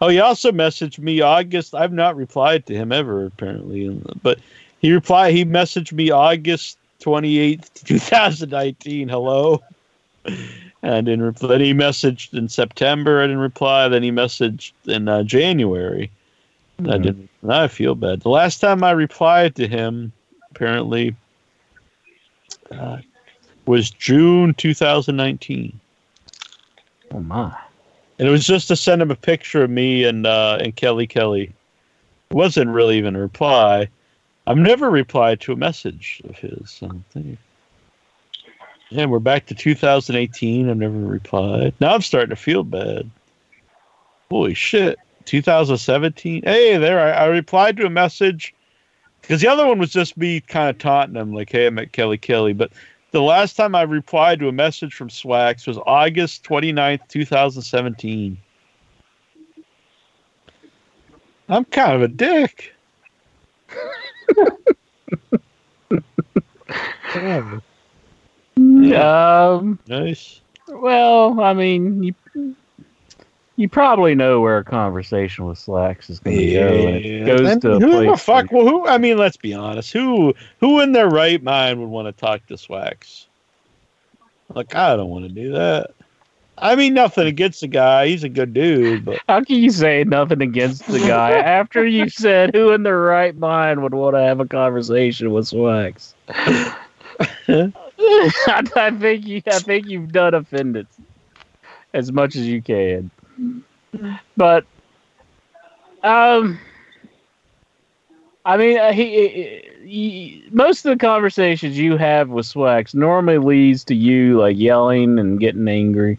Oh, he also messaged me August. I've not replied to him ever, apparently. But he replied, he messaged me August 28th, 2019. Hello. And I didn't reply. Then he messaged in September. I didn't reply. Then he messaged in uh, January. And I
Mhm.
didn't. I feel bad. The last time I replied to him, apparently, uh, was June 2019.
Oh my.
And it was just to send him a picture of me and uh, and Kelly Kelly. It wasn't really even a reply. I've never replied to a message of his. I think. Yeah, we're back to 2018. I've never replied. Now I'm starting to feel bad. Holy shit. 2017. Hey, there. I, I replied to a message because the other one was just me kind of taunting him, like, hey, I met Kelly Kelly. But the last time I replied to a message from Swax was August 29th, 2017. I'm kind of a dick. *laughs*
Um.
nice.
Well, I mean, you you probably know where a conversation with Slacks is going to go. and it goes
And
to a
who the fuck? Well, who? I mean, let's be honest. Who? Who in their right mind would want to talk to Swax? Like, I don't want to do that. I mean, nothing against the guy. He's a good dude, but
How can you say nothing against the guy *laughs* after you said who in their right mind would want to have a conversation with Swax? I, *laughs* *laughs* I think you. I think you've done offended as much as you can, but um, I mean, uh, he, he. Most of the conversations you have with Swax normally leads to you like yelling and getting angry,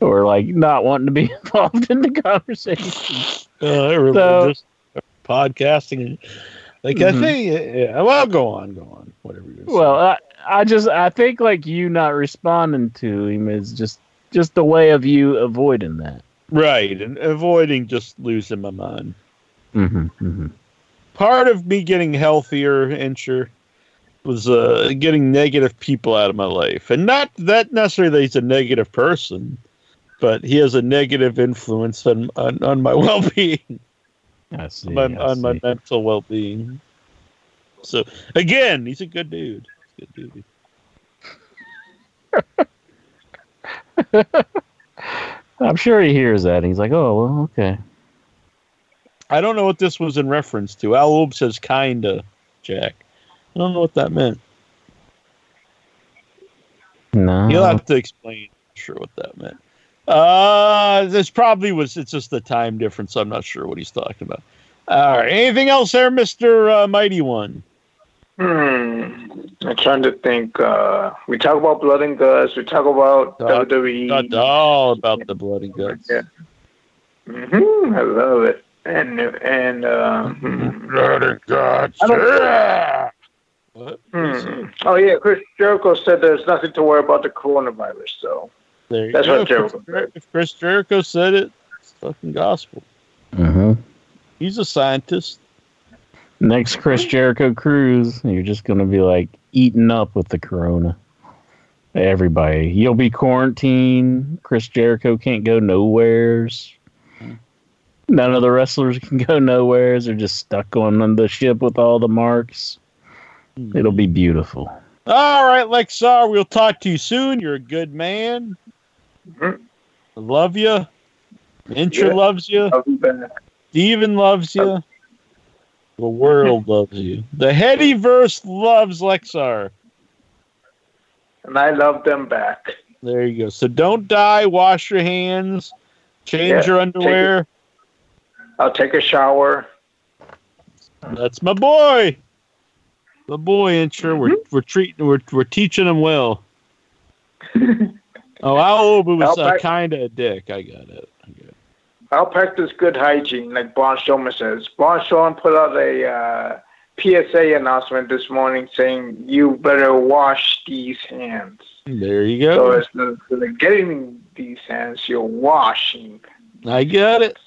or like not wanting to be *laughs* involved in the conversation.
uh, they're really
So-
just podcasting. and- Like I
Mhm.
think, yeah. Well, go on, go on. Whatever You're saying.
Well, I, I just I think like you not responding to him is just just a way of you avoiding that.
Right, and avoiding just losing my mind.
Mm-hmm, mm-hmm.
part of me getting healthier, Incher, was uh, getting negative people out of my life, and not that necessarily that he's a negative person, but he has a negative influence on on, on my *laughs* well being,
I see.
my,
I
on my mental well being. So again, he's a good dude. He's a good dude. *laughs*
I'm sure he hears that. He's like, oh well, okay.
I don't know what this was in reference to. Al Oob says kinda, Jack. I don't know what that meant.
No.
You'll have to explain. Sure, what that meant. Uh, this probably was. It's just the time difference. I'm not sure what he's talking about. All right. Anything else there, Mister uh, Mighty One?
Hmm. I'm trying to think. Uh, we talk about blood and guts. We talk about
Talk-
WWE.
Not all about the blood and guts.
Yeah. hmm I love it. And and uh, hmm.
Blood and guts. Yeah.
What?
Hmm. oh yeah, Chris Jericho said there's nothing to worry about the coronavirus. So
There you
That's
go.
what Jericho
If- If Chris Jericho said it, it's fucking gospel.
hmm
He's a scientist.
Next Chris Jericho cruise, you're just gonna be like eaten up with the corona. Everybody, you'll be quarantined. Chris Jericho can't go nowheres. None of the wrestlers *laughs* can go nowheres. They're just stuck on the ship with all the marks. It'll be beautiful.
All right, Lexar. We'll talk to you soon. You're a good man.
Mhm.
Love you. Intra
Yeah.
loves you.
I'll back.
Steven loves you. The world loves you. The Headyverse loves Lexar.
And I love them back.
There you go. So don't die. Wash your hands. Change
Yeah,
your
take it.
underwear.
I'll take a shower.
That's my boy. The boy incher. We're
Mm-hmm.
we're treating we're we're teaching him well. *laughs* oh, Aobu was uh, kind of a dick. I got it. I got it.
I'll practice good hygiene, like Braun Strowman says. Braun Strowman put out a uh, PSA announcement this morning saying, you better wash these hands.
There you go.
So
go.
it's the, the getting these hands, you're washing.
I got it.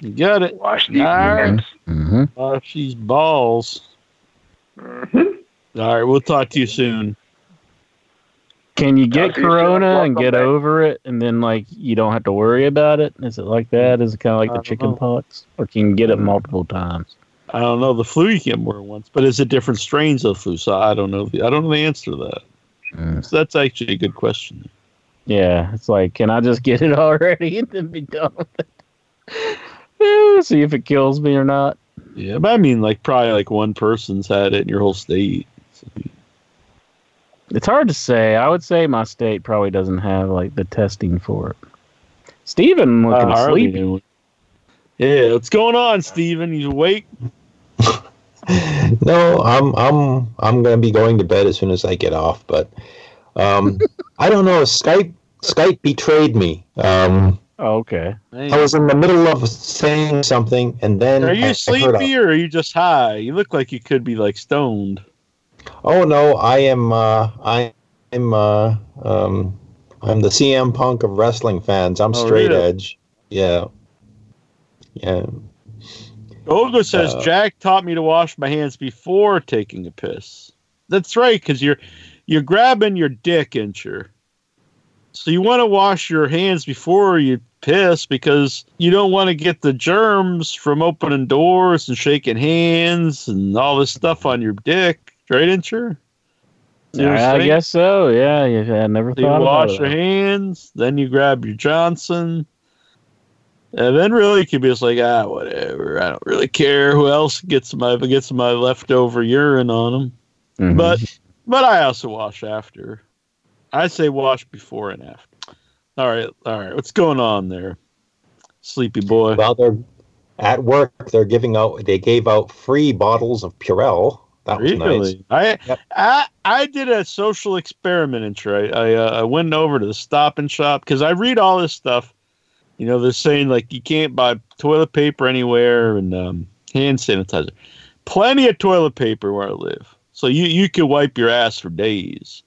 You got it.
Wash these
All right.
hands.
Mm-hmm.
Wash these balls.
hmm
All right, we'll talk to you soon.
Can you get
Talk to you soon.
corona and get over it, and then like you don't have to worry about it? Is it like that? Is it kind of like the chicken
know.
pox, or can you get it multiple times?
I don't know. The flu you get more than once, but is it different strains of flu? So I don't know. The, I don't know the answer to that.
Mm.
So that's actually a good question.
Yeah, it's like, can I just get it *laughs* already and then be done with it? Eh, See if it kills me or not.
Yeah, but I mean, like probably like one person's had it in your whole state. So,
It's hard to say. I would say my state probably doesn't have like the testing for it. Steven looking
uh,
sleepy.
Yeah, what's going on, Steven? You awake? *laughs*
No, I'm I'm I'm gonna be going to bed as soon as I get off. But um, *laughs* I don't know. Skype Skype betrayed me. Um,
Oh, okay.
I was in the middle of saying something, and then
Are
I- I
you
heard a-
sleepy or are you just high? You look like you could be like stoned.
Oh no, I am. Uh, I am. Uh, um, I'm the CM Punk of wrestling fans. I'm
Oh,
straight
really?
edge. Yeah. Yeah.
Olga says
Uh,
Jack taught me to wash my hands before taking a piss. That's right, because you're you're grabbing your dick, incher. So you want to wash your hands before you piss because you don't want to get the germs from opening doors and shaking hands and all this stuff on your dick, right, incher? See what I'm
I, I
saying?
guess so. Yeah, yeah, I never
So you wash
about
your
it.
hands, then you grab your Johnson, and then really you could be just like, ah, whatever. I don't really care who else gets my gets my leftover urine on them.
Mhm.
But but I also wash after. I say wash before and after. All right, all right. What's going on there, sleepy boy?
Well, they're at work. They're giving out. They gave out free bottles of Purell. That was nice.
Really? I,
Yep.
I I did a social experiment in Troy. I uh, I went over to the Stop and Shop because I read all this stuff. You know, they're saying like you can't buy toilet paper anywhere and um, hand sanitizer. Plenty of toilet paper where I live, so you you could wipe your ass for days.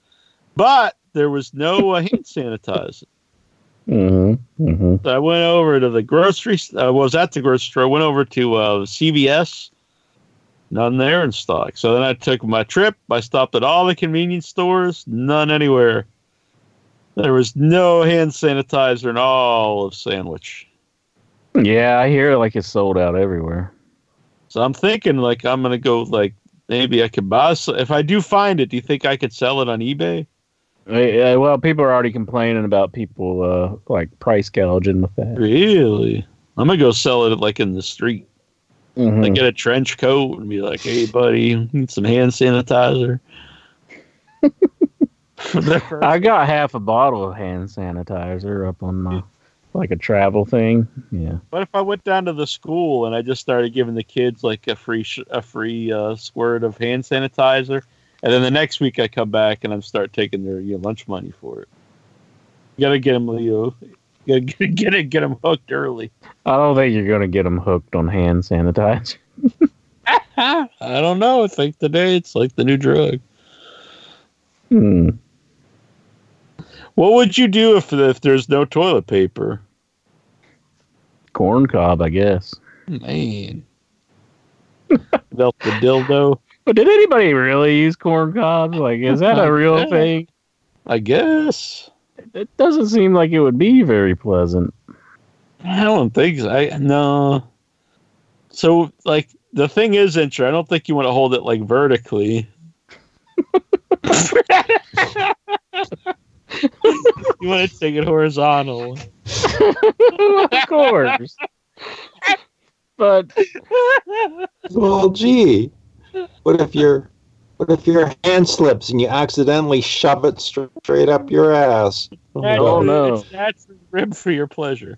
But there was no uh, hand sanitizer.
Mhm, mhm.
So I went over to the grocery. st- I was at the grocery store. I went over to uh, CVS. None there in stock. So then I took my trip. I stopped at all the convenience stores. None anywhere. There was no hand sanitizer in all of Sandwich.
Yeah, I hear like it's sold out everywhere.
So I'm thinking like I'm gonna go like maybe I could buy. s- If I do find it, do you think I could sell it on eBay?
Eh, well, people are already complaining about people uh, like price gouging with that.
Really? I'm gonna go sell it like in the street.
Mhm.
Like get a trench coat and be like, "Hey, buddy, need some hand sanitizer." For the first-
I got half a bottle of hand sanitizer up on my like a travel thing. Yeah.
What if I went down to the school and I just started giving the kids like a free sh- a free uh, squirt of hand sanitizer, and then the next week I come back and I'm start taking their you know, lunch money for it. You gotta get them, you know, gotta get get it, get them hooked early.
I don't think you're gonna get them hooked on hand sanitizer. *laughs*
I don't know. I think today it's like the new drug.
Hmm.
What would you do if if there's no toilet paper?
Corn cob, I guess.
Man, *laughs* melt the dildo.
But did anybody really use corn cobs? Like, is that a *laughs* real
Yeah.
thing?
I guess.
It doesn't seem like it would be very pleasant.
I don't think so. I no. So like the thing is, intro. I don't think you want to hold it like vertically. *laughs* you want to take it horizontal.
of course. *laughs* but
Well, gee, what if your what if your hand slips and you accidentally shove it straight up your ass?
That's,
Oh, no.
it's- that's rib for your pleasure.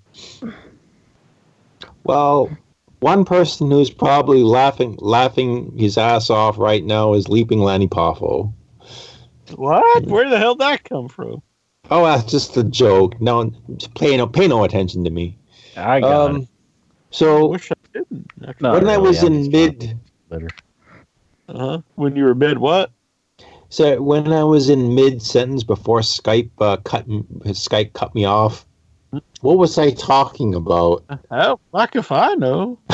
Well, one person who's probably laughing laughing his ass off right now is Leaping Lanny Poffo.
What? Where the hell did that come from?
Oh, that's just a joke. No, pay no pay no attention to me.
I got
Um,
it.
I
so
wish I didn't.
No,
when I
really,
was
I
in mid,
Better.
Uh-huh. When you were mid what?
so when I was in mid sentence before Skype uh, cut Skype cut me off, what was I talking about?
Oh, like if I know. *laughs*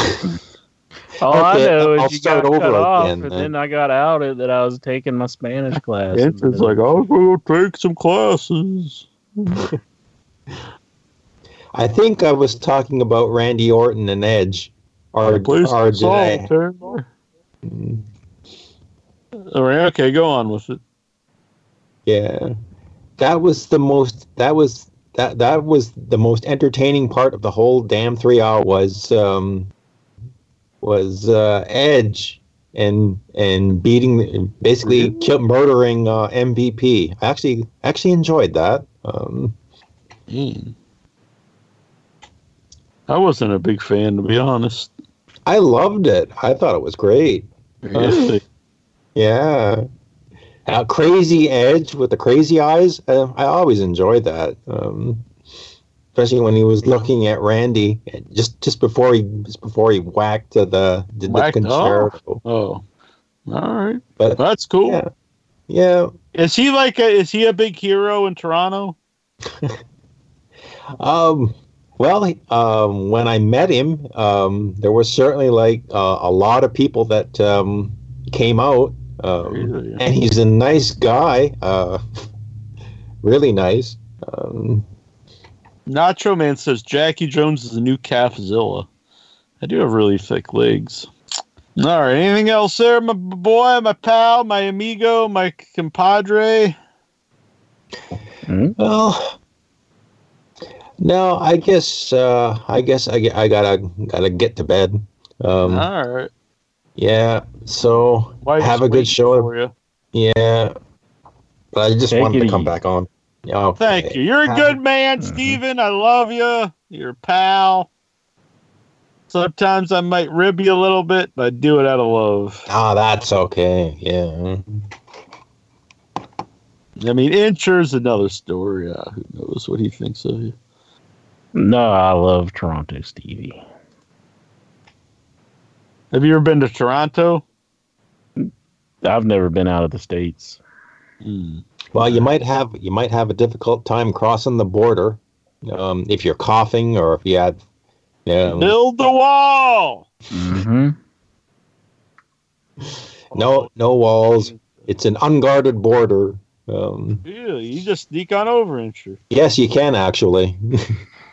All I
Okay,
know
I'll
is you
start
got
over
cut off,
again,
and
then.
then I got outed that I was taking my Spanish *laughs* class.
It's just like, oh, we'll take some classes. *laughs*
I think I was talking about Randy Orton and Edge, or,
Please
or did I?
Solitaire. All right, okay, go on with it.
Yeah, that was the most. That was that. That was the most entertaining part of the whole damn three hour was um, was uh, Edge and and beating basically kill, murdering uh, MVP. I actually actually enjoyed that. Um,
I wasn't a big fan, to be honest.
I loved it. I thought it was great.
Really? *laughs*
Yeah. Uh, crazy Edge with the crazy eyes. Uh, I always enjoyed that. Um, especially when he was looking at Randy just just before he just before he whacked the the, the
Whacked
concerto.
oh, all right.
But
That's cool.
yeah, yeah.
Is he like a? Is he a big hero in Toronto? *laughs*
Um, well, um, when I met him, um, there was certainly like uh, a lot of people that um, came out. Um,
Really?
and he's a nice guy. Uh, really nice. Um,
Nacho Man says Jackie Jones is the new Calfzilla. I do have really thick legs. All right. Anything else there, my boy, my pal, my amigo, my compadre?
Well, no, I guess uh, I guess I, I gotta gotta get to bed. Um,
All right.
Yeah, so
Wife's
have a good show.
for you.
Yeah, but I just
Take
wanted to come
easy.
back on. Yeah, okay.
Thank you. You're a good man, Steven. I love you. You're a pal. Sometimes I might rib you a little bit, but I do it out of love.
Ah, that's okay. Yeah,
I mean, Incher's another story. Uh, who knows what he thinks of you?
No, I love Toronto, Stevie.
Have you ever been to Toronto?
I've never been out of the states.
Hmm.
well, you might have you might have a difficult time crossing the border um, if you're coughing or if you had. Yeah,
Build the wall.
Mm-hmm.
no no walls. It's an unguarded border. Um,
Really, you just sneak on over, Incher.
yes, you can actually. *laughs*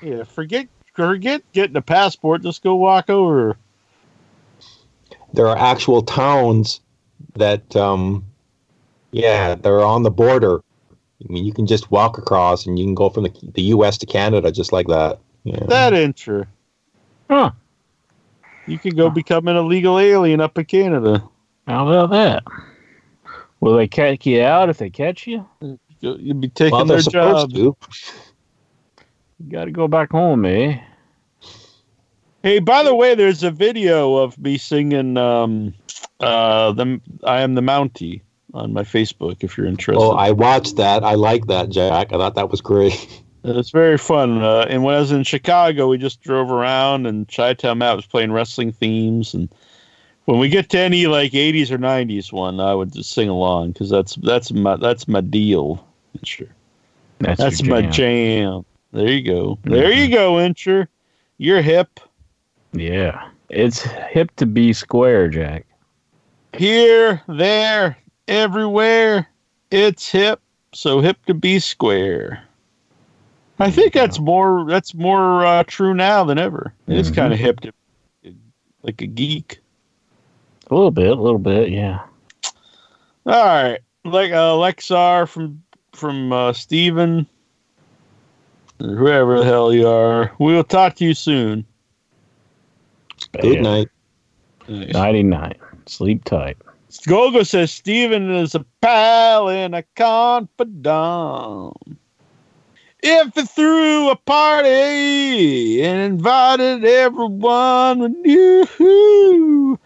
Yeah, forget forget getting a passport. Just go walk over.
There are actual towns that um yeah they're on the border i mean you can just walk across and you can go from the, the us to canada just like that yeah
That Incher.
Huh.
You can go become an illegal alien up in Canada.
How about that? Will they catch you out if they catch you?
You- You'll be taking
well
their
they're
job.
to
You got to go back home, eh?
Hey, by the way, there's a video of me singing um, uh, the "I Am the Mountie" on my Facebook. If you're interested,
oh i watched that i like that jack i thought that was great *laughs*
it's very fun. Uh, and when I was in Chicago, we just drove around, and Chi-Town Matt was playing wrestling themes. And when we get to any like '80s or '90s one, I would just sing along because that's that's my that's my deal. Sure.
That's,
That's
your
my
jam.
jam. There you go. There you go, Incher. You're hip.
Yeah. It's hip to be square, Jack.
Here, there, everywhere. It's hip. So hip to be square. I think that's more that's more uh, true now than ever. It is
Mhm.
kind of hip to like a geek.
A little bit, a little bit, yeah.
All right, like uh, Lexar from from uh, Steven, whoever the hell you are. We will talk to you soon.
Good night.
Nice.
Nighty night. Sleep tight.
Gogo says Steven is a pal and a confidant. If he threw a party and invited everyone with you,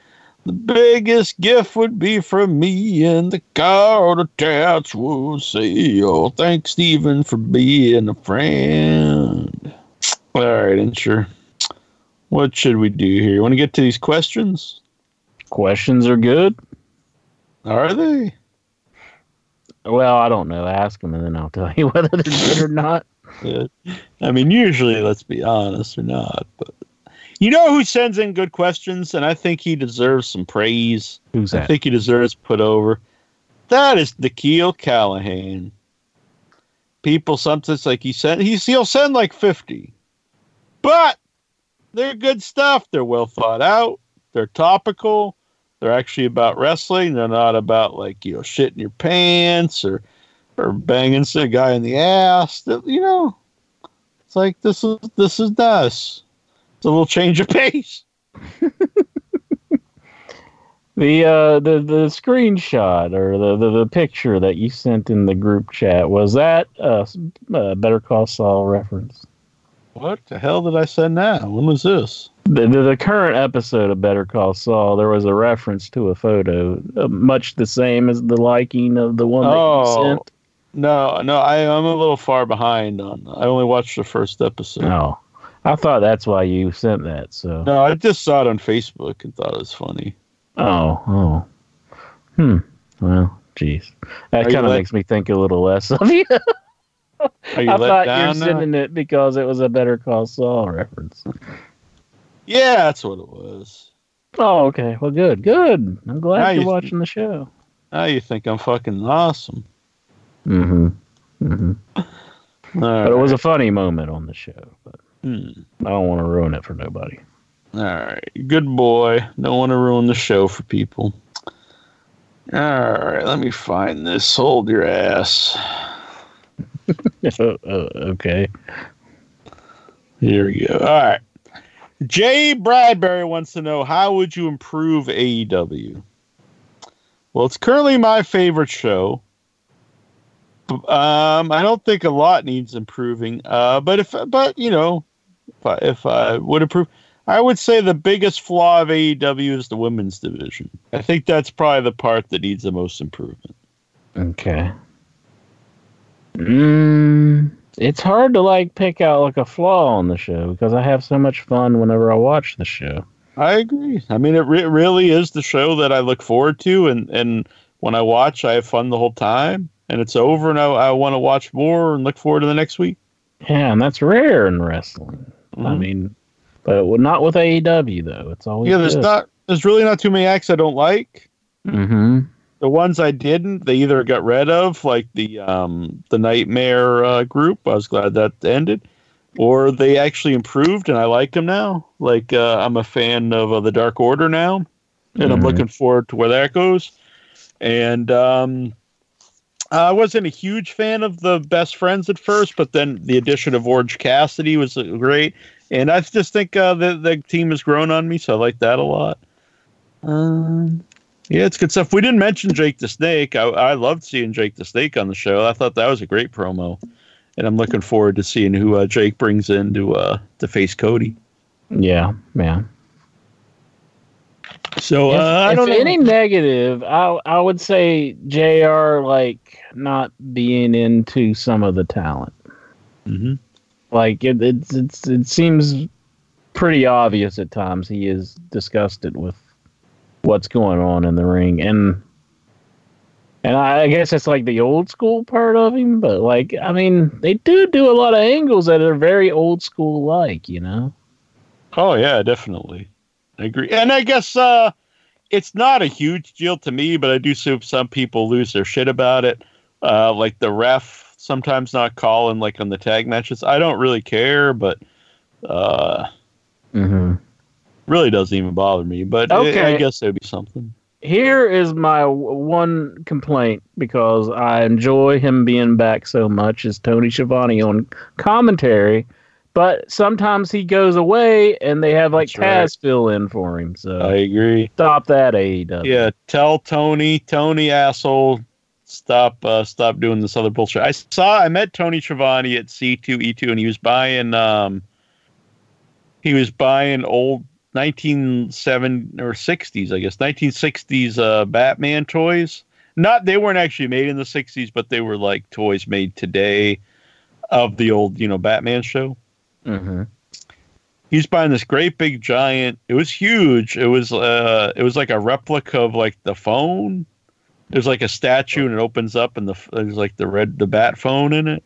the biggest gift would be from me and the card attached will say, Oh, thanks, Steven, for being a friend. All right, and sure. What should we do here? You want to get to these questions?
Questions are good.
Are they?
Well, I don't know. Ask them and then I'll tell you *laughs* whether they're good or not.
Yeah. I mean, usually, let's be honest, or not. But you know who sends in good questions, and I think he deserves some praise.
Who's that?
I think he deserves put over. That is Nikhil Callahan. People sometimes like he sent he's he'll send like fifty, but they're good stuff. They're well thought out. They're topical. They're actually about wrestling. They're not about like you know shitting your pants or or banging a guy in the ass. You know, it's like this is this is nice. It's a little change of pace. *laughs*
The uh the the screenshot or the, the the picture that you sent in the group chat was that s- uh Better Call Saul reference.
What the hell did I send now? When was this?
The, the the current episode of Better Call Saul there was a reference to a photo uh, much the same as the liking of the one that
Oh.
you sent.
No, no, I, I'm a little far behind on. I only watched the first episode.
No. I thought that's why you sent that. So
No, I just saw it on Facebook and thought it was funny.
oh oh hmm well jeez that kind of makes me think a little less of *laughs* you. I thought you were sending it because it was a Better Call Saul reference.
Yeah, that's what it was.
Oh, okay. Well, good, good. I'm glad
Now
you're
you-
watching the show.
Now you think I'm fucking awesome.
Mm-hmm. Mm-hmm.
All
But it was a funny moment on the show. But
Hmm.
I don't want to ruin it for nobody.
All right, good boy. Don't want to ruin the show for people. All right, let me find this. Hold your ass.
Oh, *laughs* okay.
Here we go. All right. Jay Bradbury wants to know how would you improve AEW? Well, it's currently my favorite show. Um, I don't think a lot needs improving. Uh, but if, but you know, if I, if I would improve, I would say the biggest flaw of AEW is the women's division. I think that's probably the part that needs the most improvement.
Okay. Mm, it's hard to like pick out like a flaw on the show because I have so much fun whenever I watch the show.
I agree. I mean, it re- really is the show that I look forward to, and and when I watch, I have fun the whole time, and it's over, and I, I want to watch more and look forward to the next week.
Yeah, and that's rare in wrestling. I
Mhm.
mean, but not with AEW though. It's always
yeah, there's
good.
not, there's really not too many acts I don't like.
Mm-hmm.
The ones I didn't, they either got rid of, like the um the Nightmare uh, group. I was glad that ended, or they actually improved, and I like them now. Like uh, I'm a fan of uh, the Dark Order now, and I'm
Mhm.
looking forward to where that goes. And um, I wasn't a huge fan of the Best Friends at first, but then the addition of Orange Cassidy was uh, great, and I just think uh, the the team has grown on me, so I like that a lot. Um, yeah, it's good stuff. We didn't mention Jake the Snake. I, I loved seeing Jake the Snake on the show. I thought that was a great promo, and I'm looking forward to seeing who uh, Jake brings in to uh, to face Cody.
Yeah, yeah.
So uh,
if,
I don't know.
any negative, I I would say Jr. like not being into some of the talent.
Mhm.
Like it, it's it's it seems pretty obvious at times he is disgusted with what's going on in the ring, and and I guess it's like the old school part of him. But like, I mean, they do do a lot of angles that are very old school like, you know.
Oh yeah, definitely. I agree. And I guess uh it's not a huge deal to me, but I do see some people lose their shit about it. Uh like the ref sometimes not calling like on the tag matches. I don't really care, but uh
Mm-hmm.
Really doesn't even bother me. But I- I guess it'd be something.
here is my w- one complaint because I enjoy him being back so much is Tony Schiavone on commentary But sometimes he goes away and they have like
That's right.
Taz fill in for him. So
I agree.
stop that AEW.
Yeah, tell Tony, Tony asshole, stop, uh, stop doing this other bullshit. I saw, I met Tony Schiavone at C two E two, and he was buying, um, he was buying old nineteen seven or sixties, I guess, nineteen sixties uh, Batman toys. Not they weren't actually made in the sixties, but they were like toys made today of the old, you know, Batman show.
Hmm
he's buying this great big giant. It was huge. It was uh it was like a replica of like the phone. There's like a statue and it opens up and the there's like the red the bat phone in it.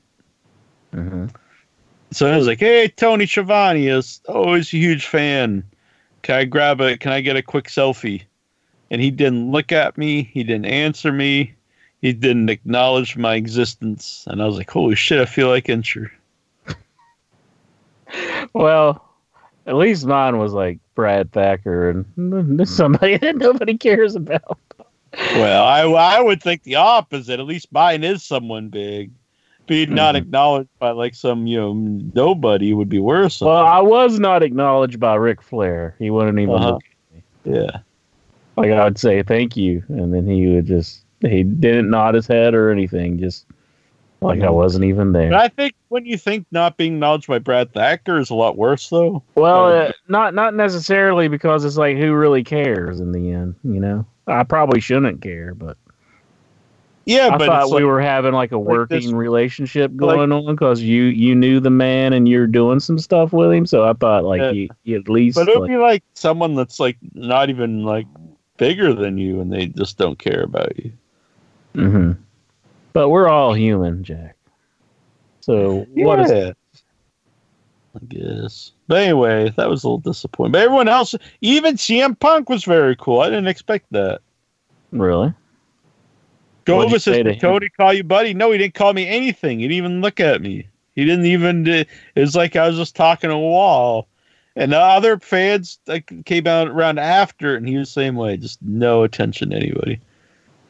Hmm
so I was like hey tony Schiavone is always a huge fan can i grab a can i get a quick selfie and he didn't look at me he didn't answer me he didn't acknowledge my existence and i was like holy shit i feel like incher *laughs*
Well, at least mine was like Brad Thacker and *laughs* somebody that nobody cares about.
Well, I I would think the opposite. At least mine is someone big. Being not
Mhm.
acknowledged by like some you know nobody would be worse.
Well, I was not acknowledged by Ric Flair. He wouldn't even
Uh-huh.
look. At me.
Yeah,
Like I would say thank you, and then he would just he didn't nod his head or anything, just like I wasn't even
but
there.
I think when you think not being acknowledged by Brad Thacker is a lot worse though.
Well,
uh,
not not necessarily because it's like who really cares in the end, you know. I probably shouldn't care, but
Yeah,
I
but
thought we
like,
were having like a
like
working
this-
relationship
like-
going on because you you knew the man and you're doing some stuff with him. So I thought like
Yeah.
you, you at least
but it would
like,
be like someone that's like not even like bigger than you, and they just don't care about you.
Mm-hmm. But we're all human, Jack. So what is
it? I guess. But anyway, that was a little disappointing. But everyone else, even CM Punk was very cool. I didn't expect that.
really?
Go
What'd you say
says,
to?
Cody, call you buddy. No, he didn't call me anything. He didn't even look at me. He didn't even. It was like I was just talking to a wall. And the other fans like came out around after, and he was the same way, just no attention to anybody.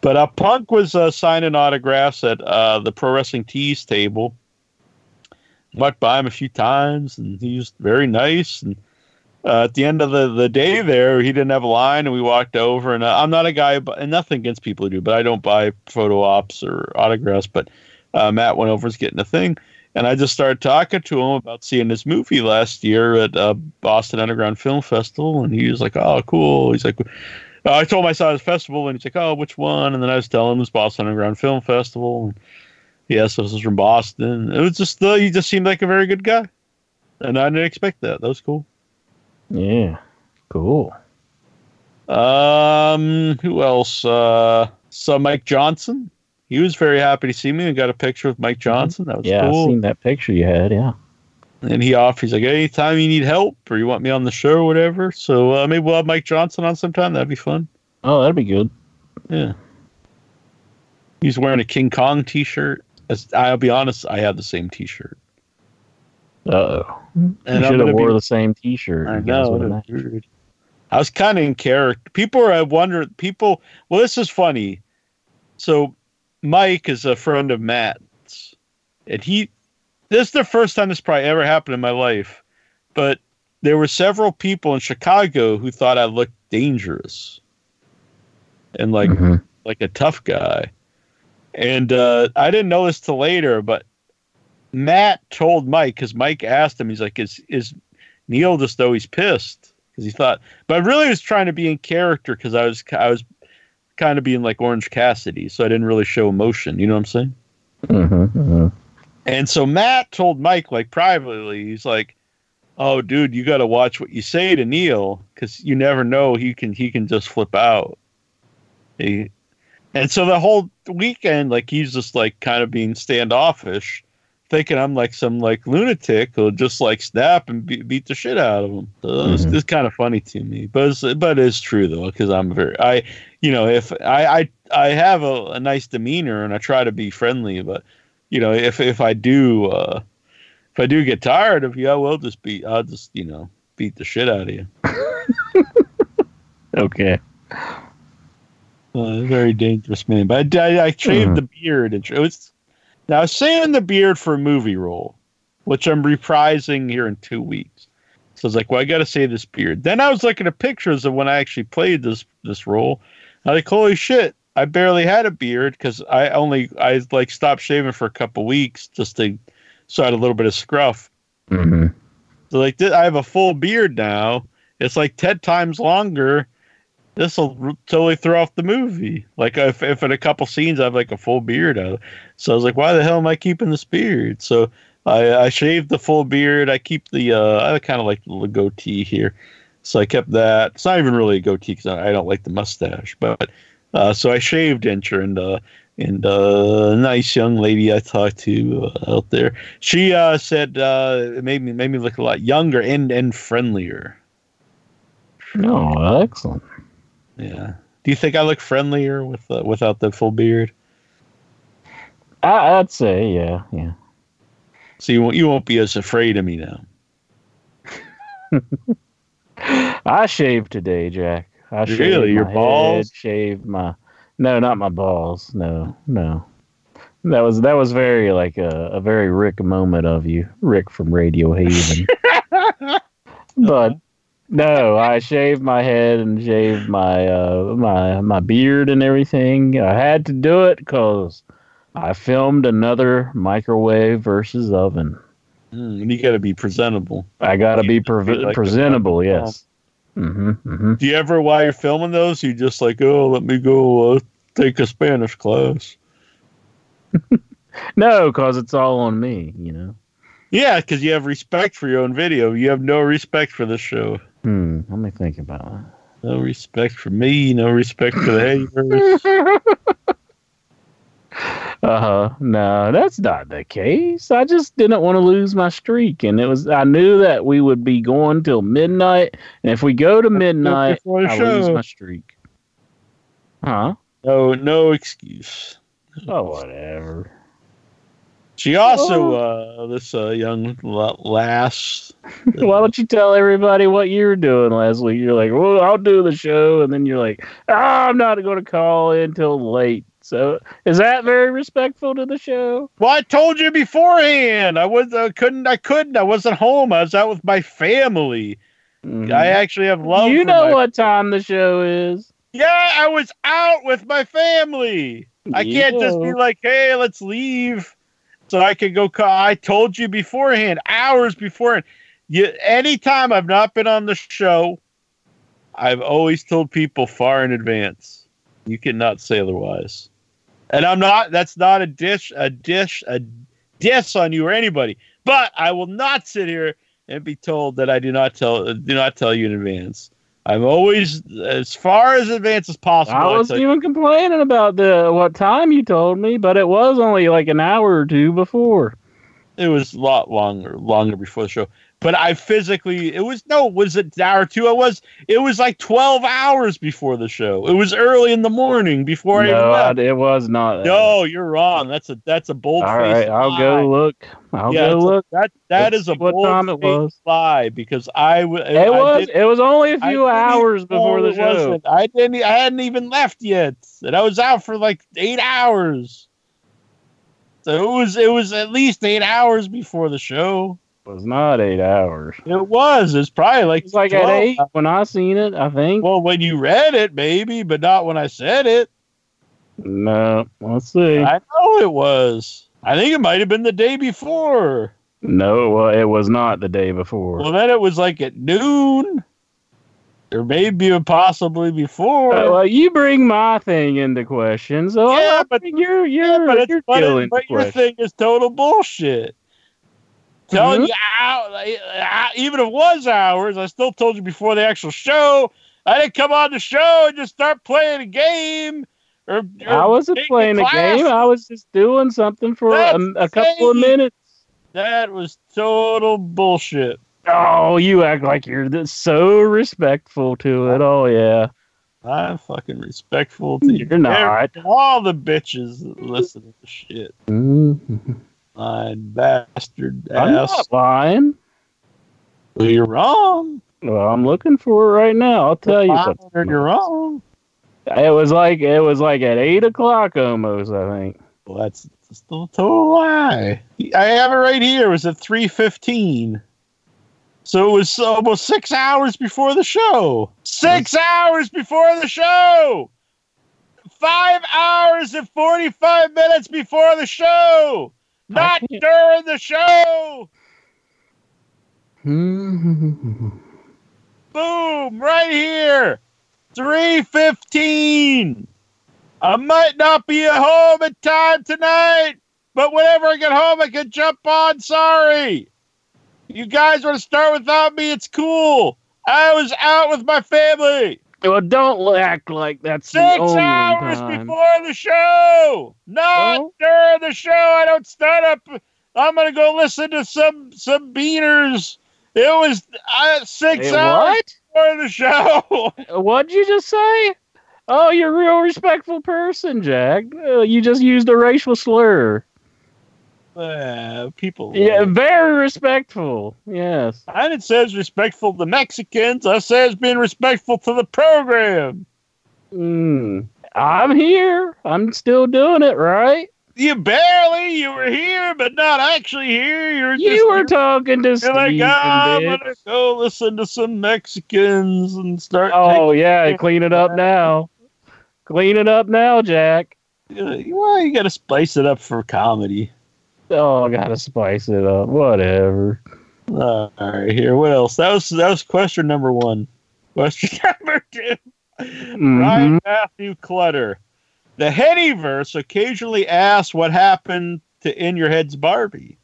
But uh, Punk was uh, signing autographs at uh, the Pro Wrestling Tees table. Walked by him a few times, and he was very nice. And uh, at the end of the, the day there, he didn't have a line, and we walked over. And uh, I'm not a guy, and nothing against people who do, but I don't buy photo ops or autographs. But uh, Matt went over, was getting a thing, and I just started talking to him about seeing this movie last year at uh, Boston Underground Film Festival, and he was like, "Oh, cool." He's like. Uh, I told him I saw his festival, and he's like, "Oh, which one?" And then I was telling him it was Boston Underground Film Festival. And yes, this is from Boston. It was just uh, he just seemed like a very good guy, and I didn't expect that. That was cool.
Yeah. Cool.
Um, who else? Uh, saw Mike Johnson. He was very happy to see me and got a picture with Mike Johnson. That was
Yeah, I've
cool.
seen that picture you had. Yeah.
And he offers, he's like, anytime you need help or you want me on the show or whatever. So uh, maybe we'll have Mike Johnson on sometime. That'd be fun.
Oh, that'd be good.
Yeah. He's wearing a King Kong t-shirt. As I'll be honest, I have the same t-shirt.
Uh oh.
And
You should have
be-
wore the same T-shirt.
I know.
would've
it
matched.
was. I was kind of in character. People are, I wonder, people, well, this is funny. So Mike is a friend of Matt's. And he, this is the first time this probably ever happened in my life. But there were several people in Chicago who thought I looked dangerous and like
Mhm.
like a tough guy. And uh, I didn't know this till later, but Matt told Mike because Mike asked him, he's like, "Is is Neil just always pissed?" Because he thought, but I really was trying to be in character because I was I was kind of being like Orange Cassidy, so I didn't really show emotion. You know what I'm saying?
Mhm, mhm.
And so Matt told Mike like privately, he's like, "Oh, dude, you got to watch what you say to Neil because you never know he can he can just flip out." He, and so the whole weekend, like he's just like kind of being standoffish, thinking I'm like some like lunatic who'll just like snap and be- beat the shit out of him. So it's,
Mhm.
it's kind of funny to me, but it's, but it's true though because I'm very I you know if I I I have a, a nice demeanor and I try to be friendly, but you know if if I do uh if I do get tired of you, I will just be I'll just you know beat the shit out of you. *laughs*
Okay.
Uh, very dangerous man. But I, I, I shaved
Mhm.
the beard. And it was now I was saving the beard for a movie role, which I'm reprising here in two weeks. So I was like, well, I got to save this beard. Then I was looking at pictures of when I actually played this this role. I'm like, holy shit, I barely had a beard because I only I like stopped shaving for a couple weeks just to so I had a little bit of scruff.
Mm-hmm.
So like I have a full beard now. It's like ten times longer. This will totally throw off the movie. Like if, if in a couple scenes I have like a full beard, I, so I was like, why the hell am I keeping this beard? So I, I shaved the full beard. I keep the uh, I kind of like the goatee here, so I kept that. It's not even really a goatee because I, I don't like the mustache, but uh, so I shaved Incher and uh, and uh, nice young lady I talked to uh, out there. She uh, said uh, it made me made me look a lot younger and and friendlier.
Oh, excellent.
Yeah. Do you think I look friendlier with uh, without the full beard?
I, I'd say, yeah, yeah.
So you won't you won't be as afraid of me now. *laughs*
I shaved today, Jack. I shaved
Really? Your
my
balls?
Head, shaved my no, not my balls. No, no. That was that was very like a, a very Rick moment of you, Rick from Radio Haven. *laughs* but no, I shaved my head and shaved my uh, my my beard and everything. I had to do it because I filmed another microwave versus oven.
Mm, and you got to be presentable.
I got to be
have to be
pre-
like
presentable. Yes. Mm-hmm, mm-hmm.
Do you ever, while you're filming those, you just like, oh, let me go uh, take a Spanish class? *laughs*
No, because it's all on me. You know.
Yeah, because you have respect for your own video. You have no respect for this show.
Hmm. Let me think about that.
No respect for me. No respect for the haters. *laughs*
Uh huh. No, that's not the case. I just didn't want to lose my streak, and it was. I knew that we would be going till midnight, and if we go to midnight, I lose my streak. Huh?
No, no excuse.
Oh, whatever.
She also, uh, this uh, young lass. *laughs*
Why don't you tell everybody what you were doing last week? You're like, well, I'll do the show, and then you're like, ah, I'm not going to call in till late. So, is that very respectful to the show?
Well, I told you beforehand. I was uh, couldn't. I couldn't. I wasn't home. I was out with my family.
Mhm.
I actually have love.
you know what time the show is.
Yeah, I was out with my family. I can't just be like, hey, let's leave. So I could go. Call. I told you beforehand, hours beforehand. You, anytime I've not been on the show, I've always told people far in advance. You cannot say otherwise. And I'm not. That's not a dish. A dish. A diss on you or anybody. But I will not sit here and be told that I do not tell. Do not tell you in advance. I'm always as far as advance as possible.
I wasn't even complaining about the what time you told me, but it was only like an hour or two before.
it was a lot longer, longer before the show. But I physically, it was no, was it hour two? It was, it was like twelve hours before the show. It was early in the morning before I even
no, I,
left.
it was not.
No, you're wrong. That's a that's a bold.
All right, I'll go look. I'll
yeah,
go
it's a-
look.
that that
Let's
is a
what
bold
time it was.
lie because I w-
It
I
was. It was only a
I
few hours before the show.
wasn't. I didn't. I hadn't even left yet, and I was out for like eight hours. So it was. It was at least eight hours before the show.
It was not eight hours.
It was. It's probably like
It was like at
12.
eight when I seen it. I think.
Well, when you read it, maybe, but not when I said it.
No, let's see.
I know it was. I think it might have been the day before.
No, well, it was not the day before.
Well, then it was like at noon, or maybe possibly before.
Uh, well, you bring my thing into question, so
Yeah, but-
but you're
yeah,
you're
but, it's,
you're
but, it, but your thing is total bullshit. Telling
Mhm.
you like, uh, even if it was hours, I still told you before the actual show. I didn't come on the show and just start playing a game. Or, or
I wasn't playing a game. I was just doing something for a, a couple of minutes.
That was total bullshit.
Oh, you act like you're so respectful to it. Oh yeah,
I'm fucking respectful to you.
You're not.
All the bitches that listen to shit.
Mhm.
Lying bastard
I'm
ass.
not lying.
Well, you're wrong.
Well, I'm looking for it right now. I'll tell you. What's
or you're wrong.
It was like it was like at eight o'clock almost. I think.
Well, that's still a total lie. I have it right here. It was at three fifteen. So it was almost six hours before the show. Six hours before the show. Five hours and forty-five minutes before the show. Not during the show. *laughs* Boom! Right here. Three fifteen. I might not be at home in time tonight, but whenever I get home, I can jump on. Sorry. You guys want to start without me? It's cool. I was out with my family.
Well, don't act like that's the
Six hours
time.
before the show. Not
Oh.
during the show. I don't start up. I'm gonna go listen to some some beaners. It was uh, six hours
what?
before the show. *laughs*
What'd you just say? Oh, you're a real respectful person, Jack. Uh, you just used a racial slur.
Uh, people.
Yeah, very respectful. Yes.
I didn't say it's respectful to Mexicans. I said it's being respectful to the program.
Mm. I'm here. I'm still doing it, right?
You barely. You were here, but not actually here. You're just.
You were talking to Steve.
like, ah, I'm gonna go listen to some Mexicans and start.
Oh yeah, clean it up now. Clean it up now, Jack.
well, you got to spice it up for comedy.
Oh, I gotta spice it up. Whatever.
All right, here. What else? That was that was question number one. Question *laughs* number 2
Mhm.
Ryan Matthew Clutter. The Hennyverse occasionally asks what happened to In Your Head's Barbie.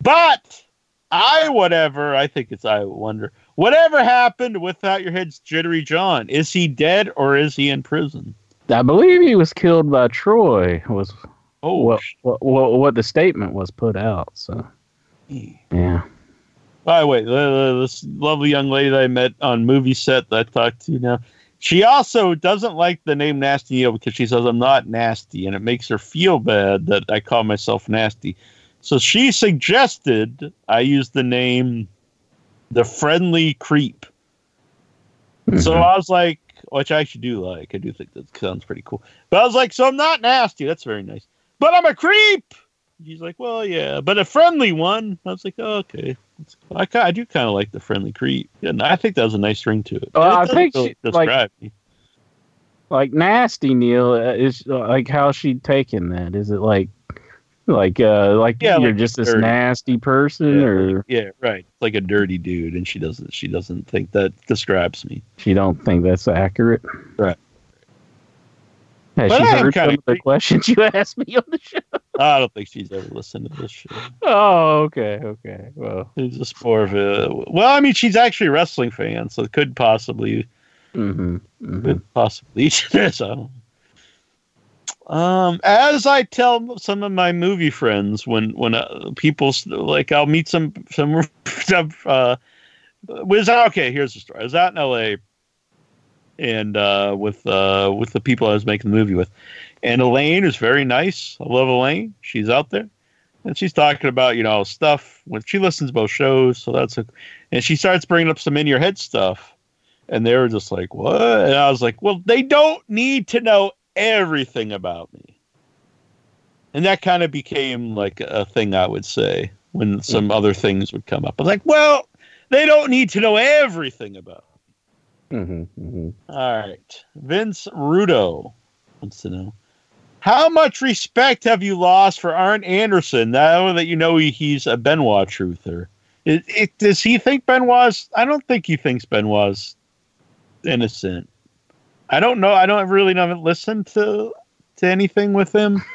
But I whatever, I think it's I wonder. Whatever happened without your head's jittery John? Is he dead or is he in prison?
I believe he was killed by Troy. Was
Oh,
what, what what what the statement was put out. So yeah.
By the way, the- the- this lovely young lady that I met on movie set that I talked to now, she also doesn't like the name Nasty Neil because she says I'm not nasty, and it makes her feel bad that I call myself nasty. So she suggested I use the name the Friendly Creep. So mm-hmm. I was like, which I actually do like. I do think that sounds pretty cool. But I was like, so I'm not nasty. That's very nice. But I'm a creep. He's like, well, yeah, but a friendly one. I was like, oh, okay. Cool. I, I do kind of like the friendly creep. And I think that was a nice ring to it.
Well,
It
I think
really
she- like-
me.
like nasty Neil uh, is uh, like how she taking that? Is it like like uh like
Yeah,
you're
like
just this
dirty.
nasty person
Yeah,
or
Yeah, right. Like a dirty dude, and she doesn't. She doesn't think that describes me.
she don't think that's accurate?
Right.
Has
But
she
I
heard some of the questions you *laughs* asked me on the show?
I don't think she's ever listened to this show.
Oh, okay, okay. Well,
It's just more of a. Well, I mean, she's actually a wrestling fan, so it could possibly
hmm hmm
could possibly *laughs* so. Um, as I tell some of my movie friends, when when uh, people like, I'll meet some some *laughs* some. Uh, was okay. Here's the story. I was out in L.A. and uh, with uh, with the people I was making the movie with, and Elaine is very nice. I love Elaine. She's out there, and she's talking about you know stuff when she listens to both shows. So that's a, and she starts bringing up some in your head stuff and they were just like, "What?" And I was like, "Well, they don't need to know everything about me." And that kind of became like a thing I would say when some other things would come up. I was like, "Well, they don't need to know everything about."
Hmm hmm
All right, Vince Rudo wants to know. How much respect have you lost for Arn Anderson now that you know he, he's a Benoit truther? It, it, does he think Benoit's? I don't think he thinks Benoit's innocent. I don't know. I don't really know. Listen to to anything with him. *laughs*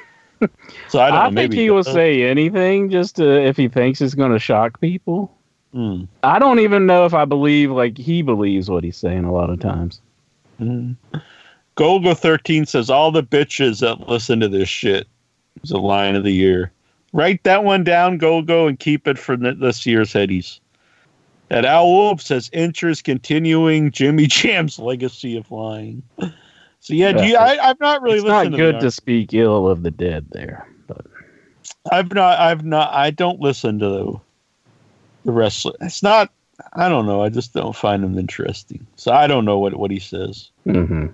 So I
I,
don't know.
think
maybe
he will say anything just to, if he thinks it's going to shock people.
Hmm.
I don't even know if I believe like he believes what he's saying a lot of times.
Mm. Golgo thirteen says all the bitches that listen to this shit is a line of the year. Write that one down, Golgo, and keep it for this year's headies. That Al Wolf says interest continuing Jimmy *laughs* Jam's legacy of lying. So yeah, do you, I, I've not really
it's not
to
good
the-
to speak ill of the dead there, but
I've not. I've not. I don't listen to the, the wrestling. It's not. I don't know. I just don't find him interesting. So I don't know what what he says.
hmm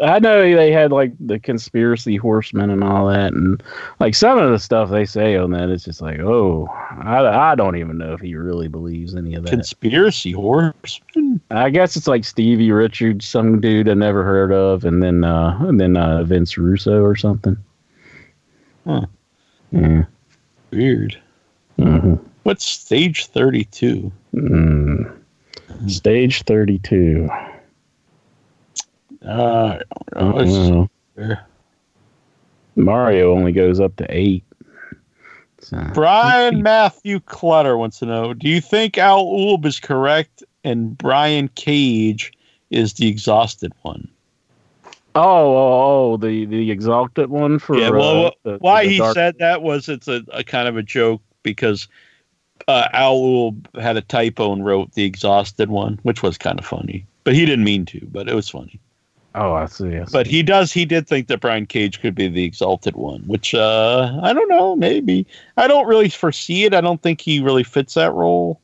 I know they had like the conspiracy horsemen and all that, and like some of the stuff they say on that, it's just like, oh, I, I don't even know if he really believes any of that.
Conspiracy horseman.
I guess it's like Stevie Richards, some dude I never heard of, and then uh, and then uh, Vince Russo or something.
Huh.
Yeah.
Weird.
hmm
What's stage thirty-two?
Mm. Stage thirty-two.
Uh, I don't know.
I
It's-
don't know.
there.
Mario only goes up to eight. So,
Brian Matthew Clutter wants to know: Do you think Al Ulb is correct and Brian Cage is the exhausted one?
oh, oh, oh, the the exalted one for
yeah. Well,
uh, the-
why
the
he said that was it's a, a kind of a joke because uh, Al had a typo and wrote the exhausted one, which was kind of funny. But he didn't mean to, but it was funny.
Oh, I see. I see.
But he does. He did think that Brian Cage could be the exalted one, which uh, I don't know. Maybe I don't really foresee it. I don't think he really fits that role.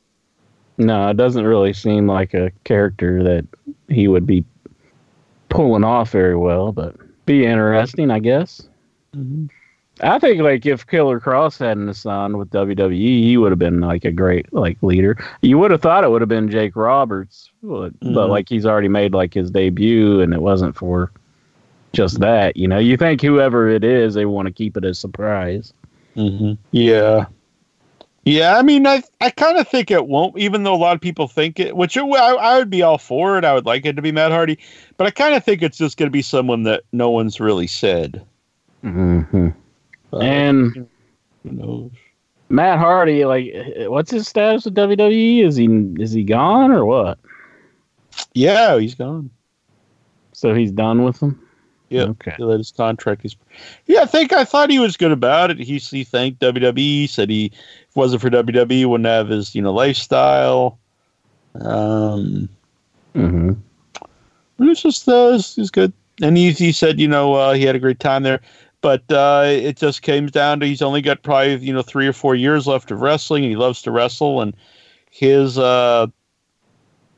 No, it doesn't really seem like a character that he would be pulling off very well, but be interesting, I guess. I think like if Killer Kross hadn't signed with WWE, he would have been like a great like leader. You would have thought it would have been Jake Roberts, but, but
Mhm.
like he's already made like his debut, and it wasn't for just that. You know, you think whoever it is, they want to keep it a surprise.
Mm-hmm. Yeah. Yeah, I mean, I I kind of think it won't, even though a lot of people think it. Which it, I, I would be all for it. I would like it to be Matt Hardy, but I kind of think it's just going to be someone that no one's really said.
Mm-hmm.
Uh,
And
who knows?
Matt Hardy, like, what's his status with WWE? Is he is he gone or what?
Yeah, he's gone.
So he's done with them.
Yeah.
Okay.
Let his contract. He's, yeah, I think I thought he was good about it. He he thanked WWE, said he if it wasn't for WWE, wouldn't have his you know lifestyle. Um,
Mm-hmm.
it was just uh, it's, it's good. And he he said you know uh, he had a great time there, but uh, it just came down to he's only got probably you know three or four years left of wrestling, he loves to wrestle, and his uh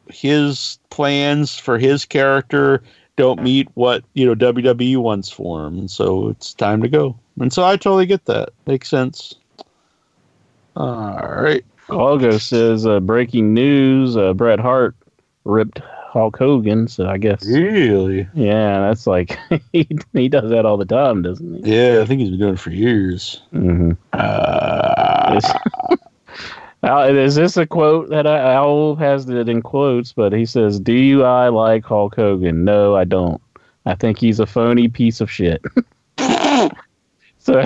his plans for his character don't meet what you know WWE wants for him, so it's time to go. And so I totally get that. Makes sense. All right.
Algo says uh, breaking news: uh, Bret Hart ripped Hulk Hogan. So I guess
Really?
yeah, that's like *laughs* he he does that all the time, doesn't he?
Yeah, I think he's been doing it for years.
Mm-hmm.
Uh,
Uh, *laughs* is this a quote that I, Owl has it in quotes? But he says, "Do you I like Hulk Hogan? No, I don't. I think he's a phony piece of shit." *laughs* so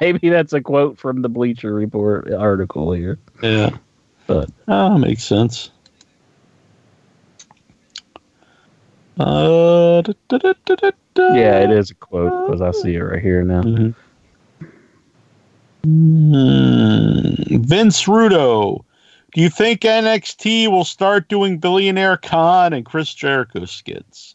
maybe that's a quote from the Bleacher Report article here.
yeah.
But
Oh, makes sense. Uh, da, da, da,
yeah, it is a quote because I see it right here now.
Mhm. Hmm. Vince Rudo. Do you think NXT will start doing Billionaire Khan and Chris Jericho skits?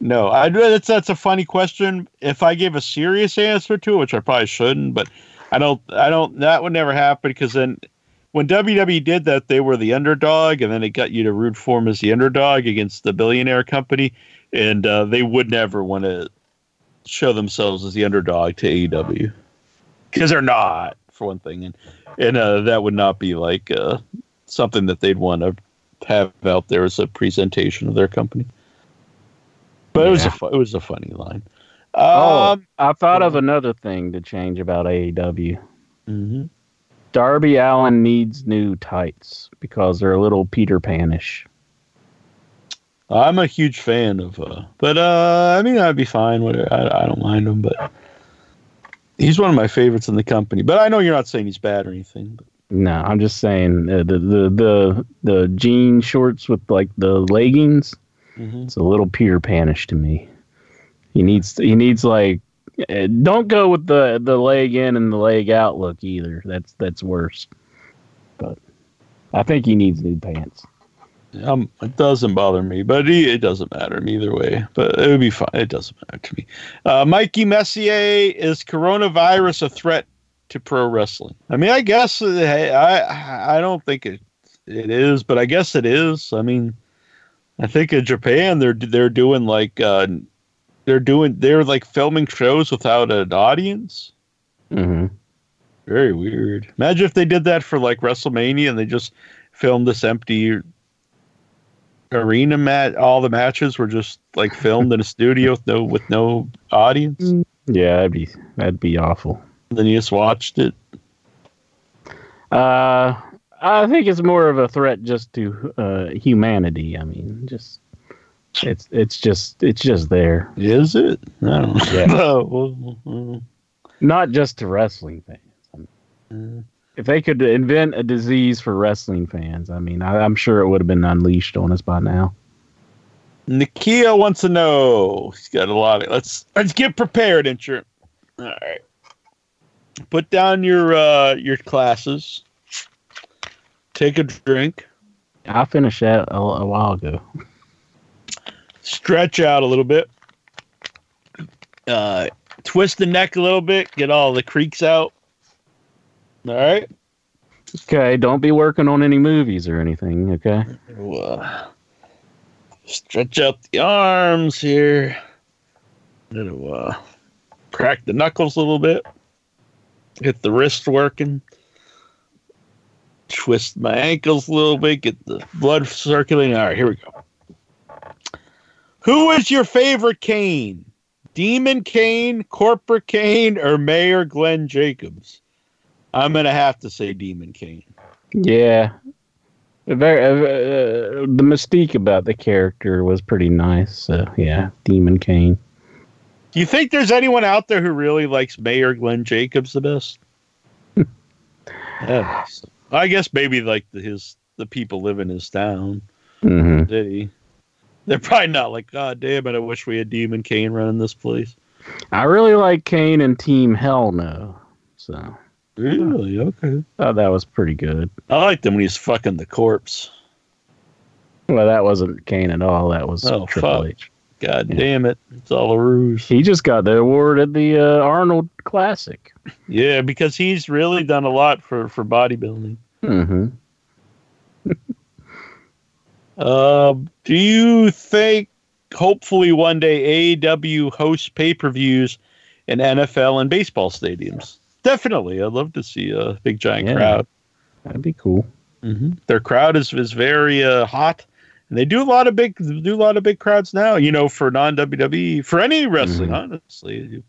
No, I that's that's a funny question. If I gave a serious answer to it, which I probably shouldn't, but I don't, I don't. That would never happen because then when WWE did that, they were the underdog, and then it got you to root for them as the underdog against the billionaire company, and uh, they would never want to show themselves as the underdog to AEW because they're not, for one thing, and and uh, that would not be like uh, something that they'd want to have out there as a presentation of their company. But it was a fu- it was a funny line.
Oh,
Um,
I thought of another thing to change about AEW.
mhm.
Darby Allin needs new tights because they're a little Peter Panish.
I'm a huge fan of, uh, but uh, I mean, I'd be fine. Whatever, I, I don't mind him, but he's one of my favorites in the company. But I know you're not saying he's bad or anything. But
No, I'm just saying uh, the, the the the jean shorts with like the leggings. It's a little Peter Panish to me. He needs he needs like don't go with the the leg in and the leg out look either. That's that's worse. But I think he needs new pants.
Um, it doesn't bother me, but he, it doesn't matter me either way. But it would be fine. It doesn't matter to me. Uh, Mikey Messier is coronavirus a threat to pro wrestling? I mean, I guess uh, hey, I I don't think it it is, but I guess it is. I mean, I think in Japan they're they're doing like uh, they're doing they're like filming shows without an audience.
hmm
Very weird. Imagine if they did that for like WrestleMania and they just filmed this empty arena mat. All the matches were just like filmed in a studio with no with no audience.
Yeah, that'd be that'd be awful.
And then you just watched it.
Uh, I think it's more of a threat just to uh, humanity. I mean, just it's it's just it's just there,
Is it? Don't
Yeah. *laughs*
know. Well, well,
not just to wrestling fans. I mean, if they could invent a disease for wrestling fans, I mean, I, I'm sure it would have been unleashed on us by now.
Nikia wants to know. He's got a lot of. Let's let's get prepared, insurance. All right. Put down your uh your classes. Take a drink.
I finished that a, a while ago.
Stretch out a little bit. Uh, twist the neck a little bit. Get all the creaks out. All right.
Okay, don't be working on any movies or anything. Okay.
Stretch out the arms here. Little uh, crack the knuckles a little bit. Get the wrist working. Twist my ankles a little bit. Get the blood circulating. All right, here we go. Who is your favorite Kane? Demon Kane, Corporate Kane, or Mayor Glenn Jacobs? I'm gonna have to say Demon Kane.
Yeah. Very, uh, uh, the mystique about the character was pretty nice. So yeah, Demon Kane.
Do you think there's anyone out there who really likes Mayor Glenn Jacobs the best? *laughs* yeah, I guess maybe like the, his the people live in his town
hmm
city. They're probably not like, God damn it! I wish we had Demon Kane running this place.
I really like Kane and Team Hell No. So
Really? Okay.
thought that was pretty good.
I liked him when he's fucking the corpse.
Well, that wasn't Kane at all. That was
Oh,
Triple
fuck.
H.
God
Yeah.
damn it! It's all a ruse.
He just got the award at the uh, Arnold Classic.
Yeah, because he's really done a lot for for bodybuilding.
hmm
Um, do you think hopefully one day AEW hosts pay per views in NFL and baseball stadiums? Definitely, I'd love to see a big giant
Yeah.
crowd.
That'd be cool.
hmm Their crowd is is very uh, hot, and they do a lot of big do a lot of big crowds now. You know, for non WWE for any wrestling,
Mhm.
honestly.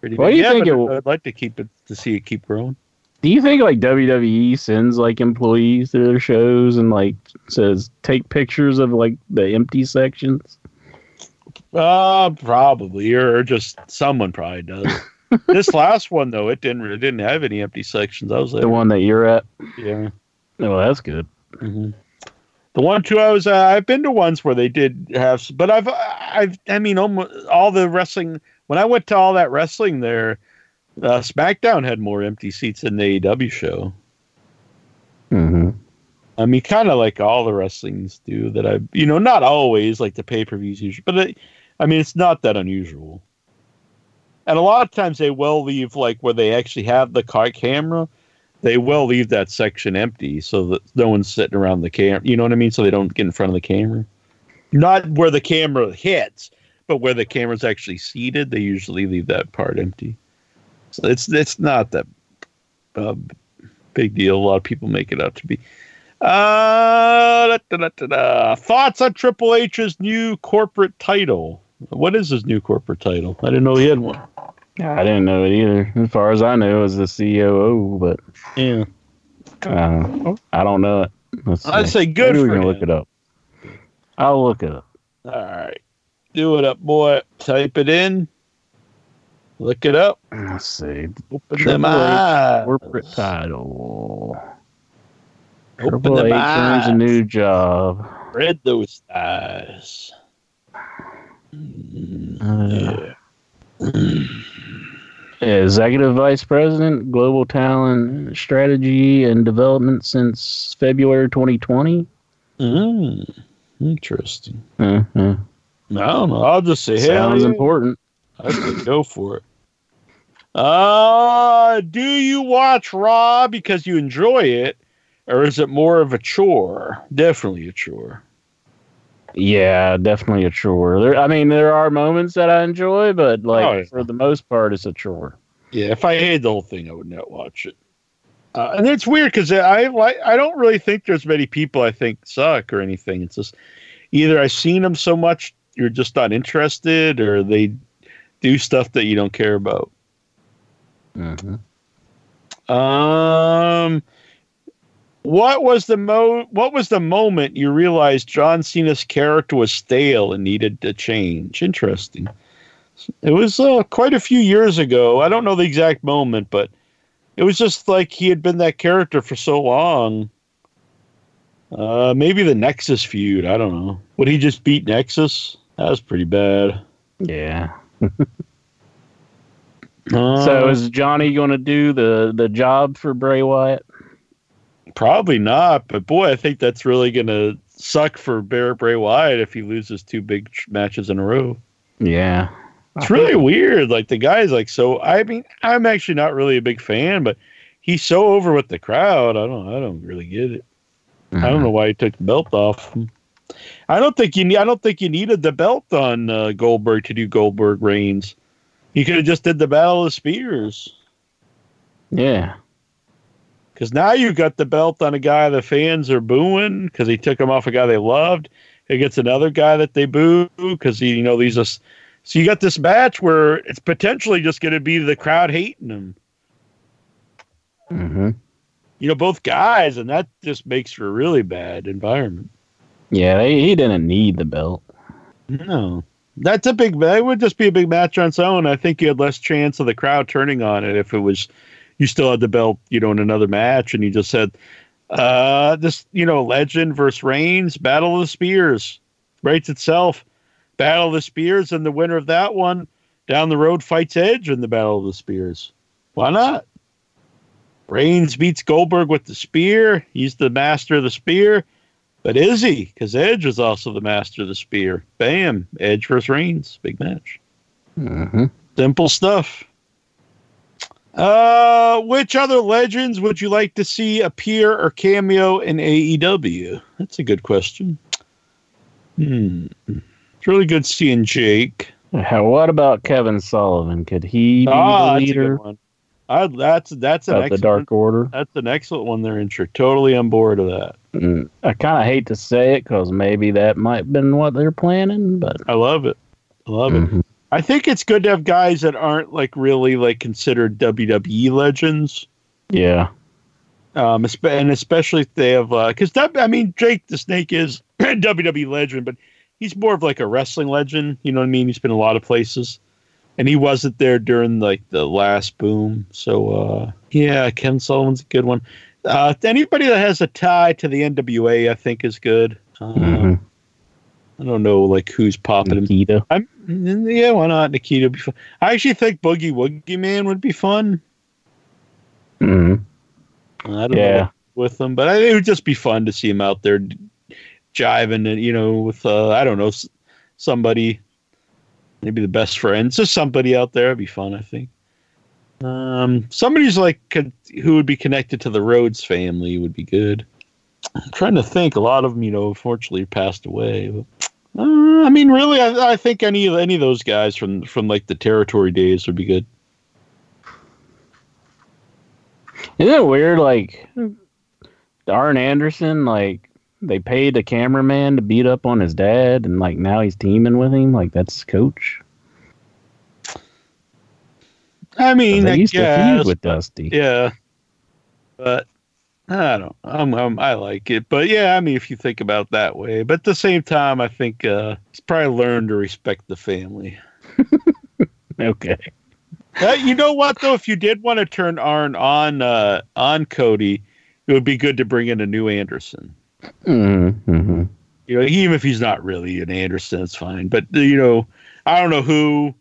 Pretty
What
big.
do you
yeah,
think it
I'd like to keep it to see it keep growing.
Do you think like WWE sends like employees to their shows and like says take pictures of like the empty sections?
Uh, probably, or just someone probably does. *laughs* this last one though, it didn't it didn't have any empty sections. I was like,
The one that you're at?
yeah.
Well, that's good.
hmm The one two I was uh, I've been to ones where they did have, but I've I've I mean almost all the wrestling when I went to all that wrestling there, uh, SmackDown had more empty seats than the AEW show.
hmm
I mean, kind of like all the wrestlings do that I, you know, not always like the pay per views usually, but it, I mean, it's not that unusual. And a lot of times they will leave like where they actually have the car camera, they will leave that section empty so that no one's sitting around the camera. You know what I mean? So they don't get in front of the camera. Not where the camera hits, but where the camera's actually seated, they usually leave that part empty. So it's it's not that uh, big deal. A lot of people make it out to be. Uh, da, da, da, da. Thoughts on Triple H's new corporate title? What is his new corporate title? I didn't know he had one.
I didn't know it either. As far as I know, it was the COO, but
Yeah,
uh, I don't know it. Let's
I'd
see.
say good
Maybe we can
him.
look it up. I'll look it up.
All right, do it up, boy. Type it in. Look it up.
Let's see.
Open
Triple
them eyes.
Corporate title.
Open
Triple
them
H earns a new job.
Read those eyes.
Uh, Executive Vice President, Global Talent Strategy and Development since February 2020.
Mm, interesting.
Uh, uh,
I don't know. I'll just say, hell
sounds
yeah.
important.
I say go for it. Uh, do you watch Raw because you enjoy it, or is it more of a chore? Definitely a chore.
Yeah, definitely a chore. There, I mean, there are moments that I enjoy, but like
Oh, yeah.
for the most part, it's a chore.
Yeah, if I hated the whole thing, I would not watch it. Uh, and it's weird because I like I don't really think there's many people I think suck or anything. It's just either I've seen them so much you're just not interested, or they do stuff that you don't care about.
Mm-hmm.
Um, what was the mo? What was the moment you realized John Cena's character was stale and needed to change? Interesting. It was uh, quite a few years ago. I don't know the exact moment, but it was just like he had been that character for so long. Uh, maybe the Nexus feud. I don't know. Would he just beat Nexus? That was pretty bad.
Yeah. *laughs*
Uh,
so is Johnny going to do the the job for Bray Wyatt?
Probably not, but boy, I think that's really going to suck for Bear Bray Wyatt if he loses two big tr- matches in a row.
Yeah.
It's really weird. Like the guy's like so. I mean, I'm actually not really a big fan, but he's so over with the crowd. I don't. I don't really get it. I don't know why he took the belt off. I don't think you. Need, I don't think you needed the belt on uh, Goldberg to do Goldberg Reigns. You could have just did the Battle of the Spears.
Yeah.
Because now you got the belt on a guy the fans are booing because he took him off a guy they loved. It gets another guy that they boo because he, you know, these just. So you got this match where it's potentially just going to be the crowd hating him.
Mm-hmm.
You know, both guys, and that just makes for a really bad environment.
Yeah, he didn't need the belt.
No, that's a big. That would just be a big match on its own. I think you had less chance of the crowd turning on it if it was you still had the belt, you know, in another match, and you just said, uh, this, you know, Legend versus Reigns, Battle of the Spears, rates itself, Battle of the Spears, and the winner of that one down the road fights Edge in the Battle of the Spears. Why not? Reigns beats Goldberg with the spear. He's the master of the spear. But is he? Because Edge is also the master of the spear. Bam. Edge versus Reigns. Big match.
Mm-hmm.
Simple stuff. Uh, which other legends would you like to see appear or cameo in AEW? That's a good question. Hmm. It's really good seeing Jake.
How, what about Kevin Sullivan? Could he be
Ah,
the
that's a
leader
good one. I, that's that's an
the
excellent,
Dark Order?
that's an excellent one there, Incher. Totally on board of that.
Mm, I kind of hate to say it because maybe that might have been what they're planning, but
I love it. I love it.
Mhm.
I think it's good to have guys that aren't like really like considered WWE legends.
yeah,
Um, and especially if they have, because I mean, Jake the Snake is *clears throat* a WWE legend, but he's more of like a wrestling legend. You know what I mean? He's been a lot of places, and he wasn't there during like the last boom. So uh, yeah, Ken Sullivan's a good one. Uh, anybody that has a tie to the NWA, I think, is good. Uh,
Mhm.
I don't know like who's popping. in.
Nikita.
I'm yeah, why not? Nikita be fun. I actually think Boogie Woogie Man would be fun.
Mhm.
I don't know with them, but I it would just be fun to see him out there jiving and you know with uh, I don't know somebody, maybe the best friends, just somebody out there. It'd be fun, I think. Um, somebody's like con- who would be connected to the Rhodes family would be good. I'm trying to think. A lot of them, you know, unfortunately passed away. But, uh, I mean, really, I, I think any of any of those guys from from like the territory days would be good.
isn't it weird? Like Arn Anderson, like they paid a cameraman to beat up on his dad, and like now he's teaming with him. Like that's coach.
I mean,
they
I
used to
guess,
feud with Dusty.
Yeah, but I don't. I'm, I'm. I like it, but yeah. I mean, if you think about it that way, but at the same time, I think uh, he's probably learned to respect the family. *laughs*
Okay.
Uh, you know what though? If you did want to turn Arn on uh, on Cody, it would be good to bring in a new Anderson.
Mm-hmm.
You know, even if he's not really an Anderson, it's fine. But you know, I don't know who,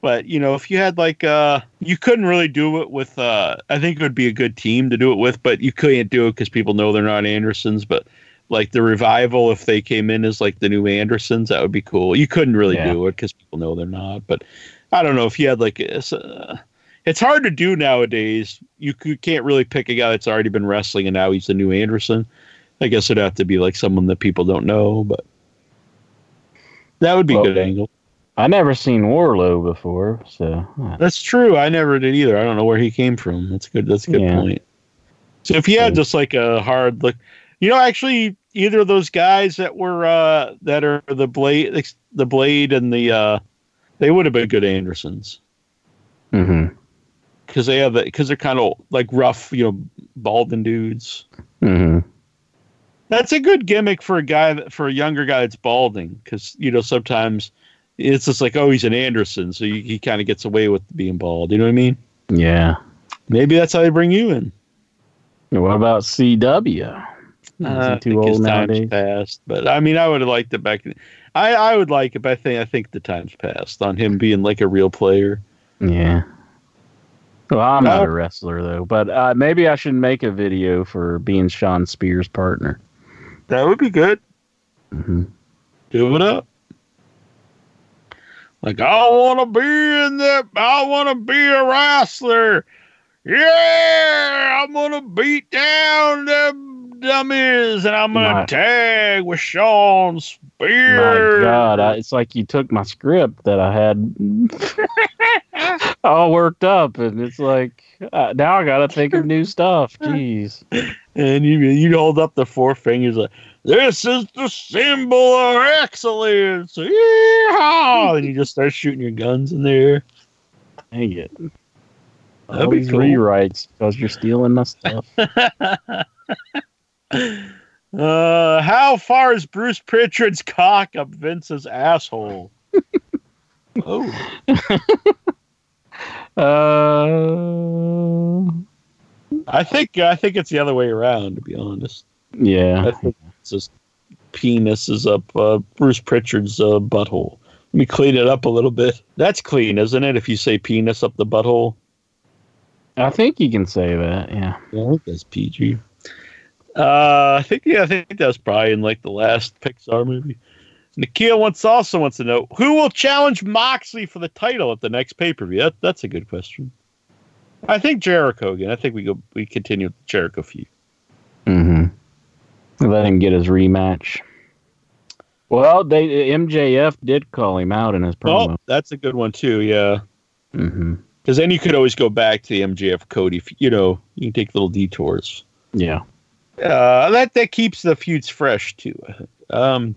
but you know, if you had like uh, you couldn't really do it with. Uh, I think it would be a good team to do it with, but you couldn't do it because people know they're not Andersons. But like the revival, if they came in as like the new Andersons, that would be cool. You couldn't really
Yeah.
do it because people know they're not. But I don't know if you had like a, uh, it's hard to do nowadays. You, c- can't really pick a guy that's already been wrestling and now he's the new Anderson. I guess it'd have to be like someone that people don't know, but That would be
Well-
a good angle.
I never seen Warlow before, so
That's true. I never did either. I don't know where he came from. That's good. That's a good
Yeah.
point. So if he had just like a hard look, you know, actually, either of those guys that were uh that are the blade, the blade, and the uh, they would have been good Andersons
mhm,
because they have because they're kind of like rough, you know, balding dudes.
mhm.
That's a good gimmick for a guy that, for a younger guy that's balding because you know sometimes it's just like oh he's an Anderson, so he, he kind of gets away with being bald. You know what I mean?
Yeah.
Maybe that's how they bring you in.
What about CW?
Uh,
Is
I
he too old
time's
nowadays?
passed, but I mean, I would have liked it back. I I would like it, but I think I think the time's passed on him being like a real player.
Yeah. Well, I'm not
Uh,
a wrestler though, but uh, maybe I should make a video for being Shawn Spears' partner.
That would be good.
hmm
Do it up. Like I want to be in that. I want to be a wrestler. Yeah, I'm gonna beat down them dummies, and I'm gonna tag with
Shawn
Spears.
My God, I, it's like you took my script that I had *laughs* all worked up, and it's like uh, now I got to think of new stuff. Jeez.
And you you hold up the four fingers like this is the symbol of excellence. Yeehaw! and you just start shooting your guns in there.
Dang it.
That'd
All
be
these
cool.
rewrites because you're stealing my stuff. *laughs*
Uh, how far is Bruce Pritchard's cock up Vince's asshole? oh, *laughs* *laughs*
uh,
I think I think it's the other way around. To be honest, I
yeah.
think just penis is up uh, Bruce Pritchard's uh, butthole. Let me clean it up a little bit. That's clean, isn't it? If you say penis up the butthole.
I think you can say that. Yeah.
Yeah, I think that's PG. Uh, I think yeah, I think that was probably in like the last Pixar movie. Nikhil wants also wants to know who will challenge Moxley for the title at the next pay per view. That, that's a good question. I think Jericho again. I think we go we continue with Jericho feud.
Mm-hmm. Let him get his rematch. Well, they MJF did call him out in his promo.
Oh, that's a good one too. Yeah, because then you could always go back to the MJF Cody. f- You know, you can take little detours.
Yeah.
Uh, that that keeps the feuds fresh too. Um,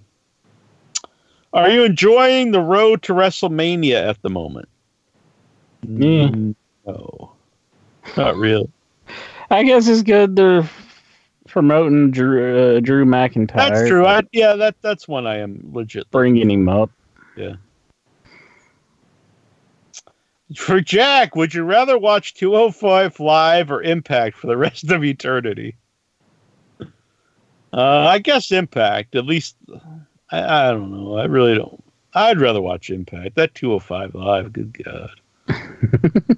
are you enjoying the road to WrestleMania at the moment?
Yeah.
No, not really.
I guess it's good they're promoting Drew, uh, Drew McIntyre.
That's true. I, yeah, that that's one I am legit.
bringing him up. Yeah.
For Jack, would you rather watch 205 live or Impact for the *laughs* rest of eternity? Uh, I guess Impact. At least, I, I don't know. I really don't. I'd rather watch Impact. That 205 live. Good God. *laughs*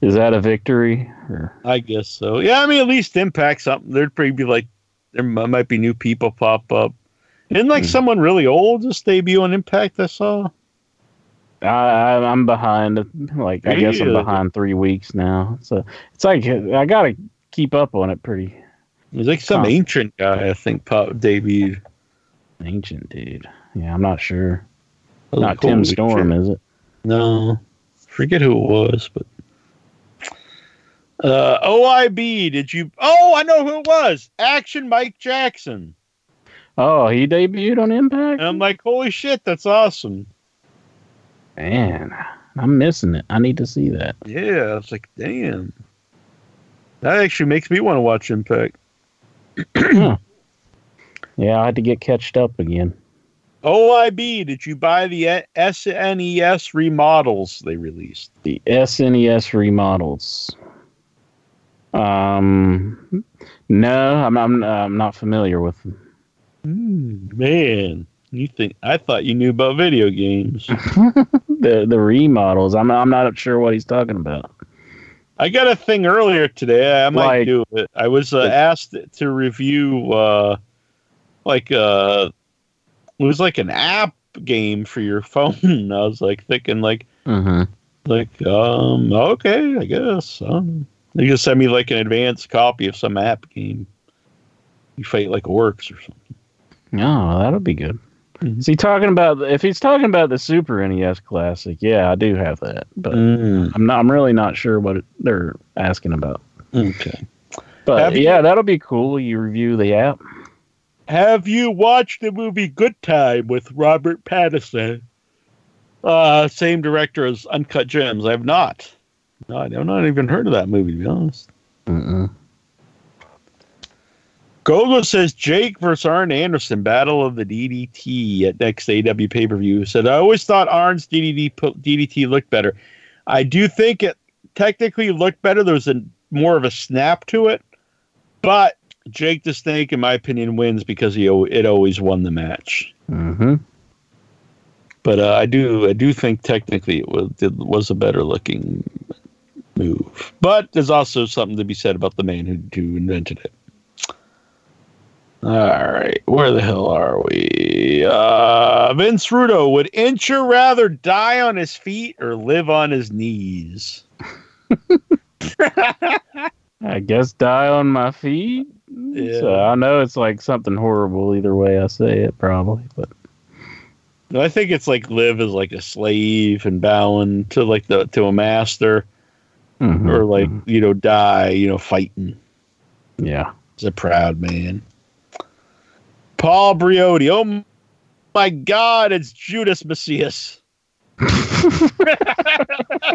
Is that a victory? Or,
I guess so. Yeah, I mean, at least Impact something. There'd probably be like there might be new people pop up. Didn't like
Hmm.
someone really old just debut on Impact? I saw.
I, I'm behind. Like I guess I'm behind three weeks now. So it's like I gotta keep up on it. Pretty
It like some ancient guy. I think pop debuted.
ancient, dude. Yeah, I'm not sure. Not
like,
Tim Storm, is it?
No, forget who it was, but uh, OIB. Did you? Oh, I know who it was. Action Mike Jackson.
Oh, he debuted on Impact.
And I'm like, holy shit, that's awesome.
Man, I'm missing it. I need to see that.
Yeah, I was like, damn. That actually makes me want to watch Impact. *clears throat*
Yeah, I had to get catched up again.
OIB, did you buy the SNES remodels they released?
The SNES remodels. Um, no, I'm I'm, I'm not familiar with them.
Hmm, man, you think I thought you knew about video games. *laughs*
the the remodels. I'm I'm not sure what he's talking about.
I got a thing earlier today. I might
Like-
do it. I was uh, asked to review uh, like uh, it was like an app game for your *laughs* phone. I was like thinking like
Mm-hmm.
like um okay, I guess. Um, they just send me like an advanced copy of some app game. You fight like orcs or something.
Oh, that'll be good. Is he talking about if he's talking about the Super NES Classic? Yeah, I do have that, but
Mm,
I'm not. I'm really not sure what it, they're asking about.
okay.
But
Have you-
yeah, that'll be cool. You review the app.
Have you watched the movie Good Time with Robert Pattinson? Uh, same director as Uncut Gems. I have not. No, I've not even heard of that movie, to be honest.
Mm-mm.
Gogo says Jake versus Arn Anderson, Battle of the DDT at next AW pay per view. Said, I always thought Arn's DDT, DDT looked better. I do think it technically looked better. There was a, more of a snap to it, but Jake the Snake, in my opinion, wins because he it always won the match.
Mm-hmm.
But uh, I do I do think technically it was it was a better looking move. But there's also something to be said about the man who, who invented it. All right, where the hell are we? Uh, Vince Rudo would Incher rather die on his feet or live on his knees? *laughs*
I guess die on my feet.
Yeah.
So I know it's like something horrible either way I say it, probably. But
I think it's like live as like a slave and bowing to like the to a master,
Mhm,
or like
mhm.
you know die you know fighting.
yeah.
He's a proud man. Paul Briotti. Oh my God, it's Judas Mesias. *laughs*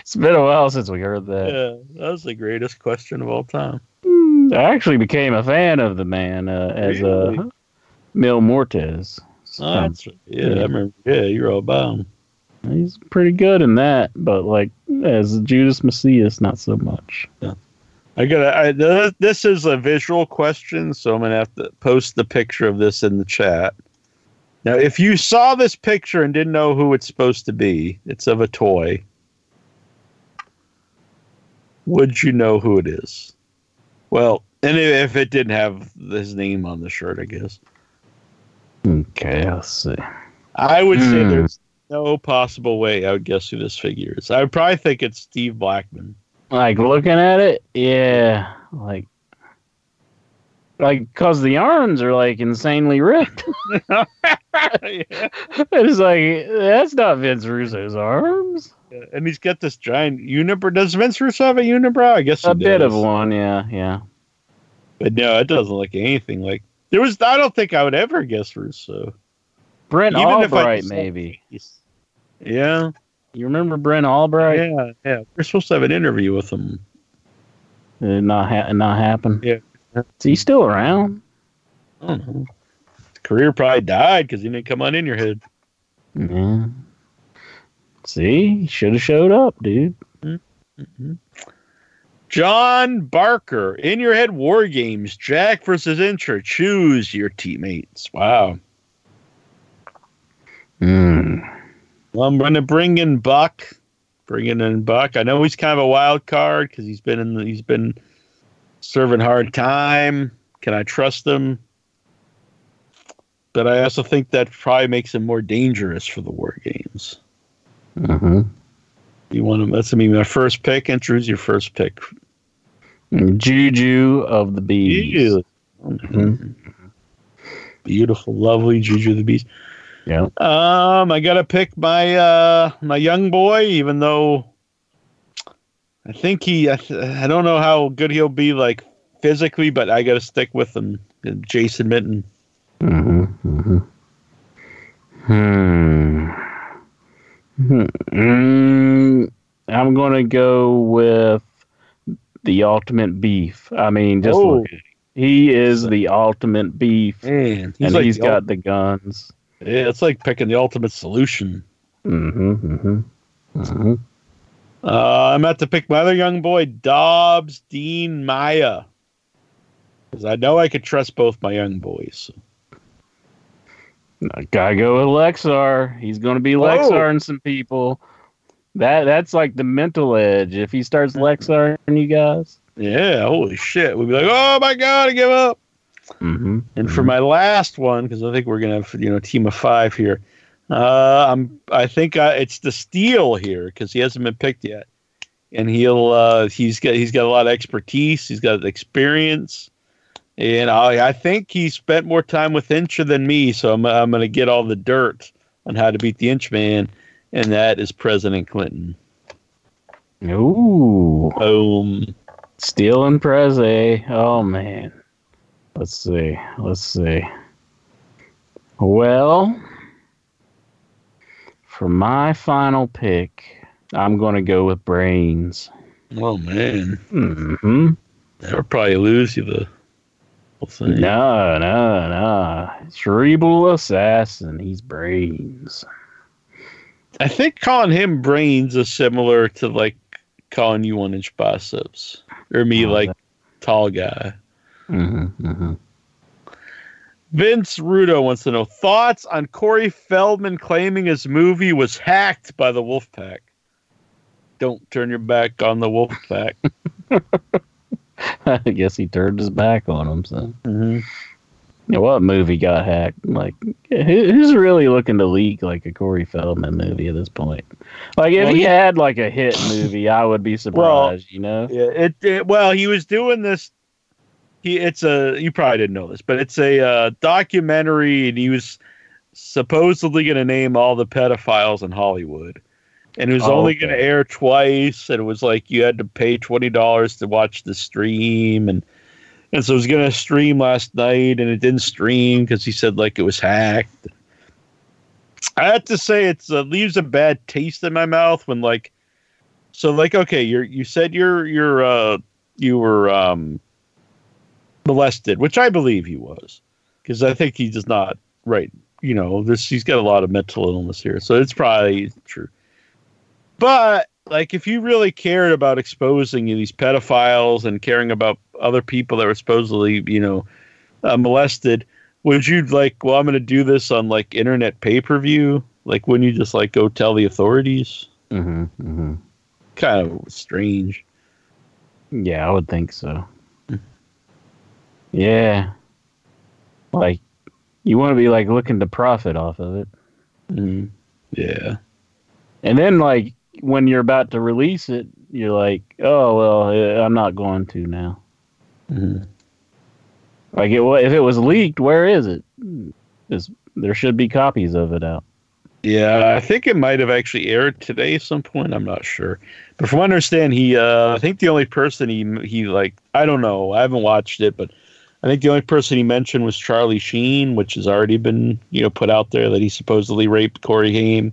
It's been a while since we heard that.
Yeah, that was the greatest question of all time.
I actually became a fan of the man uh, as
Really?
uh, Mil Muertes.
Oh, that's, yeah, I remember. Yeah, you're all about him.
He's pretty good in that, but like as Judas Mesias, not so much. Yeah.
I gotta. I, this is a visual question, so I'm gonna have to post the picture of this in the chat. Now, if you saw this picture and didn't know who it's supposed to be, it's of a toy. Would you know who it is? Well, and if it didn't have his name on the shirt, I guess
Okay, let's see.
I would say
Hmm.
there's no possible way I would guess who this figure is. I would probably think it's Steve Blackman.
Like looking at it, yeah, like like cause the arms are like insanely ripped. *laughs* *laughs* it's like that's not Vince Russo's arms.
And he's got this giant unibrow. Does Vince Russo have a unibrow? I guess he
A bit of one, yeah, yeah.
But no, it doesn't look anything like. There was. I don't think I would ever guess Russo.
Brent
Even if I
Albright,
just-
maybe.
Yeah,
You remember Brent Albright?
yeah, yeah. We're supposed to have an interview with him.
Did it not ha- not happen.
Yeah.
Is he still around?
I don't know. His career probably died because he didn't come on in your head.
Yeah. See, should have showed up, dude. Mm-hmm.
John Barker, in your head war games, Jack versus Incher. Choose your teammates. Wow.
Hmm.
Well, I'm going to bring in Buck. Bringing in Buck. I know he's kind of a wild card because he's been in. The, he's been serving hard time. Can I trust him? But I also think that probably makes him more dangerous for the war games.
hmm
You want him? That's gonna be my first pick. Intro's your first pick.
Juju of the Bees.
Ew.
Mhm.
Beautiful, lovely Juju the Beast.
Yeah.
Um, I gotta pick my uh my young boy, even though I think he I, I don't know how good he'll be like physically, but I gotta stick with him. Jason Minton.
hmm hmm Hmm. Hmm. I'm gonna go with the ultimate beef. I mean, just
Oh.
look. He is the ultimate beef,
Man, he's
and
like
he's got
ul-
the guns.
Yeah, it's like picking the ultimate solution.
Mm-hmm. Mm-hmm. Mm-hmm.
Uh, I'm about to pick my other young boy, Dobbs Dean Maya, because I know I could trust both my young boys.
Gotta go with Lexar. He's gonna be. Lexar and some people. That that's like the mental edge. If he starts Lexar and you guys.
Yeah, holy shit. We'd be like, oh my god, I give up.
Mm-hmm.
And for my last one, because I think we're gonna have you know a team of five here. Uh, I'm I think uh, it's the steel here because he hasn't been picked yet, and he'll uh, he's got he's got a lot of expertise. He's got experience. And I, I think he spent more time with Incha than me, so I'm, I'm going to get all the dirt on how to beat the Inchman, and that is President Clinton.
Ooh,
Boom.
stealing Preze. Oh man. Let's see. Let's see. Well, for my final pick, I'm going to go with brains.
Oh man,
hmm
that would probably lose you the whole thing.
No, no, no. Cerebral assassin. He's brains.
I think calling him brains is similar to like calling you one inch biceps, or me
Oh,
like tall guy.
Hmm hmm
Vince Rudo wants to know thoughts on Corey Feldman claiming his movie was hacked by the Wolfpack. Don't turn your back on the Wolfpack. *laughs*
I guess he turned his back on him. So,
mm-hmm.
yeah, what movie got hacked? Like, who- who's really looking to leak like a Corey Feldman movie at this point? Like, if
Well,
he
he-
had like a hit movie, I would be surprised. you know?
Yeah, it, it. Well, he was doing this. He, it's a. You probably didn't know this, but it's a uh, documentary, and he was supposedly going to name all the pedophiles in Hollywood, and it was
Oh,
only
okay.
going to air twice, and it was like you had to pay twenty dollars to watch the stream, and and so it was going to stream last night, and it didn't stream because he said like it was hacked. I have to say, it uh, leaves a bad taste in my mouth when like so like okay you're you said you're you're uh you were um molested which i believe he was because i think he does not right you know this he's got a lot of mental illness here so it's probably true but like if you really cared about exposing these pedophiles and caring about other people that were supposedly you know uh, molested would you like well i'm going to do this on like internet pay-per-view like wouldn't you just like go tell the authorities
hmm hmm
kind of strange.
Yeah, I would think so. Yeah. Like, you want to be like looking to profit off of it.
Mm, yeah.
And then, like, when you're about to release it, you're like, oh, well, eh, I'm not going to now.
Mhm.
Like, it, wa- if it was leaked, where is it? Is, there should be copies of it out.
Yeah, I think it might have actually aired today at some point. I'm not sure, but from what I understand, he. Uh, I think the only person he he like. I don't know. I haven't watched it, but I think the only person he mentioned was Charlie Sheen, which has already been you know put out there that he supposedly raped Corey Haim.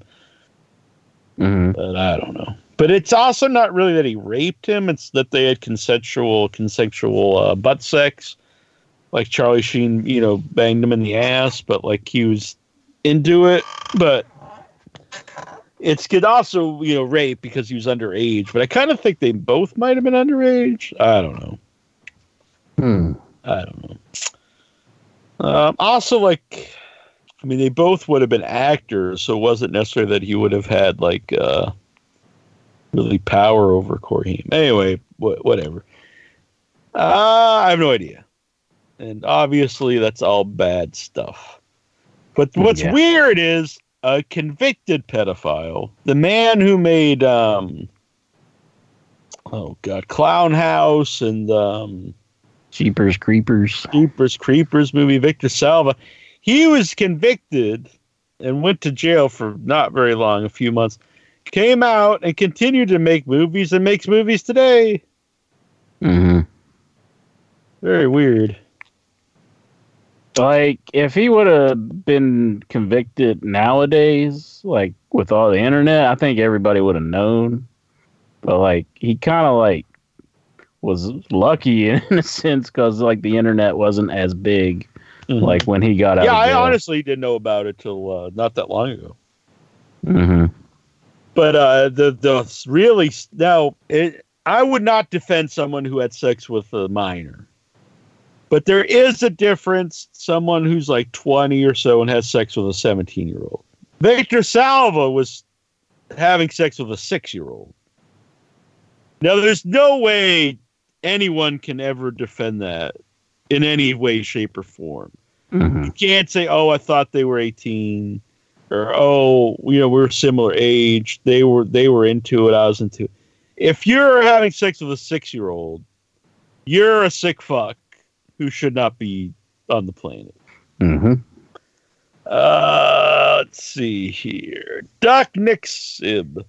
hmm
But I don't know. But it's also not really that he raped him. It's that they had consensual consensual uh, butt sex. Like Charlie Sheen, you know, banged him in the ass, but like he was into it. But it's could also, you know, rape because he was underage. But I kind of think they both might have been underage. I don't know.
Hmm.
I don't know. Um, also, like, I mean, they both would have been actors, so it wasn't necessarily that he would have had like uh, really power over Corey Anyway, wh- whatever. Uh, I have no idea, and obviously that's all bad stuff. But what's
Yeah.
weird is a convicted pedophile, the man who made um, oh god, Clown House and um.
Cheapers, creepers.
Jeepers Creepers movie, Victor Salva. He was convicted and went to jail for not very long, a few months. Came out and continued to make movies and makes movies today.
Mm-hmm.
Very weird.
Like, if he would have been convicted nowadays, like with all the internet, I think everybody would have known. But like, he kind of like was lucky *laughs* in a sense because like the internet wasn't as big like when he got out.
yeah, I honestly didn't know about it till uh, not that long ago.
hmm
But uh, the the really now, it, I would not defend someone who had sex with a minor. But there is a difference. Someone who's like twenty or so and has sex with a seventeen-year-old. Victor Salva was having sex with a six-year-old. Now, there's no way anyone can ever defend that in any way, shape, or form
hmm
you can't say, "Oh, I thought they were 18," or "Oh, you know, we're similar age. They were they were into it. I was into it." If you're having sex with a six year old, you're a sick fuck. who should not be on the planet.
Mm-hmm.
Uh, let's see here. Duck Nixib.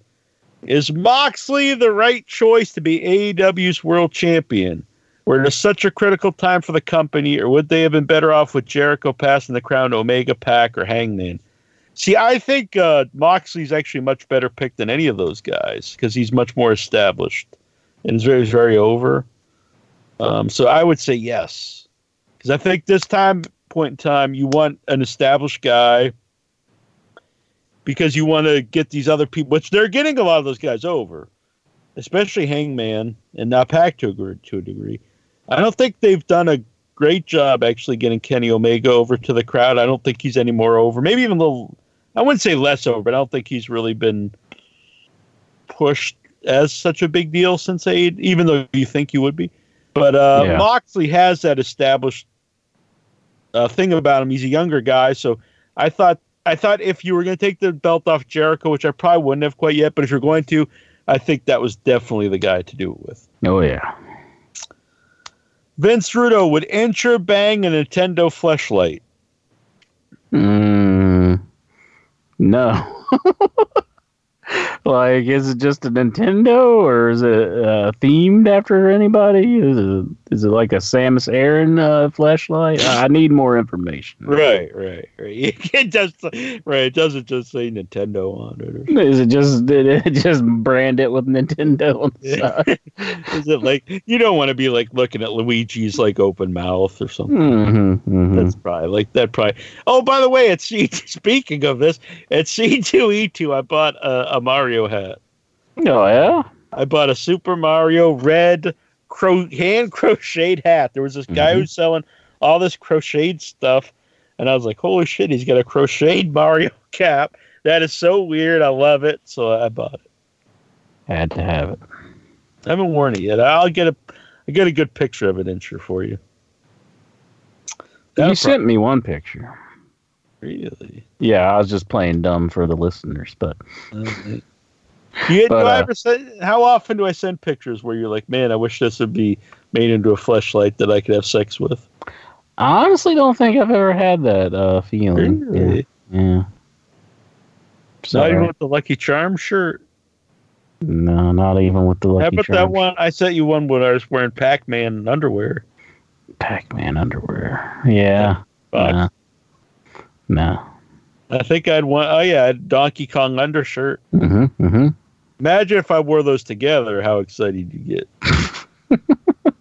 Is Moxley the right choice to be AEW's world champion? Were such a critical time for the company, or would they have been better off with Jericho passing the crown to Omega Pac or Hangman? See, I think uh, Moxley's actually much better pick than any of those guys because he's much more established and is very, very over. Um, so I would say yes, because I think this time point in time you want an established guy because you want to get these other people, which they're getting a lot of those guys over, especially Hangman and not Pac to a, to a degree. I don't think they've done a great job actually getting Kenny Omega over to the crowd. I don't think he's any more over. Maybe even a little. I wouldn't say less over, but I don't think he's really been pushed as such a big deal since A. Even though you think he would be, but uh,
Yeah.
Moxley has that established uh, thing about him. He's a younger guy, so I thought I thought if you were going to take the belt off Jericho, which I probably wouldn't have quite yet, but if you're going to, I think that was definitely the guy to do it with.
Oh yeah.
Vince Rudo would enter bang a Nintendo fleshlight.
Mm, no. *laughs* like, is it just a Nintendo, or is it uh, themed after anybody? Is it is it like a Samus Aran uh, flashlight? I need more information.
Right, right, right. *laughs* It does, right. It doesn't just say Nintendo on it. Or.
Is it just *laughs* did it just brand it with Nintendo on the side? *laughs*
Is it like you don't want to be like looking at Luigi's like open mouth or something?
Mm-hmm,
That's probably like that. Probably. Oh, by the way, C. Speaking of this, at C two E two, I bought a, a Mario hat.
Oh yeah.
I bought a Super Mario red cro- hand crocheted hat. There was this guy
Mhm.
who's selling all this crocheted stuff, and I was like, "Holy shit, he's got a crocheted Mario *laughs* cap! That is so weird. I love it." So I bought it.
Had to have it.
I haven't worn it yet. I'll get a, I get a good picture of it in sure for you.
you
That'll
sent me one picture.
Really?
Yeah, I was just playing dumb for the listeners, but. *laughs*
You,
But,
do I
uh,
ever send, how often do I send pictures where you're like, man, I wish this would be made into a fleshlight that I could have sex with?
I honestly don't think I've ever had that uh, feeling.
Really?
Yeah. yeah.
Not even with the Lucky Charm shirt.
No, not even with the
How
Lucky
about that one? I sent you one when I was wearing Pac-Man underwear.
Pac-Man underwear. Yeah.
Fuck.
No.
I think I'd want. Oh yeah, Donkey Kong undershirt.
Mm-hmm. Mm-hmm.
Imagine if I wore those together. How excited you get! *laughs*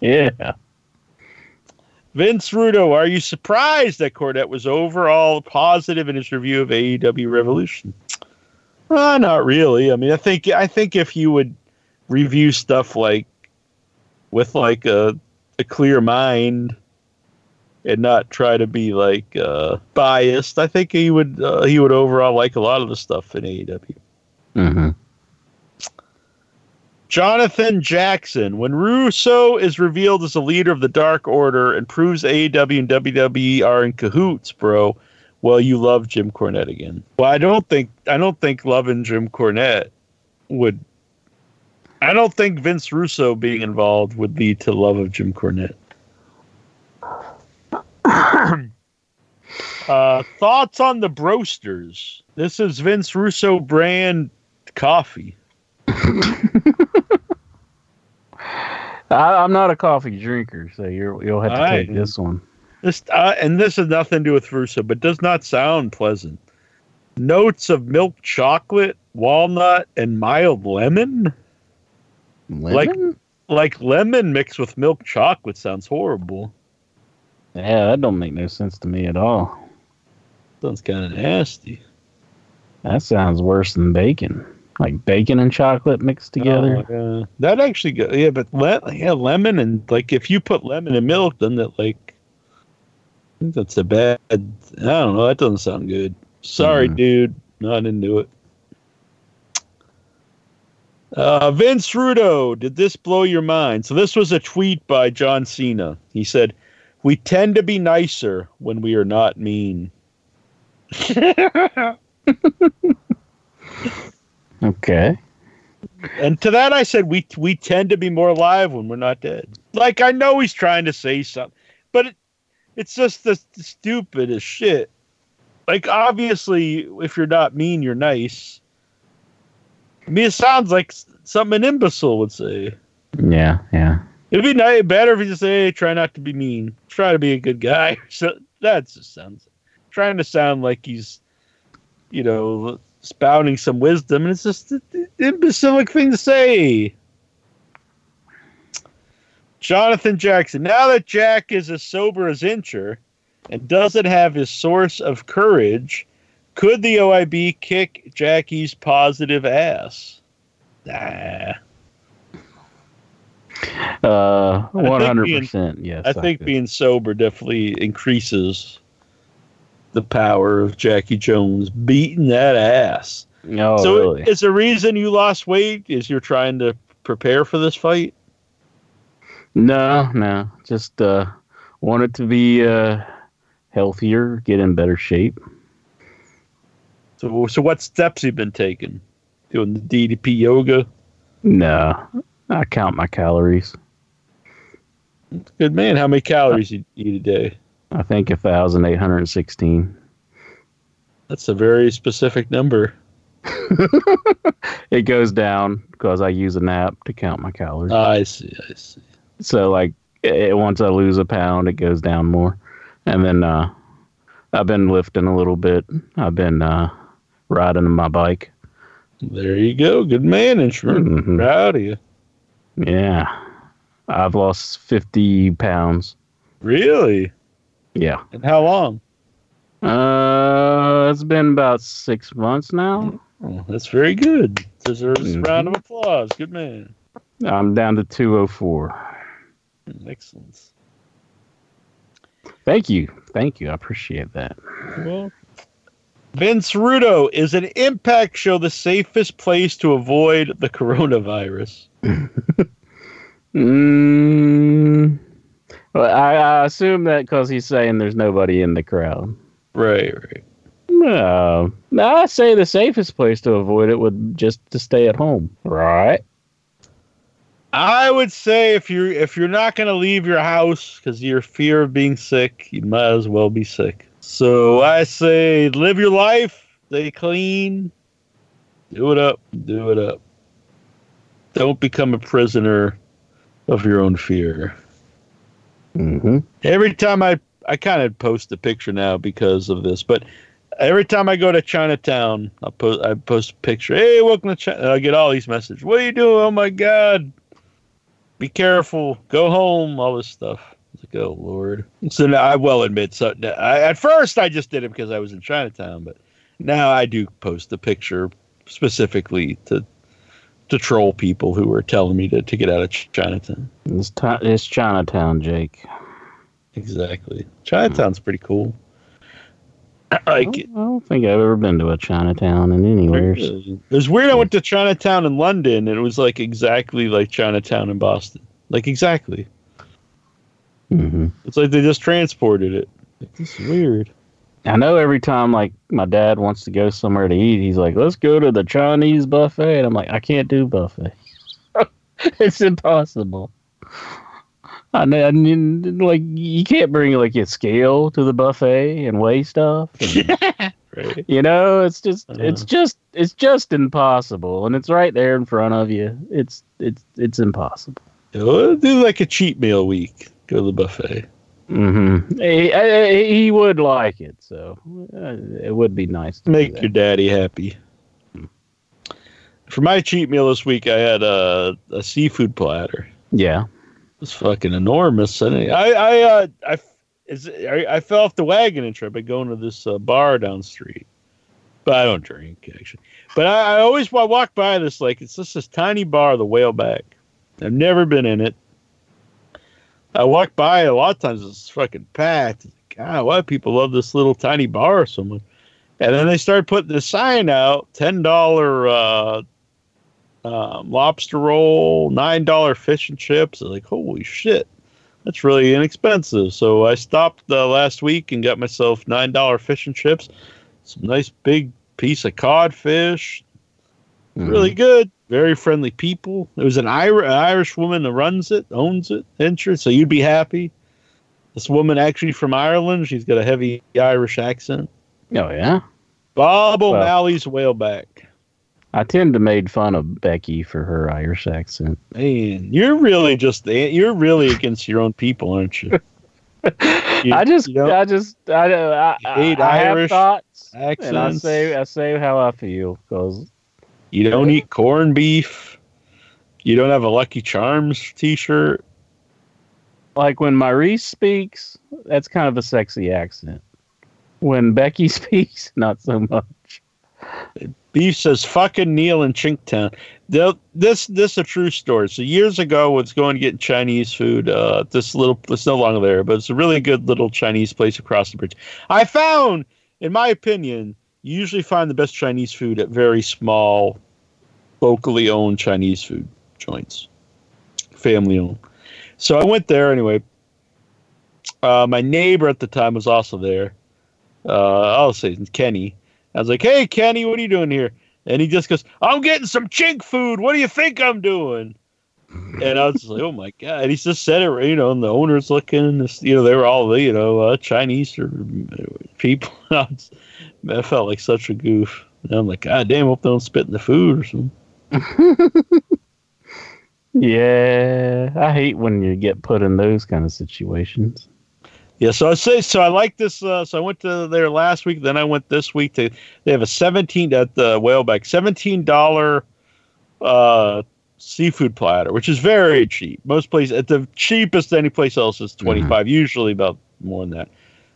Yeah.
Vince Rudo, are you surprised that Cornette was overall positive in his review of AEW Revolution? Uh, not really. I mean, I think I think if you would review stuff like with like a a clear mind and not try to be like uh, biased, I think he would uh, he would overall like a lot of the stuff in AEW.
Mm-hmm.
Jonathan Jackson. When Russo is revealed as the leader of the Dark Order and proves AEW and WWE are in cahoots, bro, well, you love Jim Cornette again. Well, I don't think I don't think loving Jim Cornette would. I don't think Vince Russo being involved would lead to love of Jim Cornette. *coughs* uh, thoughts on the Broasters? This is Vince Russo brand coffee. *laughs*
I, I'm not a coffee drinker, so you're, you'll have to
I-
take this one.
This uh, and this has nothing to do with Russo, but does not sound pleasant. Notes of milk chocolate, walnut, and mild lemon. Like-
Lemon?
Like lemon mixed with milk chocolate sounds horrible.
Yeah, that don't make no sense to me at all.
Sounds kind of nasty.
That sounds worse than bacon. Like bacon and chocolate mixed together.
Oh. That actually go yeah, but le- yeah, lemon and like if you put lemon in milk, then that like I think that's a bad. I don't know. That doesn't sound good. Sorry,
Mhm.
dude. Not into it. Uh, Vince Rudo, did this blow your mind? So this was a tweet by John Cena. He said, "We tend to be nicer when we are not mean." *laughs*
Okay.
And to that, I said we we tend to be more alive when we're not dead. Like I know he's trying to say something, but it, it's just the, the stupidest shit. Like obviously, if you're not mean, you're nice. I mean, it sounds like something an imbecile would say.
Yeah, yeah.
It'd be nice, better if you just say, hey, "Try not to be mean. Try to be a good guy." *laughs* So that just sounds trying to sound like he's, you know, spouting some wisdom, and it's just an imbecilic thing to say. Jonathan Jackson. Now that Jack is as sober as Incher and doesn't have his source of courage, could the OIB kick Jackie's positive ass? Nah.
Uh, One hundred percent. Yes,
I think
could.
being sober definitely increases the power of Jackie Jones beating that ass.
Oh,
so,
really?
is the reason you lost weight is you're trying to prepare for this fight?
No, no. Just uh, wanted to be uh, healthier, get in better shape.
So, so what steps have you been taking? Doing the DDP yoga?
No, I count my calories.
Good man. How many calories you eat a day?
I think a thousand eight hundred sixteen.
That's a very specific number. *laughs*
It goes down because I use an app to count my calories.
I see. I see.
so like, it, once I lose a pound, it goes down more. And then uh, I've been lifting a little bit. I've been uh, riding my bike.
There you go. Good man, insurance.
Mhm.
Proud of you.
Yeah, I've lost fifty pounds.
Really?
Yeah.
And how long?
Uh, it's been about six months now.
Oh, that's very good. Deserves a
Mhm.
round of applause. Good man.
I'm down to 204.
Excellent.
Thank you. Thank you. I appreciate that.
Well, Vince Rudo is an impact show the safest place to avoid the coronavirus?
Mm, well, I, I assume that because he's saying there's nobody in the crowd.
Right, right.
No, no, I say the safest place to avoid it would just to stay at home, right?
I would say if you're if you're not going to leave your house because your fear of being sick, you might as well be sick. So I say live your life, stay clean, do it up, do it up. Don't become a prisoner of your own fear.
Mm-hmm.
Every time I I kind of post a picture now because of this, but every time I go to Chinatown, I post I post a picture. Hey, welcome to China. I get all these messages. What are you doing? Oh my god! Be careful. Go home. All this stuff. It's like, oh lord. So now I will admit, so I, at first I just did it because I was in Chinatown, but now I do post a picture specifically to to troll people who were telling me to, to get out of Chinatown.
It's, ti it's Chinatown, Jake.
Exactly. Chinatown's pretty cool. I like it.
I don't think I've ever been to a Chinatown in anywhere.
It was weird. I went to Chinatown in London, and it was like exactly like Chinatown in Boston. Like exactly.
hmm
It's like they just transported it. Like, this is weird.
I know every time like my dad wants to go somewhere to eat, he's like, "Let's go to the Chinese buffet," and I'm like, "I can't do buffet. *laughs* it's impossible." I mean, like you can't bring like a scale to the buffet and weigh stuff. and- *laughs*
Right.
you know, it's just, it's
Uh-huh.
just, it's just impossible, and it's right there in front of you. It's, it's, it's impossible.
We'll do like a cheat meal week. Go to the buffet.
Hmm He, I- he would like it, so uh, it would be nice. To
Make your daddy happy. For my cheat meal this week, I had a, a seafood platter.
yeah.
It was fucking enormous. And I, I, uh, I, is, I, I fell off the wagon and tried by going to this uh, bar down the street. But I don't drink actually. But I, I always I walk by this like it's just this tiny bar, the Whale Back. I've never been in it. I walk by a lot of times. It's fucking packed. God, why do people love this little tiny bar so much? And then they started putting the sign out: ten dollar uh, um, lobster roll, nine dollar fish and chips. I was like, holy shit, that's really inexpensive. So I stopped uh, last week and got myself nine dollar fish and chips, some nice big piece of codfish,
Mhm.
really good. Very friendly people. There was an, Irish woman that runs it, owns it, entrance. So you'd be happy. This woman actually from Ireland. She's got a heavy Irish accent.
Oh yeah.
Bob O'Malley's Well- whaleback.
I tend to made fun of Becky for her Irish accent.
Man, you're really just eh, you're really against your own people, aren't you? *laughs* You-
I just,
you don't-
I just, I, I, I,
hate
I have
Irish
thoughts, and I say, I say how I feel because
You don't eat corned beef. You don't have a Lucky Charms T-shirt.
like when Maurice speaks, that's kind of a sexy accent. When Becky *laughs* speaks, not so much.
Beef says fucking Neil in Chinktown. This this a true story. So years ago, I was going to get Chinese food. Uh, this little it's no longer there, but it's a really good little Chinese place across the bridge. I found, in my opinion, you usually find the best Chinese food at very small, locally owned Chinese food joints, family owned. So I went there anyway. Uh, my neighbor at the time was also there. Uh, I'll say it's Kenny. I was like, "Hey, Kenny, what are you doing here?" And he just goes, "I'm getting some chink food. What do you think I'm doing?" And I was like, "Oh my god!" And he just said it, you know. And the owner's looking, you know, they were all, the you know, uh, Chinese or people. *laughs* I felt like such a goof. And I'm like, God damn, hope they don't spit in the food or something. *laughs*
Yeah, I hate when you get put in those kind of situations.
Yeah, so I say so. I like this. Uh, so I went to there last week. Then I went this week to. They have a seventeen at the Whaleback, seventeen dollar uh, seafood platter, which is very cheap. Most places at the cheapest any place else is twenty Usually about more than that.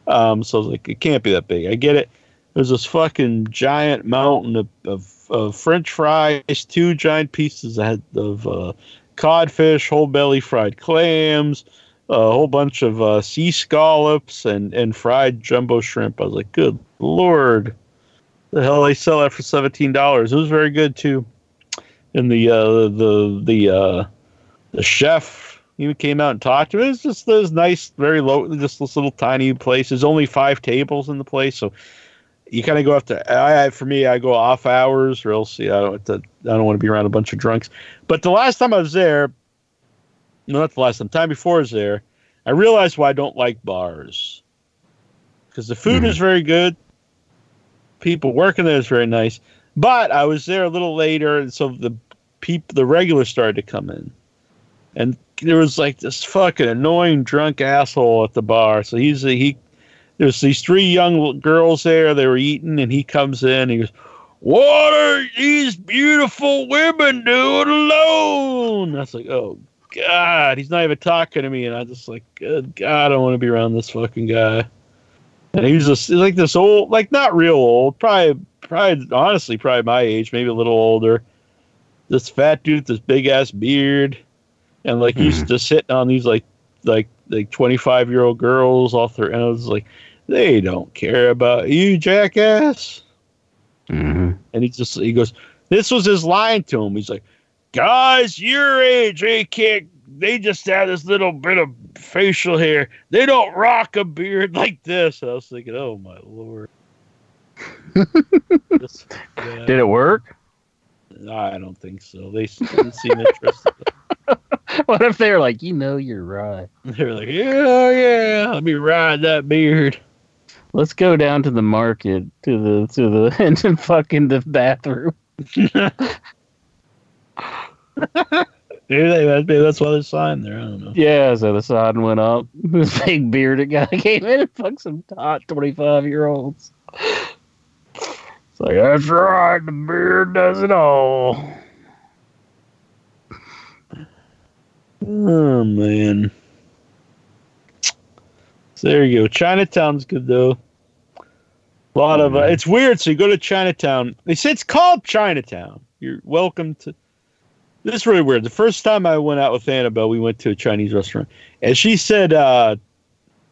Um, so I was like, it can't be that big. I get it. There's this fucking giant mountain of, of, of French fries, two giant pieces of, uh, codfish, whole belly fried clams a whole bunch of uh, sea scallops and, and fried jumbo shrimp. I was like, good lord, the hell they sell that for seventeen dollars? It was very good too. And the uh, the the uh, the chef even came out and talked to me. It was just this nice, very low, just this little tiny place. There's only five tables in the place, so you kind of go after. I for me, I go off hours, or else I don't to, I don't want to be around a bunch of drunks. But the last time I was there, no, not the last time. Time before I was there, I realized why I don't like bars. Because the food hmm. is very good. People working there is very nice. But I was there a little later, and so the people, the regulars started to come in, and there was like this fucking annoying drunk asshole at the bar. So he's he, there's these three young girls there. They were eating, and he comes in. he goes, "What are these beautiful women doing alone?" I was like, "Oh God, he's not even talking to me, and I just like, good God, I don't want to be around this fucking guy. And he was just he's like this old, like not real old, probably, probably honestly, probably my age, maybe a little older. This fat dude, with this big ass beard, and like he's mm-hmm. just hitting on these like, like, like twenty five year old girls off their, was like, they don't care about you, jackass.
hmm
And he just he goes, this was his line to him. He's like, guys your age, they can't. They just have this little bit of facial hair. They don't rock a beard like this. And I was thinking, oh my lord. *laughs* This- yeah,
Did it work?
I don't think so. They didn't seem interested.
What if they're like, you know, you're right. *laughs*
They're like, yeah, yeah, let me ride that beard.
Let's go down to the market to the to the *laughs* and fucking the bathroom. *laughs*
They, maybe that's why there's a sign there. I don't know.
Yeah, so the sign went up. This big bearded guy came in and fucked some hot twenty five year olds. Like that's right, the beard does it all. *laughs*
Oh man. So there you go. Chinatown's good though. A lot of uh, it's weird. So you go to Chinatown. They say it's called Chinatown. You're welcome to. This is really weird. The first time I went out with Annabelle, we went to a Chinese restaurant, and she said, uh,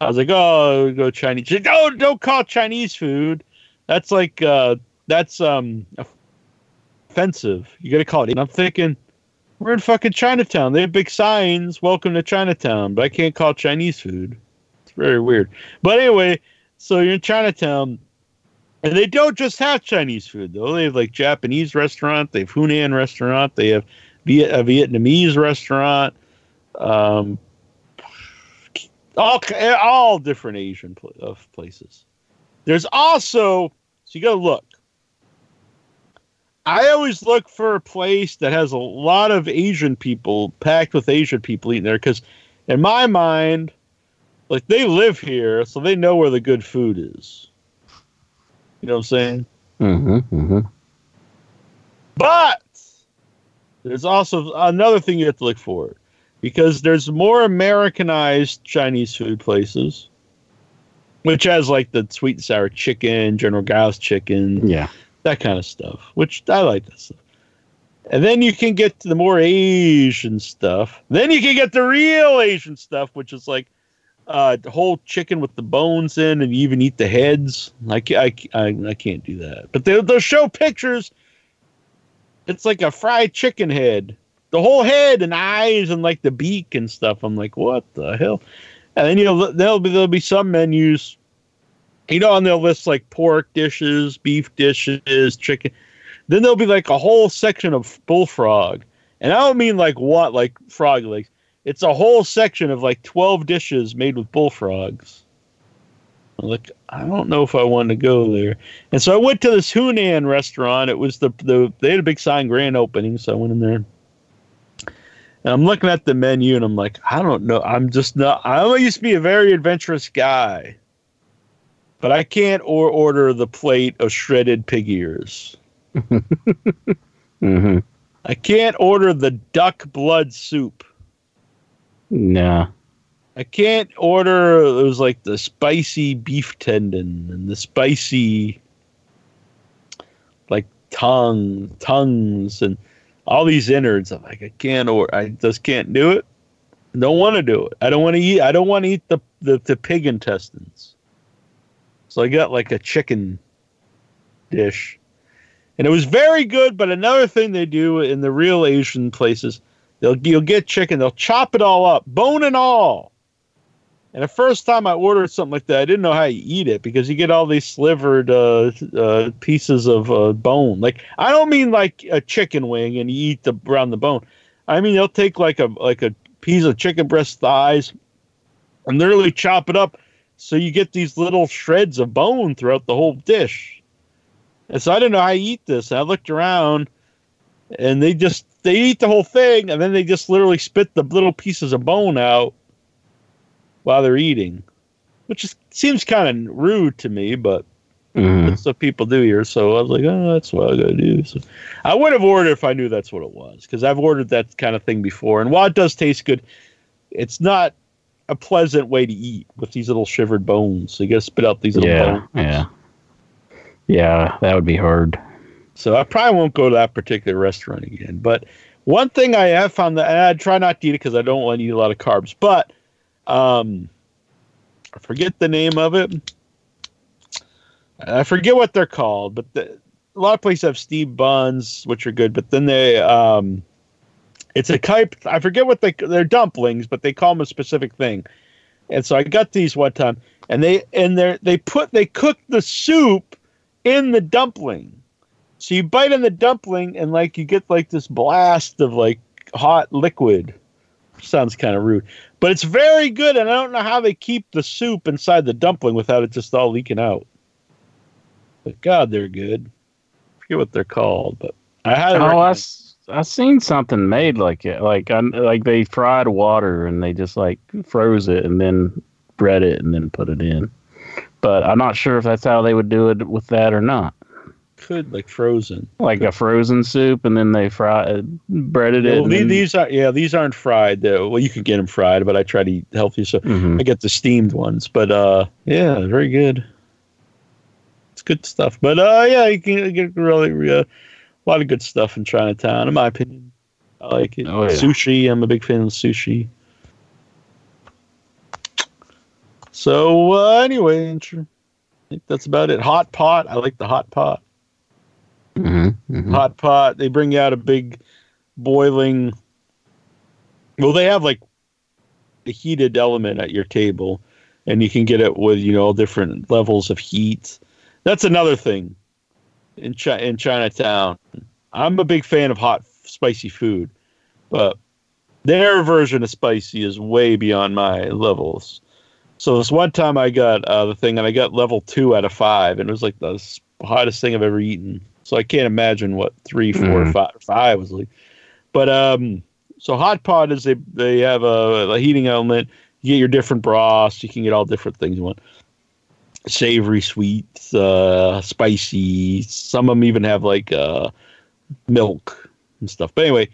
"I was like, oh, go Chinese." She said, "No, don't call it Chinese food. That's like uh, that's um offensive. You got to call it." And I'm thinking, we're in fucking Chinatown. They have big signs, welcome to Chinatown, but I can't call Chinese food. It's very weird. But anyway, so you're in Chinatown And they don't just have Chinese food though. They have like Japanese restaurant, they have Hunan restaurant, they have a Vietnamese restaurant, um, all all different Asian pl- places. There's also so you got to look. I always look for a place that has a lot of Asian people, packed with Asian people eating there, because in my mind, like they live here, so they know where the good food is. You know what I'm saying?
Mm-hmm. Mm-hmm.
But there's also another thing you have to look for because there's more Americanized Chinese food places, which has like the sweet and sour chicken, General Gao's chicken,
Yeah.
That kind of stuff, which I like that stuff. And then you can get to the more Asian stuff. Then you can get the real Asian stuff, which is like uh, the whole chicken with the bones in, and you even eat the heads. I, I, I, I can't do that. But they'll, they'll show pictures. It's like a fried chicken head, the whole head and eyes and like the beak and stuff. I'm like, what the hell? And then you know there'll be there'll be some menus, you know, and they'll list like pork dishes, beef dishes, chicken. Then there'll be like a whole section of bullfrog, and I don't mean like what like frog legs. It's a whole section of like twelve dishes made with bullfrogs. Like, I don't know if I want to go there. And so I went to this Hunan restaurant. It was the the they had a big sign grand opening, so I went in there. And I'm looking at the menu and I'm like, I don't know. I'm just not I used to be a very adventurous guy. But I can't or order the plate of shredded pig ears. *laughs*
Mm-hmm.
I can't order the duck blood soup.
Nah.
I can't order it was like the spicy beef tendon and the spicy like tongue tongues and all these innards. I'm like I can't or I just can't do it. Don't want to do it. I don't want to eat I don't want to eat the, the the pig intestines. So I got like a chicken dish. And it was very good, but another thing they do in the real Asian places, they'll you'll get chicken, they'll chop it all up, bone and all. And the first time I ordered something like that, I didn't know how you eat it because you get all these slivered uh, uh, pieces of uh, bone. Like I don't mean like a chicken wing and you eat the around the bone. I mean they'll take like a like a piece of chicken breast thighs and literally chop it up so you get these little shreds of bone throughout the whole dish. And so I didn't know how eat this. And I looked around and they just they eat the whole thing and then they just literally spit the little pieces of bone out while they're eating. Which is, seems kind of rude to me, but
Mm-hmm.
that's what people do here. So I was like, oh, that's what I gotta do. So I would have ordered if I knew that's what it was, because I've ordered that kind of thing before. And while it does taste good, it's not a pleasant way to eat with these little shivered bones. So you gotta spit out these little
Yeah.
bones.
Yeah. Yeah. That would be hard.
So I probably won't go to that particular restaurant again. But one thing I have found that and I try not to eat it because I don't want to eat a lot of carbs. But um, I forget the name of it. I forget what they're called, but the, a lot of places have steamed buns, which are good. But then they, um, it's a type. I forget what they they're dumplings, but they call them a specific thing. And so I got these one time, and they and they they put they cook the soup in the dumpling. So you bite in the dumpling and like you get like this blast of like hot liquid. Sounds kind of rude, but it's very good. And I don't know how they keep the soup inside the dumpling without it just all leaking out. But God, they're good. I forget what they're called, but I had.
Oh, I, s- I seen something made like it. Like I, like they fried water and they just like froze it and then bread it and then put it in. But I'm not sure if that's how they would do it with that or not.
could like frozen.
Like a frozen soup and then they fry uh, breaded it.
Well,
and
the-
then-
these are yeah, these aren't fried. Though. Well, you can get them fried, but I try to eat healthy, so
Mhm.
I get the steamed ones. But uh, yeah, very good. It's good stuff. But uh, yeah, you can get really uh, a lot of good stuff in Chinatown, in my opinion. I like it.
Oh, yeah.
Sushi, I'm a big fan of sushi. So uh, anyway, I think that's about it. Hot pot. I like the hot pot
Mhm, mhm.
hot pot. They bring you out a big boiling. Well, they have like a heated element at your table, and you can get it with you know all different levels of heat. That's another thing in Chi- in Chinatown. I'm a big fan of hot, spicy food, but their version of spicy is way beyond my levels. So this one time I got uh, the thing, and I got level two out of five, and it was like the hottest thing I've ever eaten. So I can't imagine what three, four,
Mhm.
five, five was like. But um, so hot pot is they they have a, a heating element. You get your different broths. You can get all different things you want. Savory, sweets, uh, spicy. Some of them even have like uh, milk and stuff. But anyway,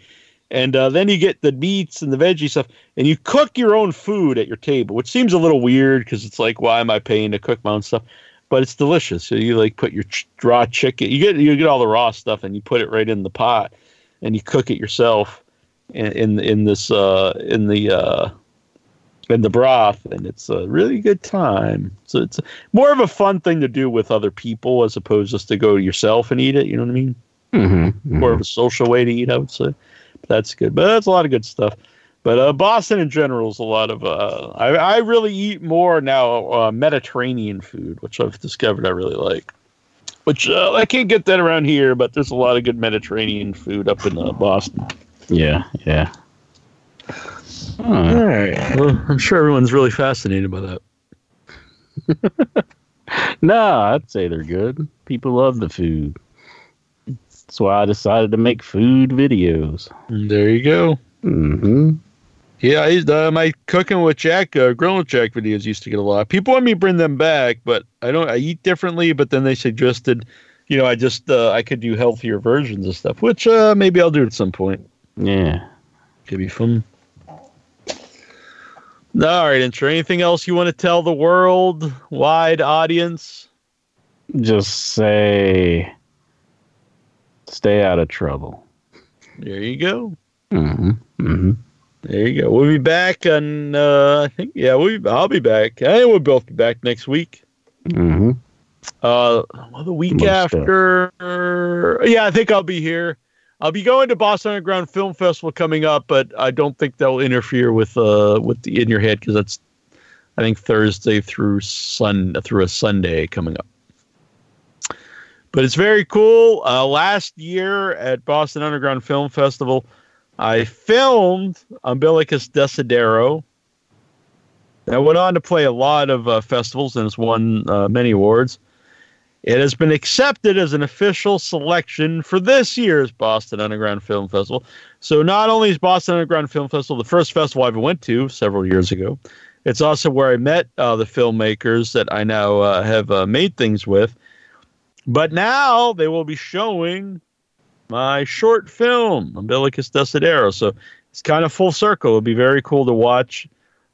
and uh, then you get the meats and the veggie stuff, and you cook your own food at your table, which seems a little weird because it's like, why am I paying to cook my own stuff? But it's delicious. So you like put your ch- raw chicken, you get you get all the raw stuff, and you put it right in the pot, and you cook it yourself in in, in this uh, in the uh, in the broth, and it's a really good time. So it's more of a fun thing to do with other people as opposed just to go yourself and eat it. You know what I mean?
Mm-hmm.
more of a social way to eat, I would say. But that's good. But that's a lot of good stuff. But uh, Boston in general is a lot of. Uh, I I really eat more now uh, Mediterranean food, which I've discovered I really like. Which uh, I can't get that around here, but there's a lot of good Mediterranean food up in uh, Boston.
Yeah, yeah.
All
Huh.
right. Well, I'm sure everyone's really fascinated by that. *laughs*
No, I'd say they're good. People love the food. That's why I decided to make food videos.
There you go.
Mm-hmm.
Yeah, I used, uh, my cooking with Jack, uh, grilling with Jack videos used to get a lot. People want me to bring them back, but I don't. I eat differently. But then they suggested, you know, I just uh, I could do healthier versions of stuff, which uh, maybe I'll do at some point.
Yeah.
Could be fun. All right, intro. Anything else you want to tell the world-wide audience?
Just say, stay out of trouble.
There you go.
Mm-hmm. Mm-hmm.
There you go. We'll be back on. Uh, I think. Yeah, we. I'll be back. I think we'll both be back next week.
Mm-hmm.
Uh, well, the week
Most
after. Yeah, I think I'll be here. I'll be going to Boston Underground Film Festival coming up, but I don't think that will interfere with uh with the In Your Head because that's I think Thursday through Sun through a Sunday coming up. But it's very cool. Uh, last year at Boston Underground Film Festival, I filmed Umbilicus Desidero. That went on to play a lot of uh, festivals and has won uh, many awards. It has been accepted as an official selection for this year's Boston Underground Film Festival. So not only is Boston Underground Film Festival the first festival I ever went to several years ago, it's also where I met uh, the filmmakers that I now uh, have uh, made things with. But now they will be showing my short film, Umbilicus Desidero. So it's kind of full circle. It'll be very cool to watch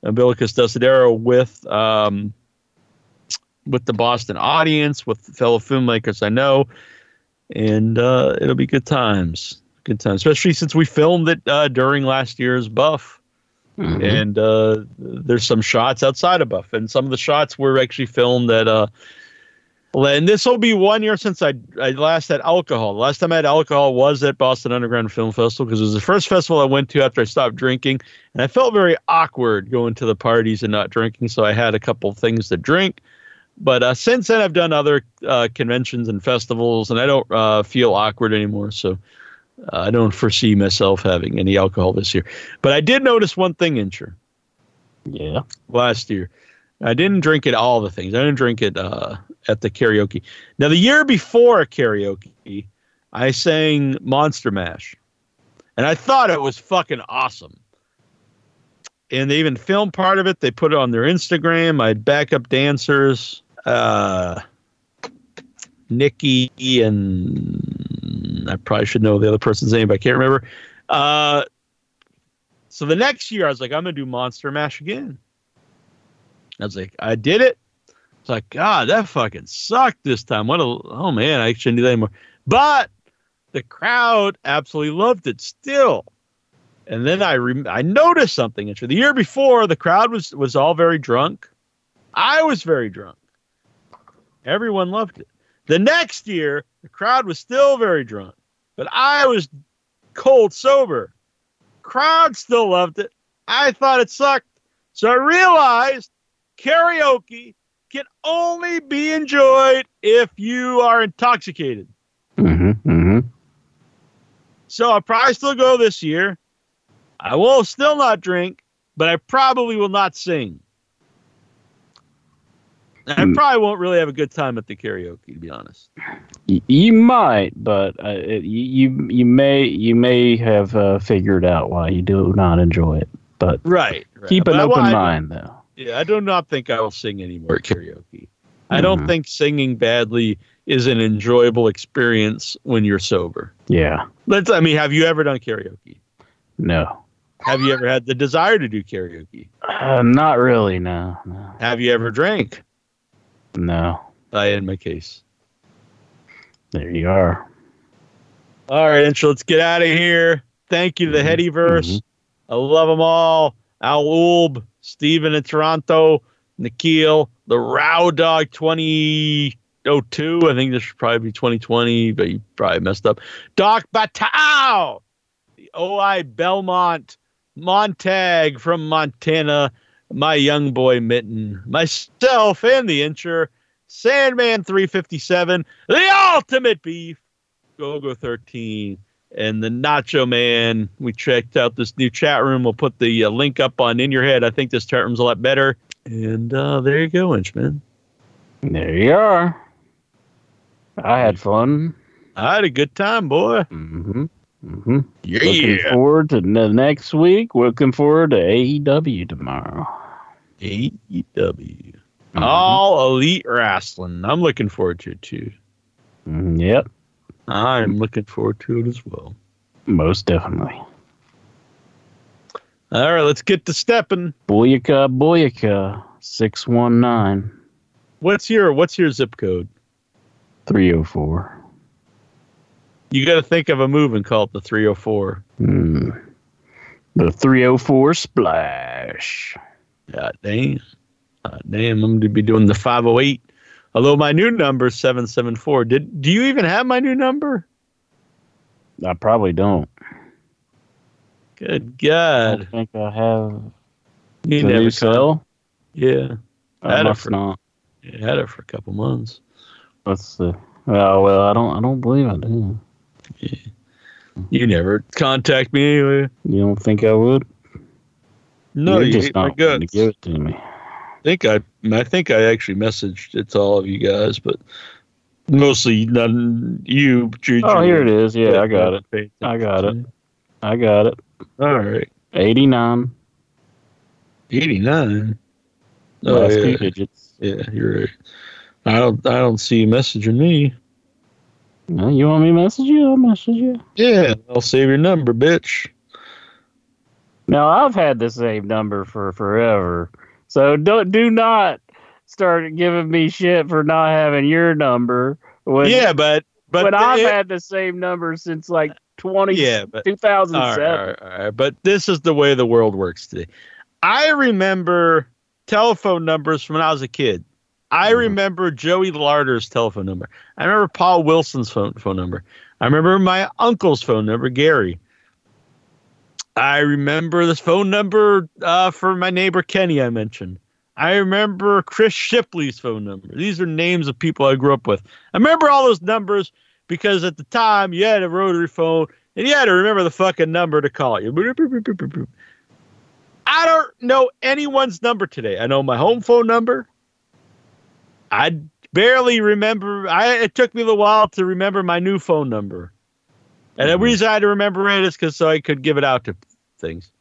Umbilicus Desidero with um, with the Boston audience, with fellow filmmakers I know, and uh, it'll be good times. Good times, especially since we filmed it uh, during last year's Buff,
Mm-hmm.
and uh, there's some shots outside of Buff, and some of the shots were actually filmed at. Uh, and this will be one year since I, I last had alcohol. The last time I had alcohol was at Boston Underground Film Festival because it was the first festival I went to after I stopped drinking, and I felt very awkward going to the parties and not drinking. So I had a couple of things to drink. But uh, since then, I've done other uh, conventions and festivals, and I don't uh, feel awkward anymore. So uh, I don't foresee myself having any alcohol this year. But I did notice one thing, Incher,
Yeah.
last year. I didn't drink at all the things. I didn't drink it uh, at the karaoke. Now, the year before karaoke, I sang Monster Mash, and I thought it was fucking awesome. And they even filmed part of it. They put it on their Instagram. I had backup dancers, uh, Nikki, and I probably should know the other person's name, but I can't remember. Uh, so the next year, I was like, I'm gonna do Monster Mash again. I was like, I did it. It's like, God, that fucking sucked this time. What a oh man, I shouldn't do that anymore. But the crowd absolutely loved it still. And then I rem- I noticed something. The year before, the crowd was was all very drunk. I was very drunk. Everyone loved it. The next year, the crowd was still very drunk, but I was cold sober. Crowd still loved it. I thought it sucked. So I realized karaoke can only be enjoyed if you are intoxicated.
Mm-hmm. Mm-hmm.
So I'll probably still go this year. I will still not drink, but I probably will not sing. I
Hmm.
probably won't really have a good time at the karaoke, to be honest.
You might, but uh, you you may you may have uh, figured out why you do not enjoy it. But
Right. right.
keep an
I-
open
I-
mind, though.
Yeah, I do not think I will sing anymore at karaoke. I don't
Mhm.
think singing badly is an enjoyable experience when you're sober.
Yeah.
Let's. I mean, have you ever done karaoke?
No.
Have you ever had the desire to do karaoke?
Uh, not really. No. No.
Have you ever drank?
No.
I in my case.
There you are.
All right, Inch, let's get out of here. Thank you to the
Mhm,
Headyverse. I love them all. Al Ulb, Steven in Toronto, Nikhil, the Row Dog 2002. I think this should probably be 2020, but you probably messed up. Doc Batao, the OI Belmont, Montag from Montana, my young boy Mitten, myself, and the Incher, Sandman 357, the ultimate beef. Gogo 13 and the Nacho Man. We checked out this new chat room. We'll put the uh, link up on In Your Head. I think this chat room's a lot better. And uh, there you go, Inchman.
There you are. I had fun.
I had a good time, boy.
Mm-hmm. Mm-hmm.
Yeah.
Looking forward to the next week. Looking forward to AEW tomorrow.
AEW.
Mhm.
All Elite Wrestling. I'm looking forward to it too.
Mm, Yep.
I'm looking forward to it as well.
Most definitely.
All right, let's get to stepping.
Booyaka, booyaka. 619
What's your What's your zip code?
304.
You got to think of a move and call it the 304.
Hmm. The 304 splash.
God damn. God damn, I'm going to be doing the 508. Although my new number is 774. Did do you even have my new number?
I probably don't.
Good God.
don't think I have
You
the
never
new
con-
cell.
Yeah. I
I
had it for-
not.
You had it for a couple months.
Let's see. Oh well, I don't. I don't believe I do.
You never contact me anyway.
You don't think I would?
No,
You're
you
just
hate my
not going to give it to me.
I think I I think I actually messaged it to all of you guys, but mostly none you Juju.
Oh, here it is. Yeah, I got it. I got it. I got it.
All right.
89.
89. Oh,
last
yeah.
two digits.
Yeah, you're right. I don't I don't see you messaging me.
No, you want me to message you? I'll message you.
Yeah, I'll save your number, bitch.
Now I've had the same number for forever, so don't do not start giving me shit for not having your number. When,
yeah, but but
when I've
it-
had the same number since like 20,
yeah, but all
2007.
right, all right, all right. But this is the way the world works today. I remember telephone numbers from when I was a kid. I
Mhm.
remember Joey Larder's telephone number. I remember Paul Wilson's phone phone number. I remember my uncle's phone number, Gary. I remember this phone number uh, for my neighbor Kenny. I mentioned. I remember Chris Shipley's phone number. These are names of people I grew up with. I remember all those numbers because at the time you had a rotary phone and you had to remember the fucking number to call you. I don't know anyone's number today. I know my home phone number. I barely remember. I it took me a little while to remember my new phone number, and the
Mhm.
reason I had to remember it is because so I could give it out to things.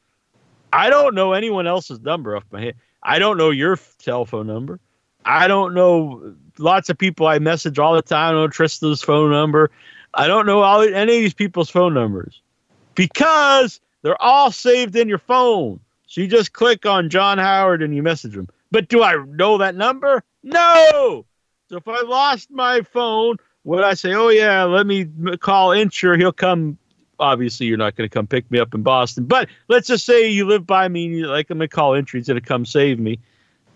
I don't know anyone else's number off my head. I don't know your f- telephone number. I don't know lots of people I message all the time. I don't know Trista's phone number. I don't know all any of these people's phone numbers because they're all saved in your phone. So you just click on John Howard and you message him. But do I know that number? No. So if I lost my phone, would I say, "Oh yeah, let me call Incher. He'll come." Obviously, you're not going to come pick me up in Boston. But let's just say you live by me and you're like, "I'm going to call Incher. He's going to come save me."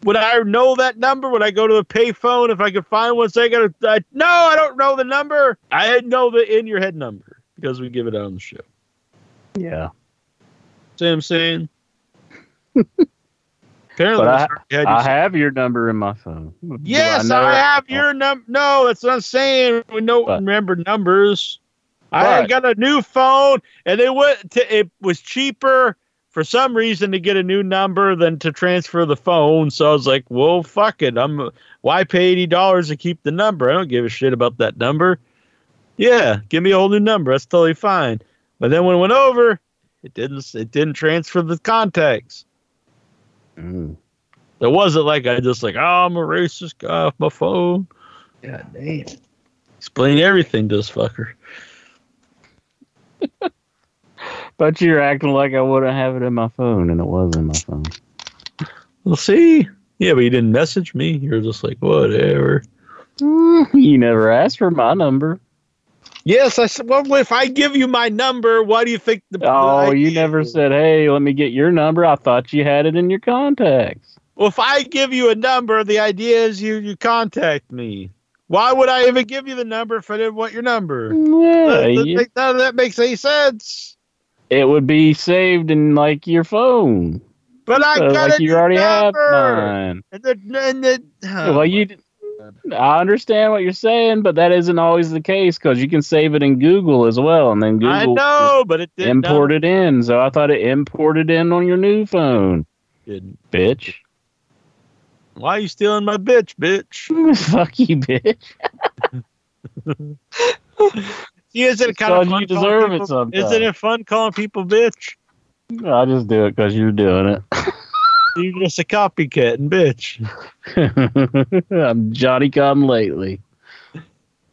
Would I know that number? Would I go to the payphone if I could find one? Say, I got. No, I don't know the number. I know the in your head number because we give it out on the show.
Yeah.
See what I'm saying? *laughs* Apparently,
But I, I have your number in my phone.
Yes, I,
it?
have your number. No, that's what I'm saying. We don't
But-
remember numbers. I got a new phone, and they went to, it was cheaper for some reason to get a new number than to transfer the phone. So I was like, "Well, fuck it. I'm why pay eighty dollars to keep the number? I don't give a shit about that number. Yeah, give me a whole new number. That's totally fine." But then when it went over, it didn't. It didn't transfer the contacts.
Mm.
It wasn't like I just like, oh, I'm a racist guy off my phone. God damn. Explain everything to this fucker. *laughs*
But you're acting like I wouldn't have it in my phone, and it was in my phone.
We'll see. Yeah, but you didn't message me. You're just like, whatever. *laughs*
You never asked for my number.
Yes, I said, well, if I give you my number, why do you think the.
Oh, you never said, "Hey, let me get your number." I thought you had it in your contacts.
Well, if I give you a number, the idea is you, you contact me. Why would I even give you the number if I didn't want your number?
Mm, yeah,
That- that
you-
make- none of that makes any sense.
it would be saved in like your phone,
But I
So,
got
like you already have
number.
mine.
And the, and the,
well, you. I understand what you're saying, but that isn't always the case because you can save it in Google as well, and then Google
I know, but it didn't.
import it in. So I thought it imported in on your new phone,
Didn't.
bitch.
Why are you stealing my bitch, bitch? *laughs*
Fuck you, bitch.
Isn't it kind of fun
you deserve it
people-
sometimes.
Isn't it fun calling people bitch?
I just do it because you're doing it. *laughs*
You're just a copycat and bitch. *laughs*
I'm Johnny come lately.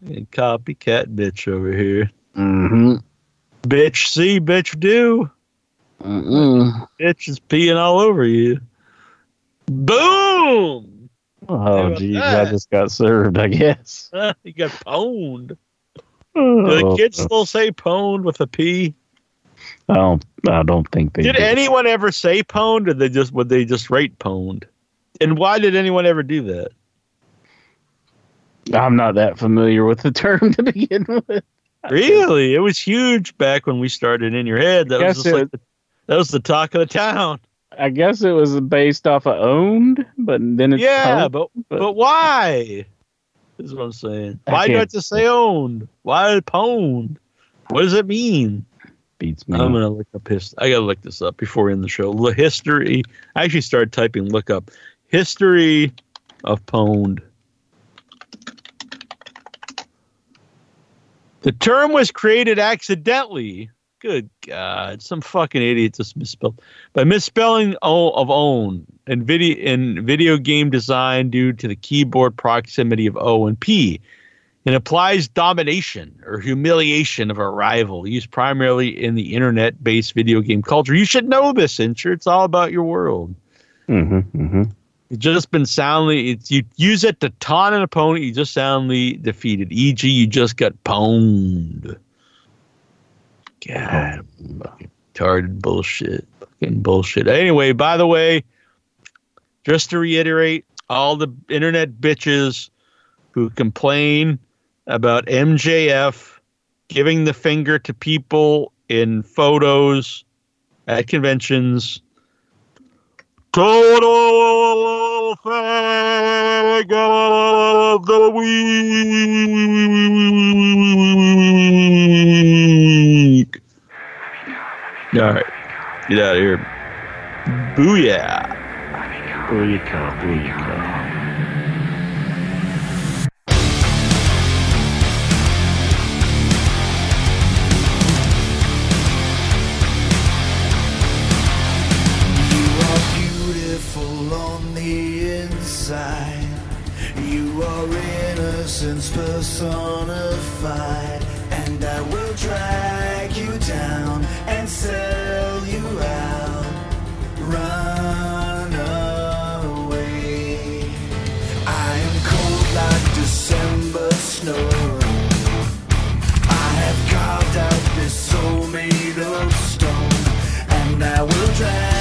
And copycat bitch over here.
Mm-hmm.
Bitch see, bitch do.
Mm-mm.
Bitch is peeing all over you. Boom!
Oh, geez,
that?
I just got served, I guess. *laughs*
you got pwned. Do the
Oh,
kids still say pwned with a P?
I don't. I don't think they
Did
do.
anyone ever say pwned, or they just would they just rate pwned? And why did anyone ever do that?
I'm not that familiar with the *laughs* term to begin with.
Really, it was huge back when we started in your head. That was just
it-
like the, that was the talk of the town.
I guess it was based off of owned, but then it's
yeah,
owned,
but,
but-
but why? This is what I'm saying. Why do I have to say owned? Why pwned? What does it mean?
Beats me.
I'm gonna look up his. I gotta look this up before we end the show. The history. I actually started typing. Look up history of pwned. The term was created accidentally. Good God, some fucking idiot just misspelled by misspelling o of own in video in video game design due to the keyboard proximity of O and P. It implies domination or humiliation of a rival, used primarily in the internet-based video game culture. You should know this, Incher. It's all about your world.
hmm hmm
You've just been soundly. It's, you use it to taunt an opponent. You just soundly defeated. E.g., you just got pwned. God, fucking retarded bullshit. Fucking bullshit. Anyway, by the way, just to reiterate, all the internet bitches who complain about MJF giving the finger to people in photos at conventions. Total fag of the week. All right, get out of here. Booyah.
Booyaka, booyaka.
personified And I will drag you down and sell you out. Run away. I am cold like December snow. I have carved out this soul made of stone And I will drag